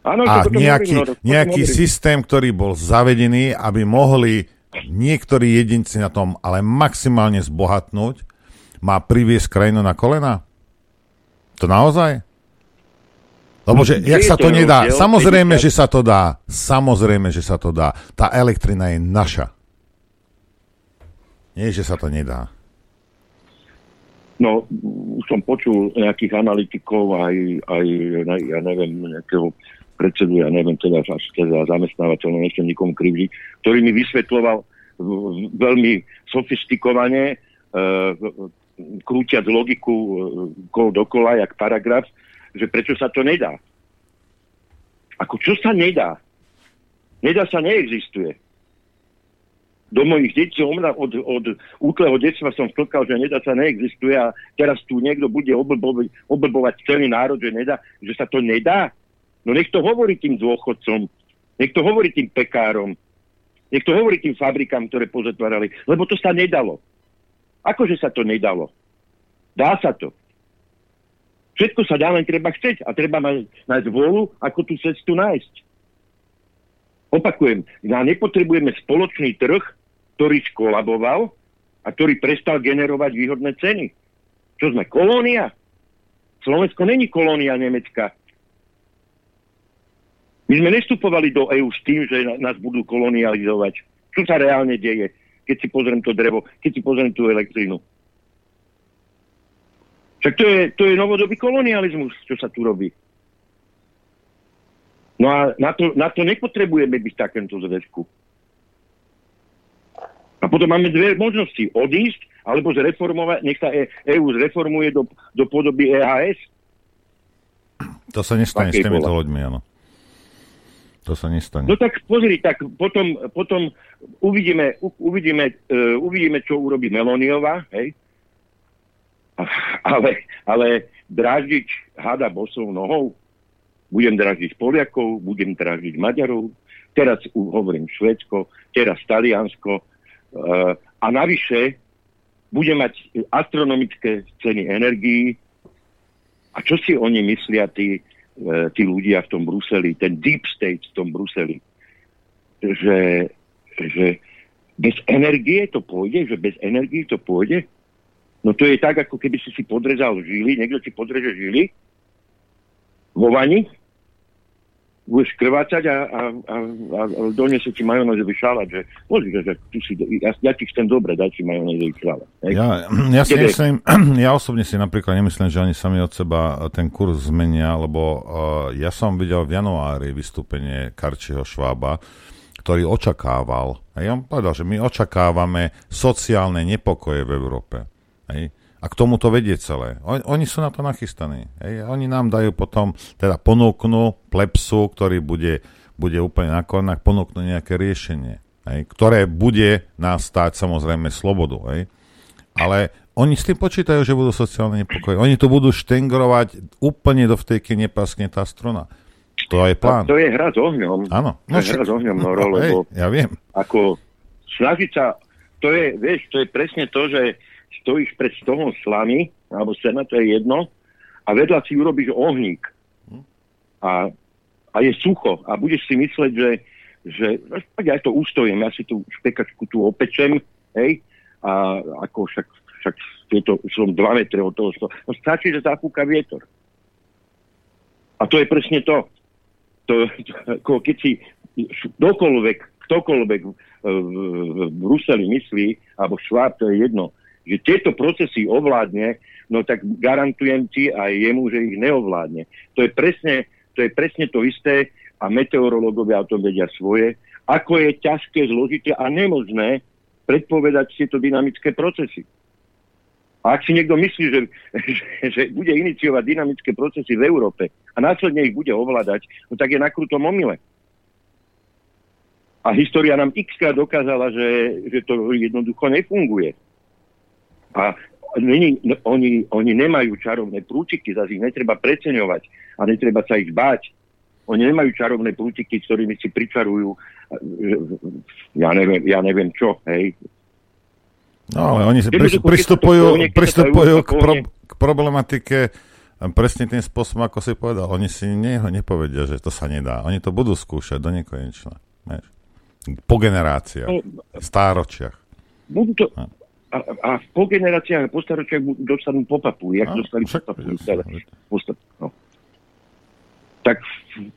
Ano, a nejaký, hovorím, no, nejaký systém, ktorý bol zavedený, aby mohli niektorí jedinci na tom ale maximálne zbohatnúť, má priviesť krajinu na kolena? To naozaj? Lebo že, jak sa to nedá, samozrejme, že sa to dá, samozrejme, že sa to dá. Tá elektrina je naša. Nie, že sa to nedá. No, už som počul nejakých analytikov, aj, aj ja neviem, nejakého predsedu, ja neviem, teda, teda zamestnávateľ, nechcem nikomu krivdiť, ktorý mi vysvetloval veľmi sofistikovane, e, krútiac logiku e, kol dokola, jak paragraf, že prečo sa to nedá. Ako čo sa nedá? Nedá sa neexistuje. Do mojich detí od, od útleho detstva som vtlkal, že nedá sa neexistuje a teraz tu niekto bude oblbovať, oblbovať celý národ, že, nedá, že sa to nedá. No nech to hovorí tým dôchodcom, nech to hovorí tým pekárom, nech to hovorí tým fabrikám, ktoré pozatvárali, lebo to sa nedalo. Akože sa to nedalo? Dá sa to. Všetko sa dá, len treba chceť a treba mať, mať vôľu, ako tú cestu nájsť. Opakujem, na nepotrebujeme spoločný trh, ktorý skolaboval a ktorý prestal generovať výhodné ceny. Čo sme, kolónia? Slovensko není kolónia Nemecka. My sme nestupovali do EÚ s tým, že nás budú kolonializovať. Čo sa reálne deje, keď si pozriem to drevo, keď si pozriem tú elektrínu? Však to je, to je novodobý kolonializmus, čo sa tu robí. No a na to, na to nepotrebujeme byť v takémto zväzku. A potom máme dve možnosti. Odísť, alebo zreformovať, nech sa EU e zreformuje do, do podoby EHS. To sa nestane s týmito ľuďmi, áno. To sa nestane. No tak pozri, tak potom, potom uvidíme, uvidíme, uh, uvidíme, čo urobí Meloniová, hej? ale, ale dráždiť hada bosou nohou, budem dráždiť Poliakov, budem dráždiť Maďarov, teraz hovorím Švedsko, teraz Taliansko uh, a navyše budem mať astronomické ceny energií. A čo si oni myslia, tí, tí ľudia v tom Bruseli, ten deep state v tom Bruseli, že, že bez energie to pôjde, že bez energie to pôjde? No to je tak, ako keby si si podrezal žily, niekto si podreže žily vo vani, budeš krvácať a, a, a, a doniesie ti majonézový šalát, že môžeš, že ty si, ja, ja ti chcem dobre, daj si majonézový šalát. Ja, ja, si myslím, ja osobne si napríklad nemyslím, že oni sami od seba ten kurz zmenia, lebo uh, ja som videl v januári vystúpenie Karčiho Švába, ktorý očakával, a ja povedal, že my očakávame sociálne nepokoje v Európe. Hej. A k tomu to vedie celé. Oni, oni sú na to nachystaní. Hej. Oni nám dajú potom, teda ponúknú plepsu, ktorý bude, bude úplne na kolenách, ponúknú nejaké riešenie, hej, ktoré bude nás stáť samozrejme slobodu. Hej. Ale oni s tým počítajú, že budú sociálne nepokoje. Oni to budú štengrovať úplne do vtej, keď nepaskne tá struna. To je plán. A to je hra s ohňom. Áno. No, to je hra s ohňom, no, lebo hej, ja viem. Ako snažiť sa, to je, vieš, to je presne to, že stojíš pred stolom slamy, alebo sena, to je jedno, a vedľa si urobíš ohník. A, a je sucho. A budeš si mysleť, že, že no, ja to ustojím, ja si tú špekačku tu opečem, hej, a ako však, však to, som 2 metre od toho stola. No stačí, že zafúka vietor. A to je presne to. to, to ako keď si kdokoľvek, ktokoľvek v, v, v Bruseli myslí, alebo Šváb, to je jedno, že tieto procesy ovládne, no tak garantujem ti aj jemu, že ich neovládne. To je presne to, je presne to isté a meteorológovia o tom vedia svoje, ako je ťažké, zložité a nemožné predpovedať tieto dynamické procesy. A ak si niekto myslí, že, že, že bude iniciovať dynamické procesy v Európe a následne ich bude ovládať, no tak je na krutom omyle. A história nám x dokázala, že, že to jednoducho nefunguje. A není, oni, oni nemajú čarovné prúčiky, zase ich netreba preceňovať a netreba sa ich báť. Oni nemajú čarovné prútiky, s ktorými si pričarujú ja neviem, ja neviem čo, hej. No ale oni pristupujú, pristupujú k, pro, k problematike presne tým spôsobom, ako si povedal. Oni si neho nepovedia, že to sa nedá. Oni to budú skúšať do nekonečna. Po generáciách, no, stáročiach. Budú to, a, a po generáciách a po staročiach dostanú po papu, jak no, dostali po papu. No. Tak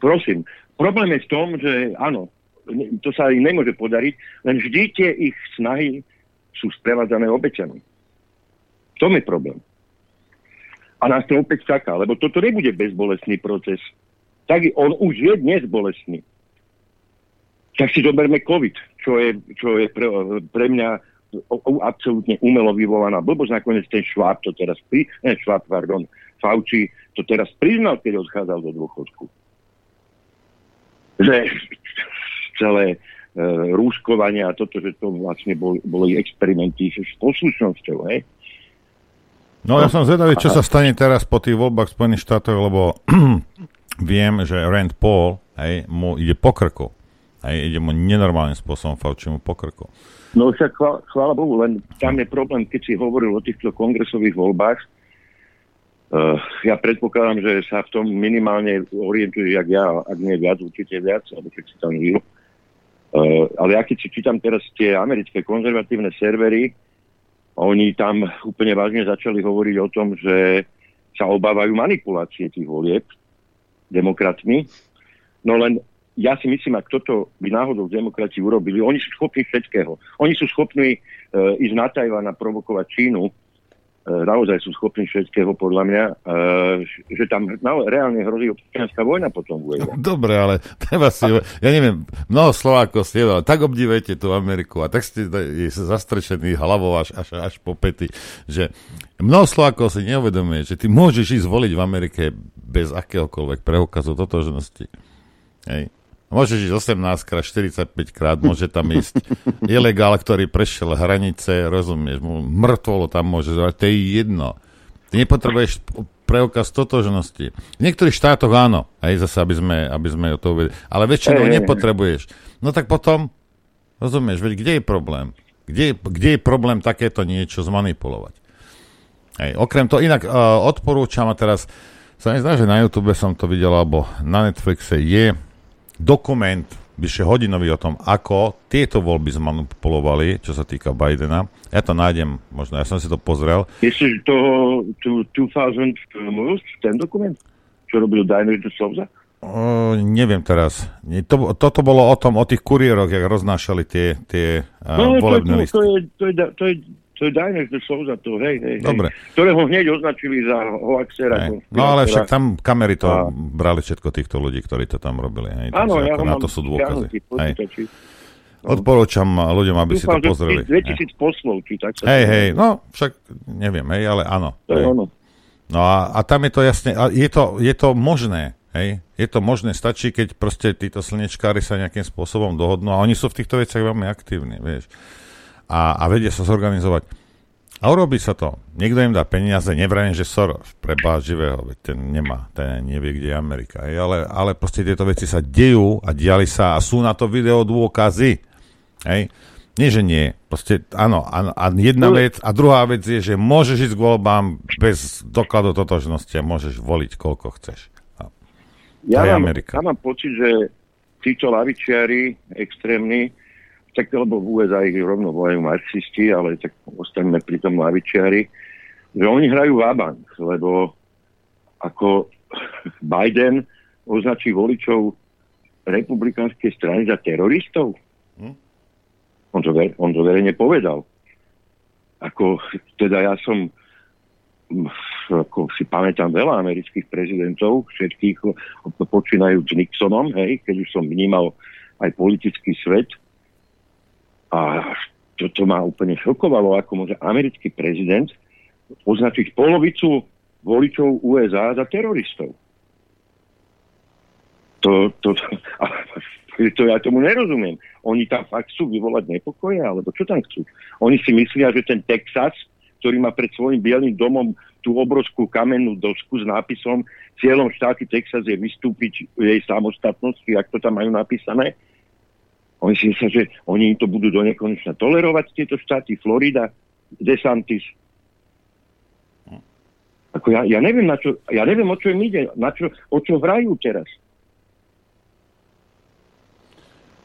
prosím, problém je v tom, že áno, to sa im nemôže podariť, len vždy tie ich snahy sú sprevádzané obeťami. V tom je problém. A nás to opäť čaká, lebo toto nebude bezbolestný proces. Tak on už je dnes bolestný. Tak si zoberme COVID, čo je, čo je pre, pre mňa absolútne umelo vyvolaná blbosť. Nakoniec ten Šváb to teraz pri... Ne, Šváb, pardon, Fauci to teraz priznal, keď odchádzal do dôchodku. Že celé e, rúškovanie a toto, že to vlastne bol, boli experimenty s poslušnosťou, hej. No ja som zvedavý, čo sa stane teraz po tých voľbách Spojených štátoch, lebo viem, že Rand Paul hej, mu ide po krku. Hej, ide mu nenormálnym spôsobom Fauci mu po. No však chvála, chvála Bohu, len tam je problém, keď si hovoril o týchto kongresových voľbách, Uh, ja predpokladám, že sa v tom minimálne orientuje, jak ja, ak nie viac, určite viac, alebo keď si tam žil. Uh, ale ja keď si čítam teraz tie americké konzervatívne servery, oni tam úplne vážne začali hovoriť o tom, že sa obávajú manipulácie tých volieb demokratmi. No len ja si myslím, ak toto by náhodou demokrati urobili, oni sú schopní všetkého. Oni sú schopní uh, ísť na Tajván a provokovať Čínu, E, naozaj sú schopní všetkého, podľa mňa, e, že tam reálne hrozí občianská vojna potom bude. Dobre, ale treba si, ja neviem, mnoho Slovákov ste, ale tak obdivujete tú Ameriku a tak ste zastrečení hlavou až, až, až po pety, že mnoho Slovákov si neuvedomuje, že ty môžeš ísť voliť v Amerike bez akéhokoľvek preukazu totožnosti. Hej. Môžeš ísť 18 krát, 45 krát, môže tam ísť ilegál, ktorý prešiel hranice, rozumieš, mŕtvolo tam môže zvať, to je jedno. Ty nepotrebuješ preukaz totožnosti. V niektorých štátoch áno, aj zase, aby sme, aby sme to uvedli. Ale väčšinou nepotrebuješ. No tak potom, rozumieš, veď kde je problém? Kde, kde je problém takéto niečo zmanipulovať? Hej, okrem toho, inak uh, odporúčam a teraz sa nezdá, že na YouTube som to videl, alebo na Netflixe je dokument vyše hodinový o tom, ako tieto voľby zmanipulovali, čo sa týka Bidena. Ja to nájdem, možno, ja som si to pozrel. Myslíš toho 2000 ten dokument, čo robil Diner de Souza? Uh, neviem teraz. To, toto bolo o tom, o tých kuriéroch, jak roznášali tie, tie uh, no, volebné listy. To je, to, je, to, je, to je Diners de Souza, to, hej, hej, Dobre. hej, ktorého hneď označili za hoaxera. No ale však tam kamery to a... brali všetko týchto ľudí, ktorí to tam robili. Hej, Áno, ja na to sú dôkazy. Hej. Odporúčam ľuďom, aby Dúfam, si to pozreli. 2000 poslov, či tak sa Hej, hej, no však neviem, hej, ale áno. To je ono. No a, a tam je to jasne, a je to, je to možné, hej, je to možné, stačí, keď proste títo slnečkári sa nejakým spôsobom dohodnú a oni sú v týchto veciach veľmi aktívni, vieš a, a vedia sa zorganizovať. A urobí sa to. Niekto im dá peniaze, nevrajím, že Soros, preba živého, veď ten nemá, ten nevie, kde je Amerika. Ale, ale proste tieto veci sa dejú a diali sa a sú na to video dôkazy. Hej. Nie, že nie. Proste áno. A, a jedna no, vec. A druhá vec je, že môžeš ísť k voľbám bez dokladu totožnosti a môžeš voliť, koľko chceš. A ja, mám, Amerika. ja mám pocit, že títo lavičiari extrémni tak lebo v USA ich rovno volajú marxisti, ale tak ostaňme pri tom lavičiari, že oni hrajú vábank, lebo ako Biden označí voličov republikánskej strany za teroristov. Hm? On, to, on to verejne povedal. Ako, teda ja som ako si pamätám veľa amerických prezidentov, všetkých počínajú s Nixonom, hej, keď už som vnímal aj politický svet, a to, ma úplne šokovalo, ako môže americký prezident označiť polovicu voličov USA za teroristov. To, to, to, to ja tomu nerozumiem. Oni tam fakt chcú vyvolať nepokoje, alebo čo tam chcú? Oni si myslia, že ten Texas, ktorý má pred svojim bielým domom tú obrovskú kamennú dosku s nápisom cieľom štáty Texas je vystúpiť jej samostatnosti, ak to tam majú napísané. Si myslia, že oni to budú do nekonečna tolerovať, tieto štáty, Florida, DeSantis. Ako ja, ja, neviem, na čo, ja neviem, o čo im ide, na čo, o čo hrajú teraz.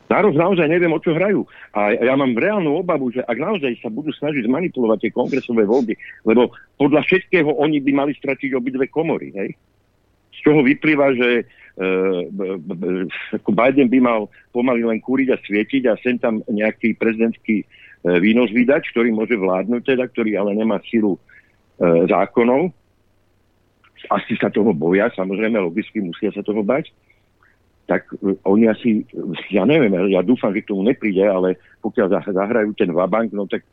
Národ naozaj neviem, o čo hrajú. A ja mám reálnu obavu, že ak naozaj sa budú snažiť zmanipulovať tie kongresové voľby, lebo podľa všetkého oni by mali stratiť obidve komory. Hej? Z čoho vyplýva, že e, Biden by mal pomaly len kúriť a svietiť a sem tam nejaký prezidentský e, výnos vydať, ktorý môže vládnuť, teda, ktorý ale nemá silu e, zákonov. Asi sa toho boja, samozrejme, logicky musia sa toho bať tak oni asi, ja neviem, ja dúfam, že k tomu nepríde, ale pokiaľ zahrajú ten vabank, no tak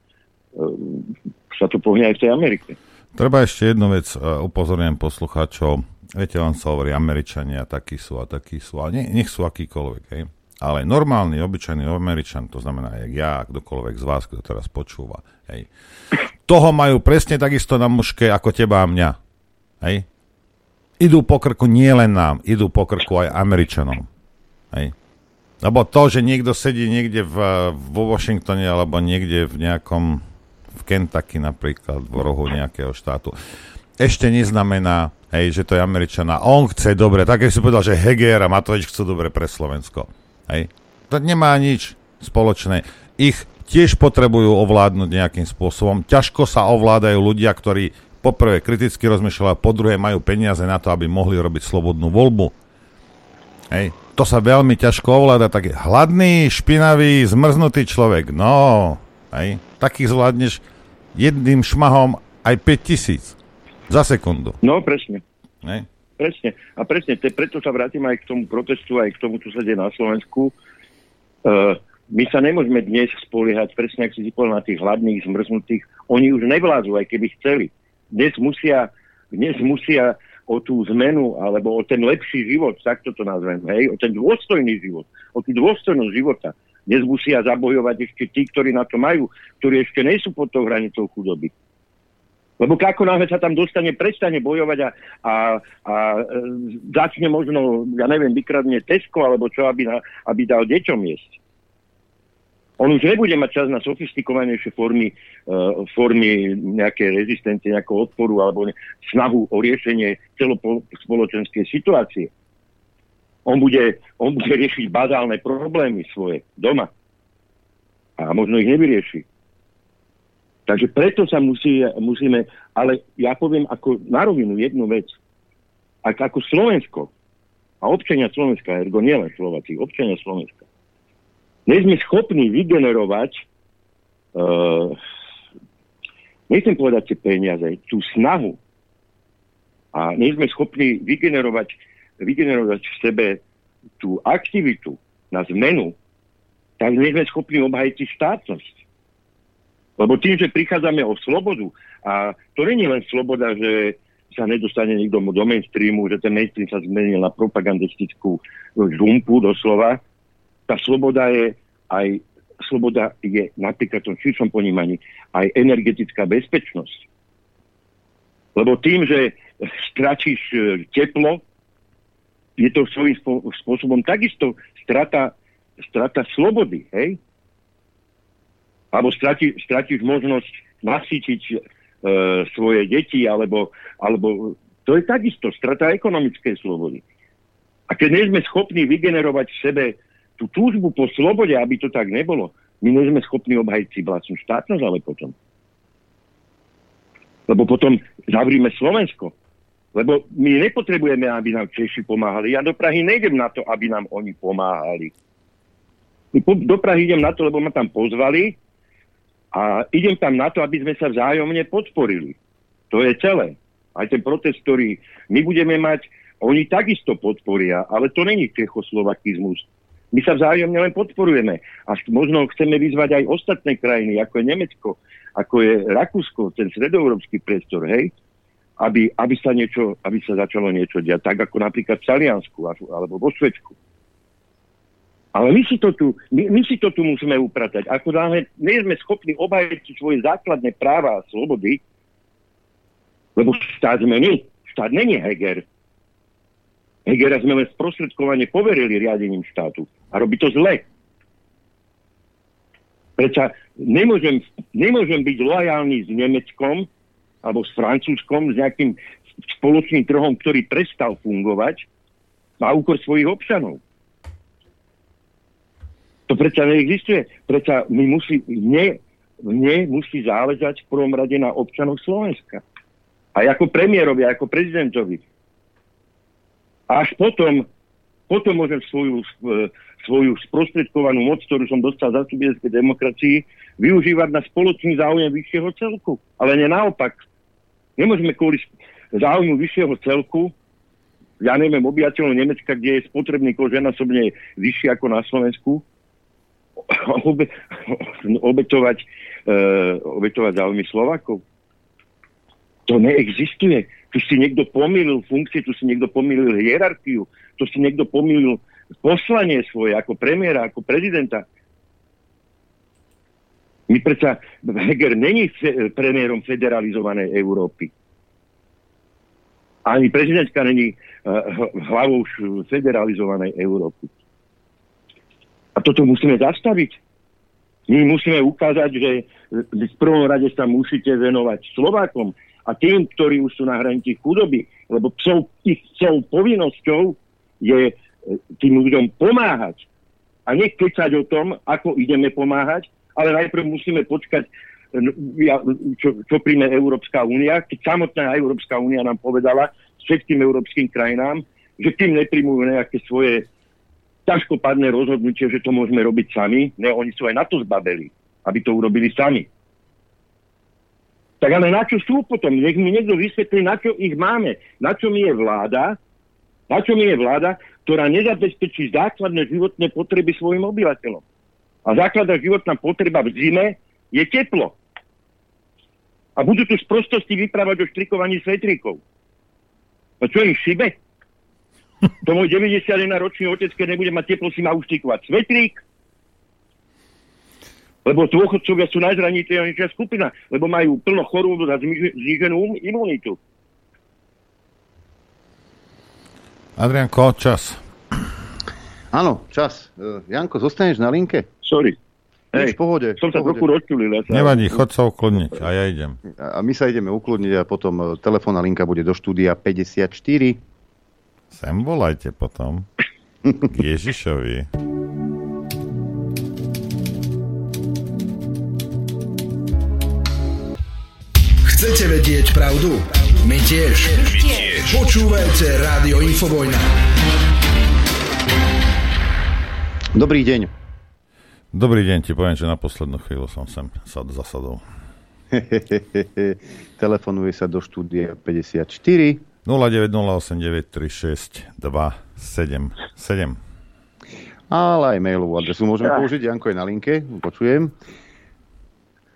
sa to pohne aj v tej Amerike. Treba ešte jednu vec, upozorňujem poslucháčov, viete, on sa hovorí, Američania takí sú a takí sú, ale nech sú akýkoľvek, hej. Ale normálny, obyčajný Američan, to znamená, jak ja, kdokoľvek z vás, kto teraz počúva, hej. Toho majú presne takisto na muške ako teba a mňa, hej idú po krku nie len nám, idú po krku aj Američanom. Hej. Lebo to, že niekto sedí niekde v, vo Washingtone alebo niekde v nejakom v Kentucky napríklad, v rohu nejakého štátu, ešte neznamená, hej, že to je Američana. On chce dobre, tak si povedal, že Heger a Matovič chcú dobre pre Slovensko. Hej. To nemá nič spoločné. Ich tiež potrebujú ovládnuť nejakým spôsobom. Ťažko sa ovládajú ľudia, ktorí poprvé kriticky rozmýšľajú a po druhé majú peniaze na to, aby mohli robiť slobodnú voľbu. Hej. To sa veľmi ťažko ovláda, taký hladný, špinavý, zmrznutý človek. No, hej. takých zvládneš jedným šmahom aj 5000 za sekundu. No, presne. Hej. Presne. A presne, te, preto sa vrátim aj k tomu protestu, aj k tomu, čo sa deje na Slovensku. Uh, my sa nemôžeme dnes spoliehať, presne ak si si povedal, na tých hladných, zmrznutých. Oni už nevládzu, aj keby chceli dnes musia, dnes musia o tú zmenu alebo o ten lepší život, takto to nazvem, hej, o ten dôstojný život, o tú dôstojnosť života. Dnes musia zabojovať ešte tí, ktorí na to majú, ktorí ešte nie sú pod tou hranicou chudoby. Lebo ako náhle sa tam dostane, prestane bojovať a, a, a e, začne možno, ja neviem, vykradne Tesco alebo čo, aby, na, aby dal deťom jesť on už nebude mať čas na sofistikovanejšie formy, uh, formy nejaké rezistencie, nejakého odporu alebo ne, snahu o riešenie celospoločenskej situácie. On bude, on bude riešiť bazálne problémy svoje doma. A možno ich nevyrieši. Takže preto sa musí, musíme, ale ja poviem ako na rovinu jednu vec. Ak ako Slovensko a občania Slovenska, ergo nielen Slováci, občania Slovenska, nie sme schopní vygenerovať, uh, nechcem povedať tie peniaze, tú snahu a nie sme schopní vygenerovať, vygenerovať v sebe tú aktivitu na zmenu, tak nie sme schopní obhajiť štátnosť. Lebo tým, že prichádzame o slobodu, a to nie je len sloboda, že sa nedostane niekto do mainstreamu, že ten mainstream sa zmenil na propagandistickú žumpu doslova, tá sloboda je aj sloboda je napríklad v tom širšom ponímaní aj energetická bezpečnosť. Lebo tým, že stračíš e, teplo, je to svojím spôsobom takisto strata, strata slobody, hej? Alebo strati, stratíš možnosť nasýtiť e, svoje deti, alebo, alebo to je takisto strata ekonomickej slobody. A keď nie sme schopní vygenerovať v sebe tú túžbu po slobode, aby to tak nebolo, my nie sme schopní obhajiť si vlastnú štátnosť, ale potom. Lebo potom zavríme Slovensko. Lebo my nepotrebujeme, aby nám Češi pomáhali. Ja do Prahy nejdem na to, aby nám oni pomáhali. Do Prahy idem na to, lebo ma tam pozvali a idem tam na to, aby sme sa vzájomne podporili. To je celé. Aj ten protest, ktorý my budeme mať, oni takisto podporia, ale to není čechoslovakizmus My sa vzájomne len podporujeme. A možno chceme vyzvať aj ostatné krajiny, ako je Nemecko, ako je Rakúsko, ten stredoeurópsky priestor, hej, aby, aby, sa niečo, aby sa začalo niečo diať, tak ako napríklad v Taliansku alebo vo Švedsku. Ale my si to tu, my, my si to tu musíme upratať. Ako dáme, nie sme schopní obhajiť svoje základné práva a slobody, lebo štát sme my. Štát není Heger. Hegera sme len sprostredkovane poverili riadením štátu. A robí to zle. Prečo nemôžem, nemôžem byť lojálny s Nemeckom alebo s Francúzskom, s nejakým spoločným trhom, ktorý prestal fungovať na úkor svojich občanov. To predsa neexistuje. Predsa my musí, mne, mne musí záležať v prvom rade na občanoch Slovenska. A ako premiérovi, ako prezidentovi. A až potom, potom môžem svoju, e, svoju sprostredkovanú moc, ktorú som dostal za subjektskej demokracii, využívať na spoločný záujem vyššieho celku. Ale nie naopak. Nemôžeme kvôli záujmu vyššieho celku ja neviem, obyvateľov Nemecka, kde je spotrebný koženasobne vyšší ako na Slovensku, obe, obetovať, uh, obetovať záujmy Slovakov. To neexistuje. Tu si niekto pomýlil funkcie, tu si niekto pomýlil hierarchiu, tu si niekto pomýlil poslanie svoje ako premiéra, ako prezidenta. My predsa, Heger není fe, premiérom federalizovanej Európy. Ani prezidentka není uh, hlavou federalizovanej Európy. A toto musíme zastaviť. My musíme ukázať, že v prvom rade sa musíte venovať Slovákom a tým, ktorí už sú na hranici chudoby, lebo psov, ich psov povinnosťou je e, tým ľuďom pomáhať. A nekecať o tom, ako ideme pomáhať, ale najprv musíme počkať, e, čo, čo príjme Európska únia, keď samotná Európska únia nám povedala všetkým európskym krajinám, že tým nepríjmujú nejaké svoje ťažkopadné rozhodnutie, že to môžeme robiť sami. Ne, oni sú aj na to zbabeli, aby to urobili sami. Tak ale na čo sú potom? Nech mi niekto vysvetlí, na čo ich máme. Na čo mi je vláda, na čo mi je vláda, ktorá nezabezpečí základné životné potreby svojim obyvateľom. A základná životná potreba v zime je teplo. A budú tu z prostosti vyprávať o štrikovaní svetríkov. A čo im šibe? To môj 91 ročný otec, keď nebude mať teplo, si má uštikovať svetrík, lebo dôchodcovia sú najzraniteľnejšia skupina, lebo majú plno chorôb a zniženú imunitu. Adrianko, čas. Áno, čas. Uh, Janko, zostaneš na linke? Sorry. Hej, v pohode. Som sa trochu rozčulil. Ja Nevadí, chod sa ukludniť a ja idem. A my sa ideme ukludniť a potom e, telefónna linka bude do štúdia 54 Sem volajte potom. K Ježišovi. Chcete vedieť pravdu? My tiež. My tiež. Počúvajte Rádio Infovojna. Dobrý deň. Dobrý deň, ti poviem, že na poslednú chvíľu som sem sad zasadol. Telefonuje sa do štúdia 54 0908936277. Ale aj mailovú adresu môžeme ja. použiť. Janko je na linke, počujem.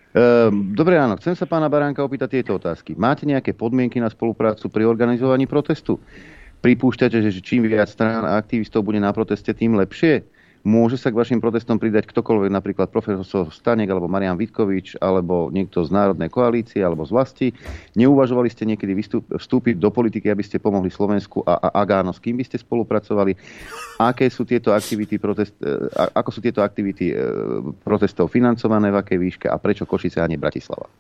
Ehm, dobre ráno, chcem sa pána Baránka opýtať tieto otázky. Máte nejaké podmienky na spoluprácu pri organizovaní protestu? Pripúšťate, že čím viac strán a aktivistov bude na proteste, tým lepšie? Môže sa k vašim protestom pridať ktokoľvek, napríklad profesor Stanek alebo Marian Vitkovič alebo niekto z Národnej koalície alebo z vlasti. Neuvažovali ste niekedy vstúpiť do politiky, aby ste pomohli Slovensku a, a ak s kým by ste spolupracovali? Aké sú tieto aktivity, protest, ako sú tieto aktivity e, protestov financované, v akej výške a prečo Košice a nie Bratislava?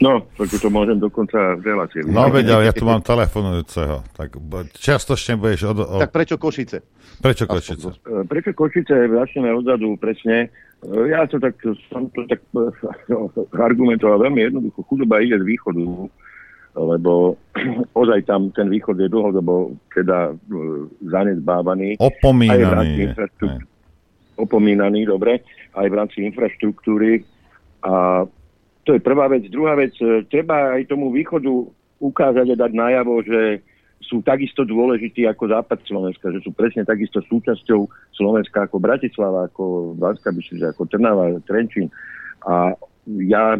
No, tak to môžem dokonca v relácii. No veď, ale ja tu mám telefonujúceho. Tak častočne budeš od, od... Tak prečo Košice? Prečo Košice? E, prečo Košice? Začneme odzadu presne. E, ja to tak, som to tak no, argumentoval veľmi jednoducho. Chudoba ide z východu, lebo ozaj tam ten východ je dlhodobo teda zanedbávaný. Opomínaný. Opomínaný, dobre. Aj v rámci infraštruktúry. A to je prvá vec. Druhá vec, treba aj tomu východu ukázať a dať najavo, že sú takisto dôležití ako západ Slovenska, že sú presne takisto súčasťou Slovenska ako Bratislava, ako Banská Bystrica, ako Trnava, Trenčín. A ja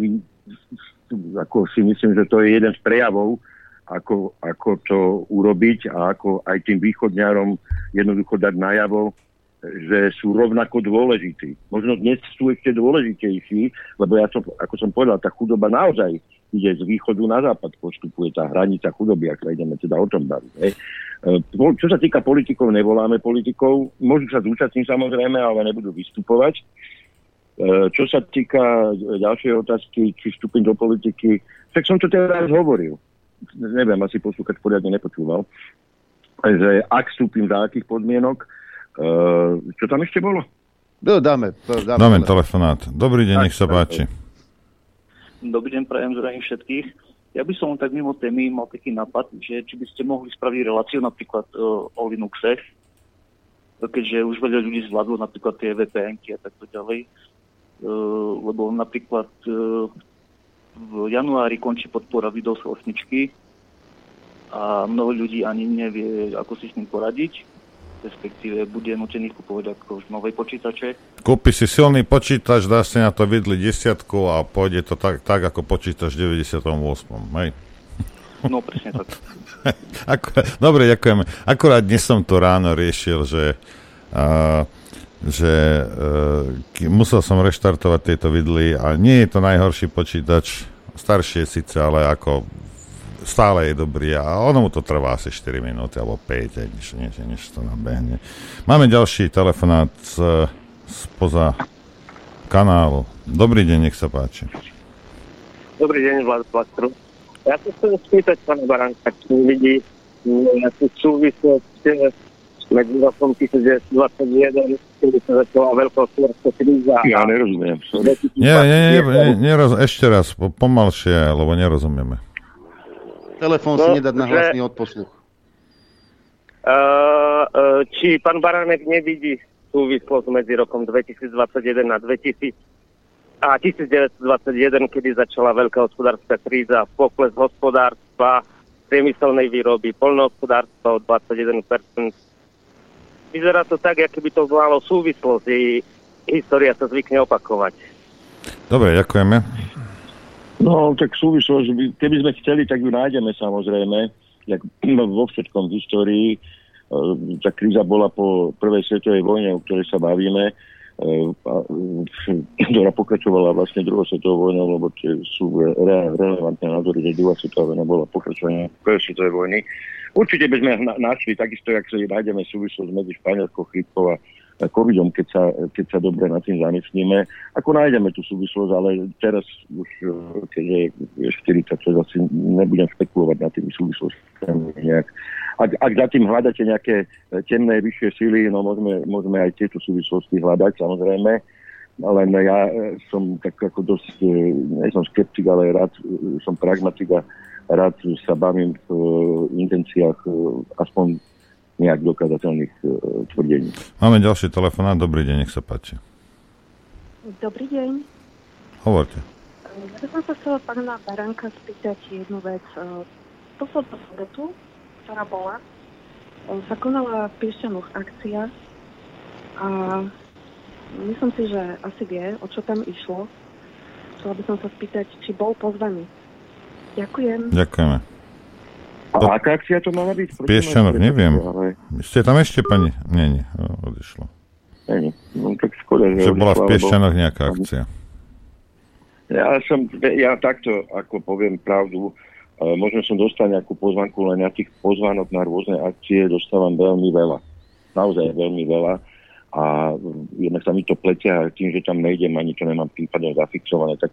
ako si myslím, že to je jeden z prejavov, ako, ako to urobiť a ako aj tým východňarom jednoducho dať najavo, že sú rovnako dôležití. Možno dnes sú ešte dôležitejší, lebo ja som, ako som povedal, tá chudoba naozaj ide z východu na západ, postupuje tá hranica chudoby, ak sa ideme teda o tom baviť. Hej. E, čo sa týka politikov, nevoláme politikov, môžu sa zúčastniť samozrejme, ale nebudú vystupovať. E, čo sa týka ďalšej otázky, či vstúpim do politiky, tak som to teraz hovoril. Neviem, asi poslúchať poriadne nepočúval. Že ak vstúpim za akých podmienok, čo tam ešte bolo? No, dáme, dáme, dáme telefonát. Dobrý deň, tak, nech sa páči. Dobrý deň, prajem zdravím všetkých. Ja by som tak mimo témy mal taký nápad, že či by ste mohli spraviť reláciu napríklad uh, o Linuxe, keďže už veľa ľudí zvládlo napríklad tie vpn a takto ďalej. Uh, lebo napríklad uh, v januári končí podpora Windows 8 a mnoho ľudí ani nevie, ako si s ním poradiť respektíve bude nutený kupovať ako už nové počítače. Kúpi si silný počítač, dá si na to vidli desiatku a pôjde to tak, tak ako počítač v 98. Hej? No presne tak. Ako, dobre, ďakujeme. Akurát dnes som to ráno riešil, že, uh, že uh, musel som reštartovať tieto vidly a nie je to najhorší počítač, staršie síce, ale ako stále je dobrý a ono mu to trvá asi 4 minúty alebo 5, než, než, než to nabehne. Máme ďalší telefonát z, spoza kanálu. Dobrý deň, nech sa páči. Dobrý deň, Vlad Plastru. Ja sa chcem spýtať pána Baranka, či vidí nejakú súvislosť medzi rokom 1921, kedy sa začala veľkohospodárska kríza. Ja nerozumiem. Nie, nie, nie, nie, neroz, ešte raz, pomalšie, lebo nerozumieme. Telefón no, si nedať na hlasný odposluch. Uh, uh, či pán Baranek nevidí súvislosť medzi rokom 2021 a 2000 a 1921, kedy začala veľká hospodárska kríza, pokles hospodárstva, priemyselnej výroby, polnohospodárstva o 21%. Vyzerá to tak, ako by to malo súvislosť. História sa zvykne opakovať. Dobre, ďakujeme. No, tak súvislosť, keby sme chceli, tak ju nájdeme samozrejme, jak vo všetkom v histórii. E, tá kríza bola po prvej svetovej vojne, o ktorej sa bavíme, e, ktorá pokračovala vlastne druhou svetovou vojnou, lebo tie sú re- relevantné názory, že druhá svetová vojna bola pokračovanie prvej svetovej vojny. Určite by sme našli, takisto, jak sa nájdeme súvislosť medzi španielskou chrípkou a covidom, keď sa, keď sa dobre nad tým zamyslíme. Ako nájdeme tú súvislosť, ale teraz už, keďže je 40, to asi nebudem špekulovať na tými súvislostiami nejak. Ak, ak za tým hľadáte nejaké temné vyššie síly, no môžeme, môžeme aj tieto súvislosti hľadať, samozrejme. Len ja som tak ako dosť, nie som skeptik, ale rád som pragmatik a rád sa bavím v intenciách aspoň nejak dokázateľných e, tvrdení. Máme ďalší telefonát. Dobrý deň, nech sa páči. Dobrý deň. Hovorte. Ja by som sa chcela pána Baranka spýtať jednu vec. E, poslednú sobotu, ktorá bola, e, sa konala v Piešťanoch akcia a myslím si, že asi vie, o čo tam išlo. Chcela by som sa spýtať, či bol pozvaný. Ďakujem. Ďakujeme. A aká akcia to mala byť? Piešťanok, neviem. Ale... Ste tam ešte, pani? Nie, nie, odišlo. Nie, no tak škoda, že, že bola v Piešťanoch nejaká akcia. Ja som, ja takto, ako poviem pravdu, možno som dostal nejakú pozvanku, len na tých pozvánok na rôzne akcie dostávam veľmi veľa. Naozaj veľmi veľa. A jednak sa mi to pletia tým, že tam nejdem, ani to nemám tým pádom zafixované, tak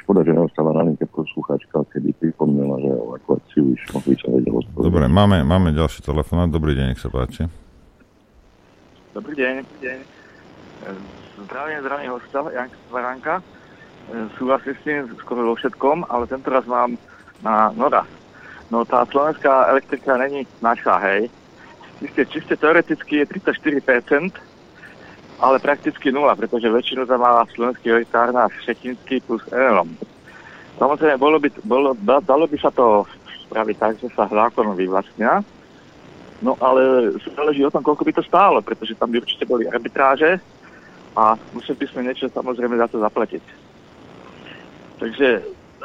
škoda, že neostáva na linke poslucháčka, kedy pripomínala, že o akú akciu išlo, by sa vedelo Dobre, máme, máme ďalší telefonát. Dobrý deň, nech sa páči. Dobrý deň. Dobrý deň. Zdravím, zdravím hostia, Janka Varánka. Súhlasím s tým skoro vo všetkom, ale tento raz mám na Noda. No tá slovenská elektrika není naša, hej. Čiste, čiste teoreticky je 34%, ale prakticky nula, pretože väčšinu tam má slovenský na Šetinský plus Enelom. Samozrejme, bolo by, bolo, dalo by sa to spraviť tak, že sa zákon vyvlastnia. No ale záleží o tom, koľko by to stálo, pretože tam by určite boli arbitráže a museli by sme niečo samozrejme za to zaplatiť. Takže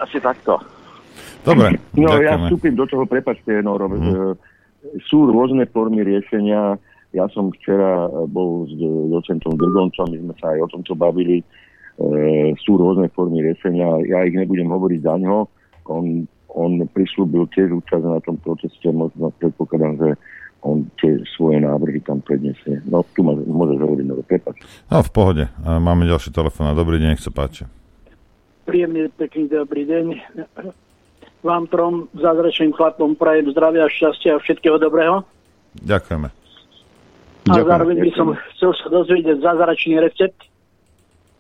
asi takto. Dobre. No ďakujeme. ja vstúpim do toho, prepačte, no, Robert, hmm. sú rôzne formy riešenia. Ja som včera bol s docentom Drgoncom, my sme sa aj o tomto bavili. E, sú rôzne formy riešenia. Ja ich nebudem hovoriť za ňo. On, on prislúbil tiež účasť na tom procese, možno predpokladám, že on tie svoje návrhy tam predniesie. No, tu ma, môžeš hovoriť, no, prepač. No, v pohode. Máme ďalší telefón. Dobrý deň, nech sa páči. Príjemný, pekný dobrý deň. Vám trom zázračným chlapom prajem zdravia, šťastia a všetkého dobrého. Ďakujeme. A ďakujem, zároveň by som chcel sa dozvedieť zázračný recept,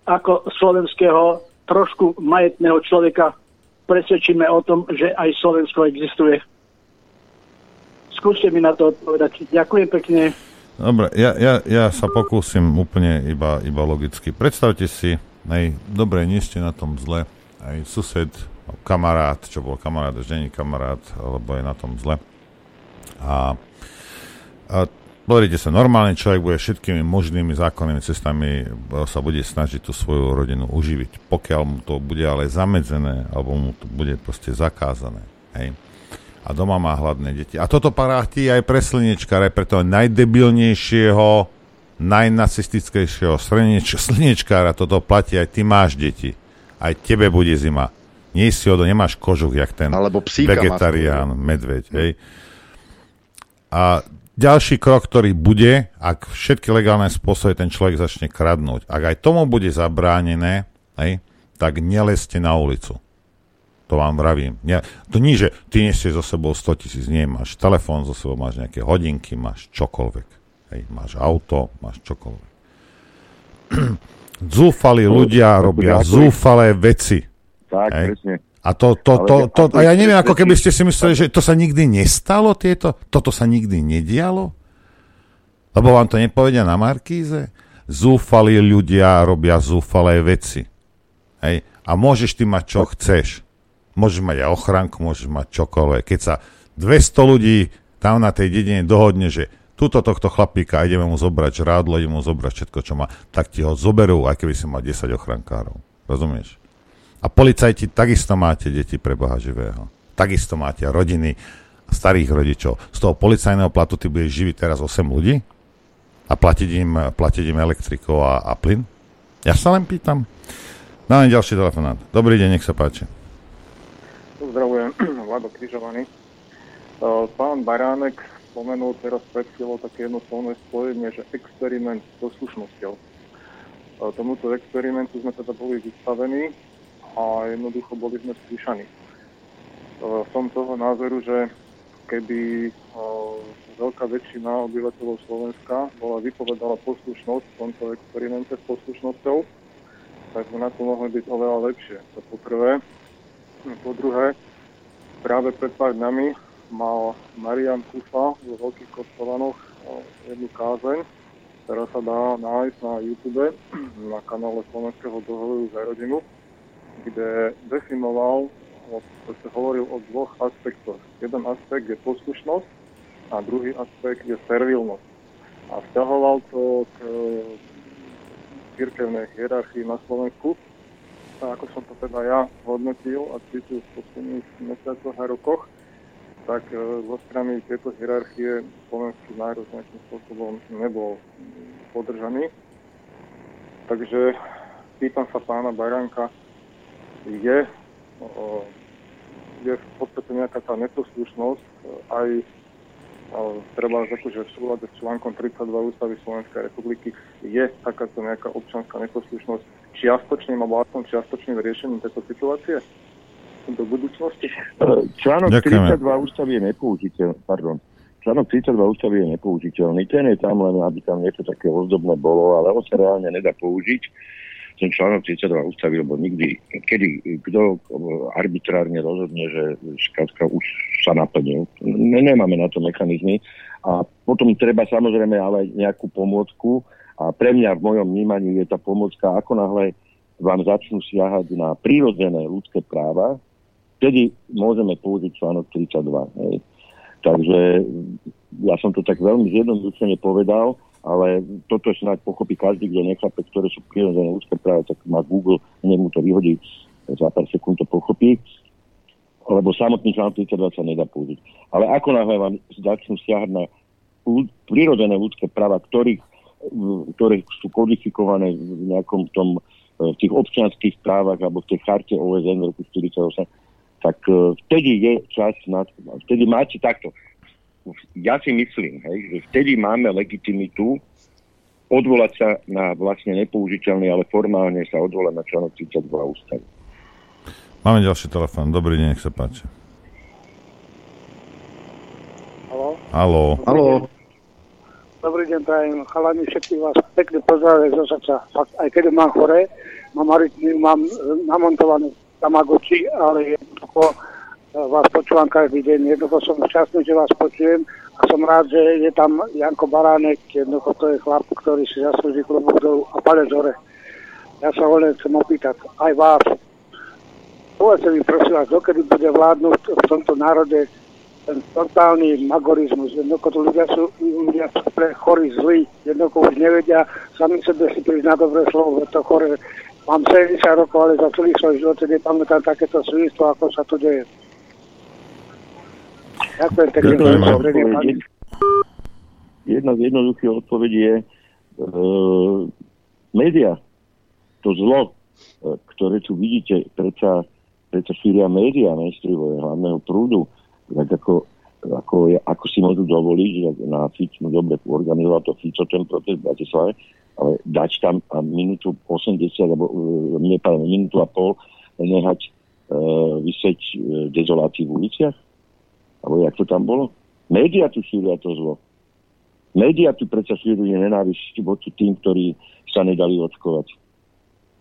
ako slovenského trošku majetného človeka presvedčíme o tom, že aj Slovensko existuje. Skúste mi na to odpovedať. Ďakujem pekne. Dobre, ja, ja, ja sa pokúsim úplne iba, iba logicky. Predstavte si, aj dobre, nie ste na tom zle, aj sused, kamarát, čo bol kamarát, už není kamarát, alebo je na tom zle. A, a pozrite sa, normálny človek bude všetkými možnými zákonnými cestami sa bude snažiť tú svoju rodinu uživiť. Pokiaľ mu to bude ale zamedzené, alebo mu to bude proste zakázané. Hej a doma má hladné deti. A toto platí aj pre slnečkára, aj pre toho najdebilnejšieho, najnacistickejšieho slneč, slnečkára. Toto platí aj ty máš deti. Aj tebe bude zima. Nie si odo, nemáš kožuch, jak ten Alebo vegetarián, medveď. Hej. A ďalší krok, ktorý bude, ak všetky legálne spôsoby ten človek začne kradnúť, ak aj tomu bude zabránené, hej, tak neleste na ulicu. To vám vravím. Nie, to nie, že ty nesieš so sebou 100 tisíc, nie, máš telefón so sebou, máš nejaké hodinky, máš čokoľvek. Hej, máš auto, máš čokoľvek. Zúfali no, ľudia robia zúfalé veci. Tak, hej. presne. A to, to, to, to, to, a ja neviem, ako keby ste si mysleli, že to sa nikdy nestalo, tieto, toto sa nikdy nedialo? Lebo vám to nepovedia na Markíze? Zúfali ľudia robia zúfalé veci. Hej? A môžeš ty mať, čo chceš môžeš mať aj ochránku, môžeš mať čokoľvek. Keď sa 200 ľudí tam na tej dedine dohodne, že túto tohto chlapíka ideme mu zobrať žrádlo, ideme mu zobrať všetko, čo má, tak ti ho zoberú, aj keby si mal 10 ochrankárov. Rozumieš? A policajti takisto máte deti pre Boha živého. Takisto máte rodiny starých rodičov. Z toho policajného platu ty budeš živiť teraz 8 ľudí a platiť im, platiť im elektriku a, a plyn? Ja sa len pýtam. Dáme ďalší telefonát. Dobrý deň, nech sa páči. Pozdravujem, Vlado Križovaný. E, pán Baránek spomenul teraz pred chvíľou také jedno slovné spojenie, že experiment s poslušnosťou. E, tomuto experimentu sme teda boli vystavení a jednoducho boli sme skúšaní. E, som toho názoru, že keby veľká väčšina obyvateľov Slovenska bola vypovedala poslušnosť v tomto experimente s poslušnosťou, tak by na to mohli byť oveľa lepšie. To poprvé. Po druhé, práve pred pár dňami mal Marian Kufa vo Veľkých Kostolanoch jednu kázeň, ktorá sa dá nájsť na YouTube na kanále Slovenského dohovoru za rodinu, kde definoval, sa hovoril o dvoch aspektoch. Jeden aspekt je poslušnosť a druhý aspekt je servilnosť. A vzťahoval to k cirkevnej hierarchii na Slovensku, a ako som to teda ja hodnotil a cítil v posledných mesiacoch a rokoch, tak e, zo strany tejto hierarchie slovenský národ nejakým spôsobom nebol podržaný. Takže pýtam sa pána Baranka, je, je v podstate nejaká tá neposlušnosť e, aj treba akože v súlade s článkom 32 ústavy Slovenskej republiky je takáto nejaká občanská neposlušnosť čiastočným alebo aspoň čiastočným riešením tejto situácie do budúcnosti? Článok Ďakujeme. 32 ústavy je nepoužiteľný, pardon. Článok 32 ústavy je nepoužiteľný. Ten je tam len, aby tam niečo také ozdobné bolo, ale on sa reálne nedá použiť ten článok 32 ústavy, lebo nikdy, kedy kto arbitrárne rozhodne, že skrátka už sa naplnil. Nemáme na to mechanizmy. A potom treba samozrejme ale nejakú pomôcku. A pre mňa v mojom vnímaní je tá pomôcka, ako náhle vám začnú siahať na prírodzené ľudské práva, vtedy môžeme použiť článok 32. Hej. Takže ja som to tak veľmi zjednodušene povedal, ale toto snáď pochopí každý, kto nechápe, ktoré sú prirodzené ľudské práva, tak má Google, nech mu to vyhodí, za pár sekúnd to pochopí, lebo samotný článok 32 sa nedá použiť. Ale ako náhle vám začnú stiahať na prirodzené ľudské práva, ktorých, ktoré sú kodifikované v nejakom tom v tých občianských právach alebo v tej charte OSN v roku 48, tak e, vtedy je čas na vtedy máte takto. Ja si myslím, hej, že vtedy máme legitimitu odvolať sa na vlastne nepoužiteľný, ale formálne sa odvolať na článok 32 ústavy. Máme ďalší telefón. Dobrý deň, nech sa páči. Haló? Haló. Haló. Dobrý deň, prajem. Chalani, všetkých vás pekne pozdravujem zo srdca. Aj keď mám chore, mám arytmiu, mám e, namontované tamagoči, ale jednoducho e, vás počúvam každý deň. Jednoducho som šťastný, že vás počujem a som rád, že je tam Janko Baránek. Jednoducho to je chlap, ktorý si zaslúži klobúk dolu a palec hore. Ja sa ho len chcem opýtať, aj vás. Povedzte mi, prosím vás, dokedy bude vládnuť v tomto národe ten totálny magorizmus. Jednoducho to ľudia sú, ľudia sú pre chorí zlí. Jednoducho už nevedia sami sebe si prísť na dobré slovo. To chore. Mám 70 rokov, ale za celý svoj život nepamätám takéto svinstvo, ako sa to deje. Ďakujem pekne. Jedna z jednoduchých odpovedí je e, média. To zlo, e, ktoré tu vidíte, predsa, predsa šíria média mainstreamové hlavného prúdu, tak ako, ako, ako si môžu dovoliť, že na Ficu, no dobre, organizoval to Fico ten protest v Bratislave, ale dať tam a minútu 80, alebo e, nepávam, minútu a pol nehať uh, vysieť uh, dezolácii v uliciach? Alebo jak to tam bolo? Média tu šíria to zlo. Média tu predsa šíria nenávisť voči tým, ktorí sa nedali očkovať.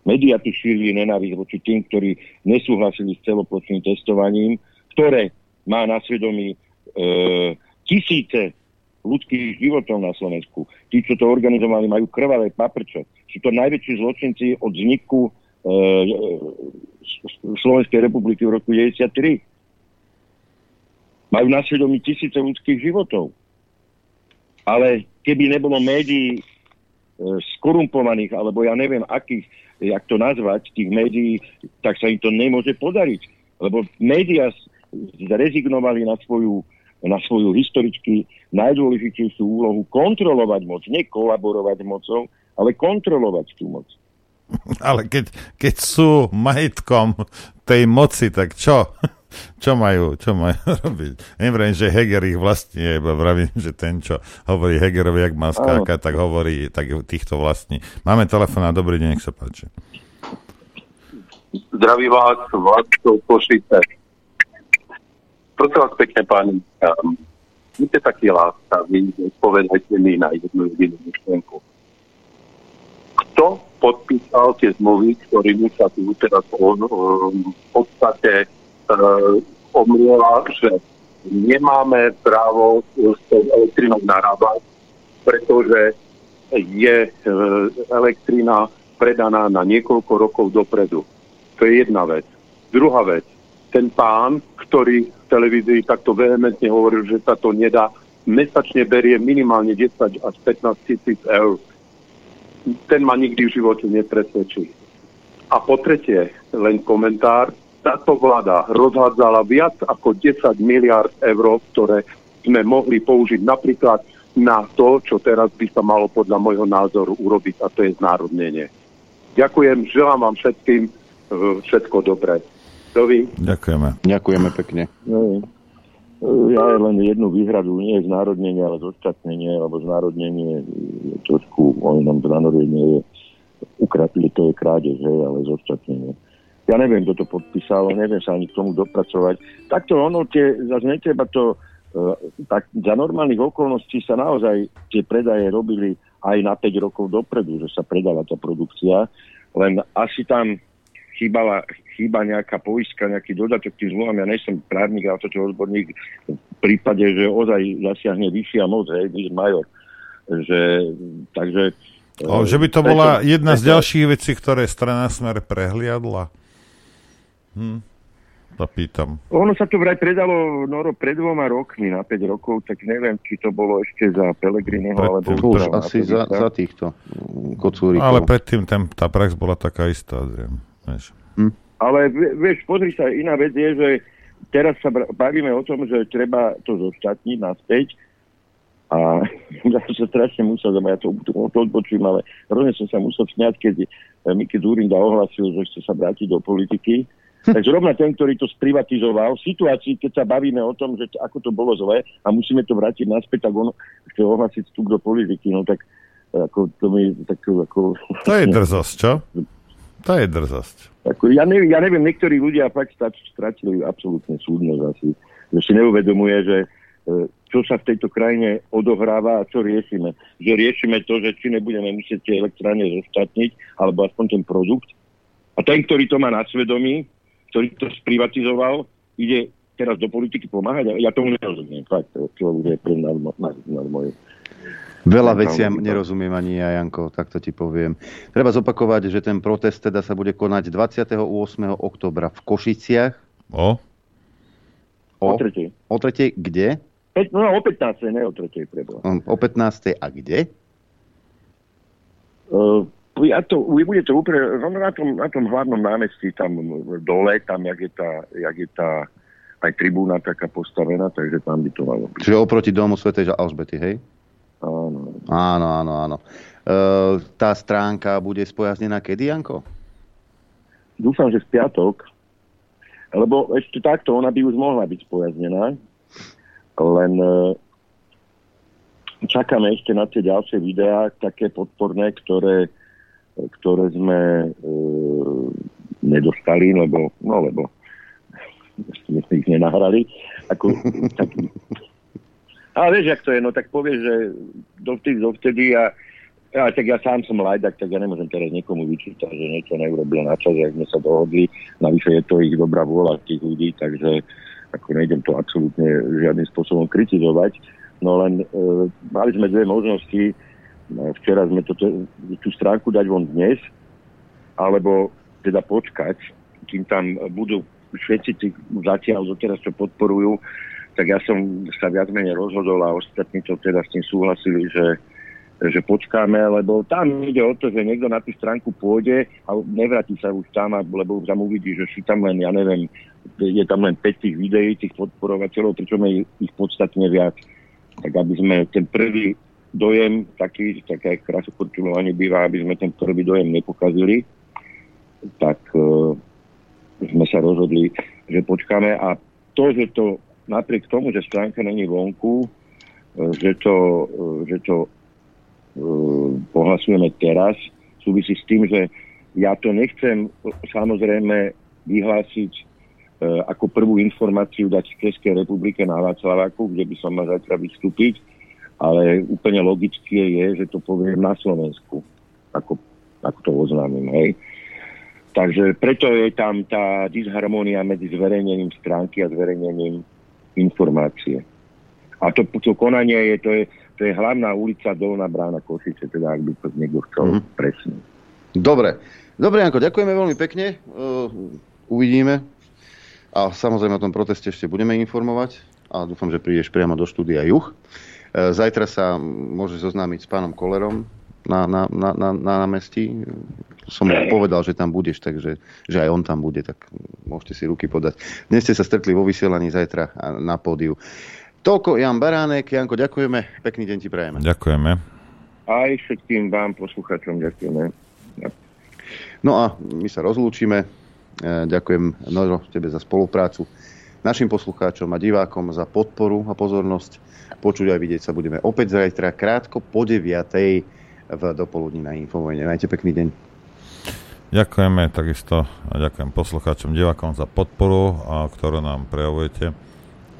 Média tu šíria nenávisť voči tým, ktorí nesúhlasili s celoplošným testovaním, ktoré má na svedomí e, tisíce ľudských životov na Slovensku. Tí, čo to organizovali, majú krvavé paprčo. Sú to najväčší zločinci od vzniku e, Slovenskej republiky v roku 1993. Majú na svedomí tisíce ľudských životov. Ale keby nebolo médií e, skorumpovaných, alebo ja neviem akých, jak to nazvať, tých médií, tak sa im to nemôže podariť. Lebo médiá zrezignovali na svoju, na svoju historicky najdôležitejšiu úlohu kontrolovať moc, nekolaborovať mocou, ale kontrolovať tú moc. Ale keď, keď sú majetkom tej moci, tak čo? Čo majú, čo majú robiť? Neviem, že Heger ich vlastní, iba vravím, že ten, čo hovorí Hegerovi, jak má skákať, tak hovorí, tak týchto vlastní. Máme telefón a dobrý deň, nech sa páči. Zdraví vás, Vládko Košice. Prosím vás pekne, páni, buďte taký láskaví, povedajte mi na jednu jedinú myšlenku. Kto podpísal tie zmluvy, ktorými sa tu teraz on, v podstate omliela, že nemáme právo s tou elektrinou narábať, pretože je uh, elektrina predaná na niekoľko rokov dopredu. To je jedna vec. Druhá vec. Ten pán, ktorý televízii takto vehementne hovoril, že sa to nedá. Mesačne berie minimálne 10 až 15 tisíc eur. Ten ma nikdy v živote nepresvedčí. A po tretie, len komentár, táto vláda rozhádzala viac ako 10 miliard eur, ktoré sme mohli použiť napríklad na to, čo teraz by sa malo podľa môjho názoru urobiť, a to je znárodnenie. Ďakujem, želám vám všetkým eh, všetko dobré. Dovi. Ďakujeme. Ďakujeme pekne. No, ja len jednu výhradu, nie je znárodnenie, ale zostatnenie, alebo znárodnenie je trošku o inom znárodnenie je ukradli, to je krádež, hej, ale zostatnenie. Ja neviem, kto to podpísal, neviem sa ani k tomu dopracovať. Takto ono, tie, zase netreba to, uh, tak za normálnych okolností sa naozaj tie predaje robili aj na 5 rokov dopredu, že sa predala tá produkcia, len asi tam chýbala, chýba nejaká poistka, nejaký dodatok tým zmluvám. Ja nejsem právnik, ale toto odborník v prípade, že ozaj zasiahne vyššia moc, hej, major. Že, takže... O, že by to bola jedna z ďalších vecí, ktoré strana Smer prehliadla. Hm. sa pýtam. Ono sa to vraj predalo Noro pred dvoma rokmi, na 5 rokov, tak neviem, či to bolo ešte za Pelegriniho, alebo... Už asi za, za týchto kocúrikov. Ale predtým ten, tá prax bola taká istá, Adrian. Vieš. Hm. Ale vieš, pozri sa, iná vec je, že teraz sa bavíme o tom, že treba to zoštátniť naspäť, a ja som sa strašne musel, ja to, to, to odbočím, ale rovne som sa musel sňať, keď Miki Zurinda ohlasil, že chce sa vrátiť do politiky tak zrovna ten, ktorý to sprivatizoval, v situácii, keď sa bavíme o tom, že ako to bolo zlé a musíme to vrátiť naspäť, tak on chce ohlasiť vstup do politiky, no tak ako to mi tak ako... To je drzosť, čo? To je drzosť. Ako, ja, neviem, ja neviem, niektorí ľudia fakt stratili absolútne súdnosť asi, že si neuvedomuje, že e, čo sa v tejto krajine odohráva a čo riešime. Že riešime to, že či nebudeme musieť tie elektrárne zostatniť, alebo aspoň ten produkt. A ten, ktorý to má na svedomí, ktorý to sprivatizoval, ide teraz do politiky pomáhať. Ja tomu nerozumiem. Fakt, je pre nad, nad, nad moje. Veľa veciam nerozumiem ani ja, Janko, tak to ti poviem. Treba zopakovať, že ten protest teda sa bude konať 28. oktobra v Košiciach. O? O, o tretej. O tretej kde? No, o 15. ne o tretej preboha. O 15. a kde? Uh, ja to, bude to úplne, no na tom, na tom hlavnom námestí, tam dole, tam, jak je tá, jak je tá aj tribúna taká postavená, takže tam by to malo byť. Čiže oproti domu Svetej Alžbety, hej? Áno. Áno, áno, áno. E, tá stránka bude spojaznená kedy, Janko? Dúfam, že v piatok. Lebo ešte takto, ona by už mohla byť spojaznená. Len e, čakáme ešte na tie ďalšie videá, také podporné, ktoré ktoré sme e, nedostali, lebo, no lebo sme ich nenahrali. Ako, tak, ale vieš, jak to je, no tak povieš, že dovtedy, dovtedy a ja, tak ja sám som lajdak, tak ja nemôžem teraz niekomu vyčítať, že niečo neurobil na čas, jak sme sa dohodli. Navyše je to ich dobrá vôľa tých ľudí, takže ako nejdem to absolútne žiadnym spôsobom kritizovať. No len e, mali sme dve možnosti, No, včera sme to, tú stránku dať von dnes, alebo teda počkať, kým tam budú všetci tí zatiaľ doteraz, čo podporujú, tak ja som sa viac menej rozhodol a ostatní to teda s tým súhlasili, že, že počkáme, lebo tam ide o to, že niekto na tú stránku pôjde a nevráti sa už tam, lebo tam uvidí, že sú tam len, ja neviem, je tam len 5 tých videí, tých podporovateľov, pričom je ich podstatne viac. Tak aby sme ten prvý dojem taký, také krasokorčulovanie býva, aby sme ten prvý dojem nepokazili, tak uh, sme sa rozhodli, že počkáme. A to, že to napriek tomu, že stránka není vonku, uh, že to, uh, že to uh, pohlasujeme teraz, súvisí s tým, že ja to nechcem samozrejme vyhlásiť uh, ako prvú informáciu dať v Českej republike na Václaváku, kde by som mal zajtra vystúpiť, ale úplne logické je, že to poviem na Slovensku, ako, ako to oznámim, hej. Takže preto je tam tá disharmónia medzi zverejnením stránky a zverejnením informácie. A to, to konanie je to, je, to je hlavná ulica Dolná brána Košice, teda ak by to niekto chcel mm-hmm. presne. Dobre. Dobre, Janko, ďakujeme veľmi pekne. Uh, uvidíme. A samozrejme o tom proteste ešte budeme informovať. A dúfam, že prídeš priamo do štúdia Juch. E, zajtra sa môže zoznámiť s pánom Kolerom na, na, na, na, na námestí. Som povedal, že tam budeš, takže že aj on tam bude, tak môžete si ruky podať. Dnes ste sa stretli vo vysielaní zajtra na pódiu. Toľko Jan Baránek. Janko, ďakujeme. Pekný deň ti prajeme. Ďakujeme. Aj všetkým vám, poslucháčom, ďakujeme. No a my sa rozlúčime. E, ďakujem Nožo tebe za spoluprácu našim poslucháčom a divákom za podporu a pozornosť. Počuť aj vidieť sa budeme opäť zajtra krátko po 9. v dopoludní na Infovojne. Majte pekný deň. Ďakujeme takisto a ďakujem poslucháčom, divákom za podporu, a ktorú nám prejavujete.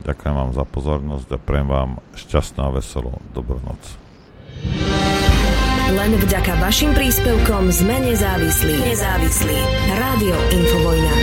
Ďakujem vám za pozornosť a prejem vám šťastnú a veselú dobrú noc. Len vďaka vašim príspevkom sme nezávislí. Nezávislí. Rádio Infovojna.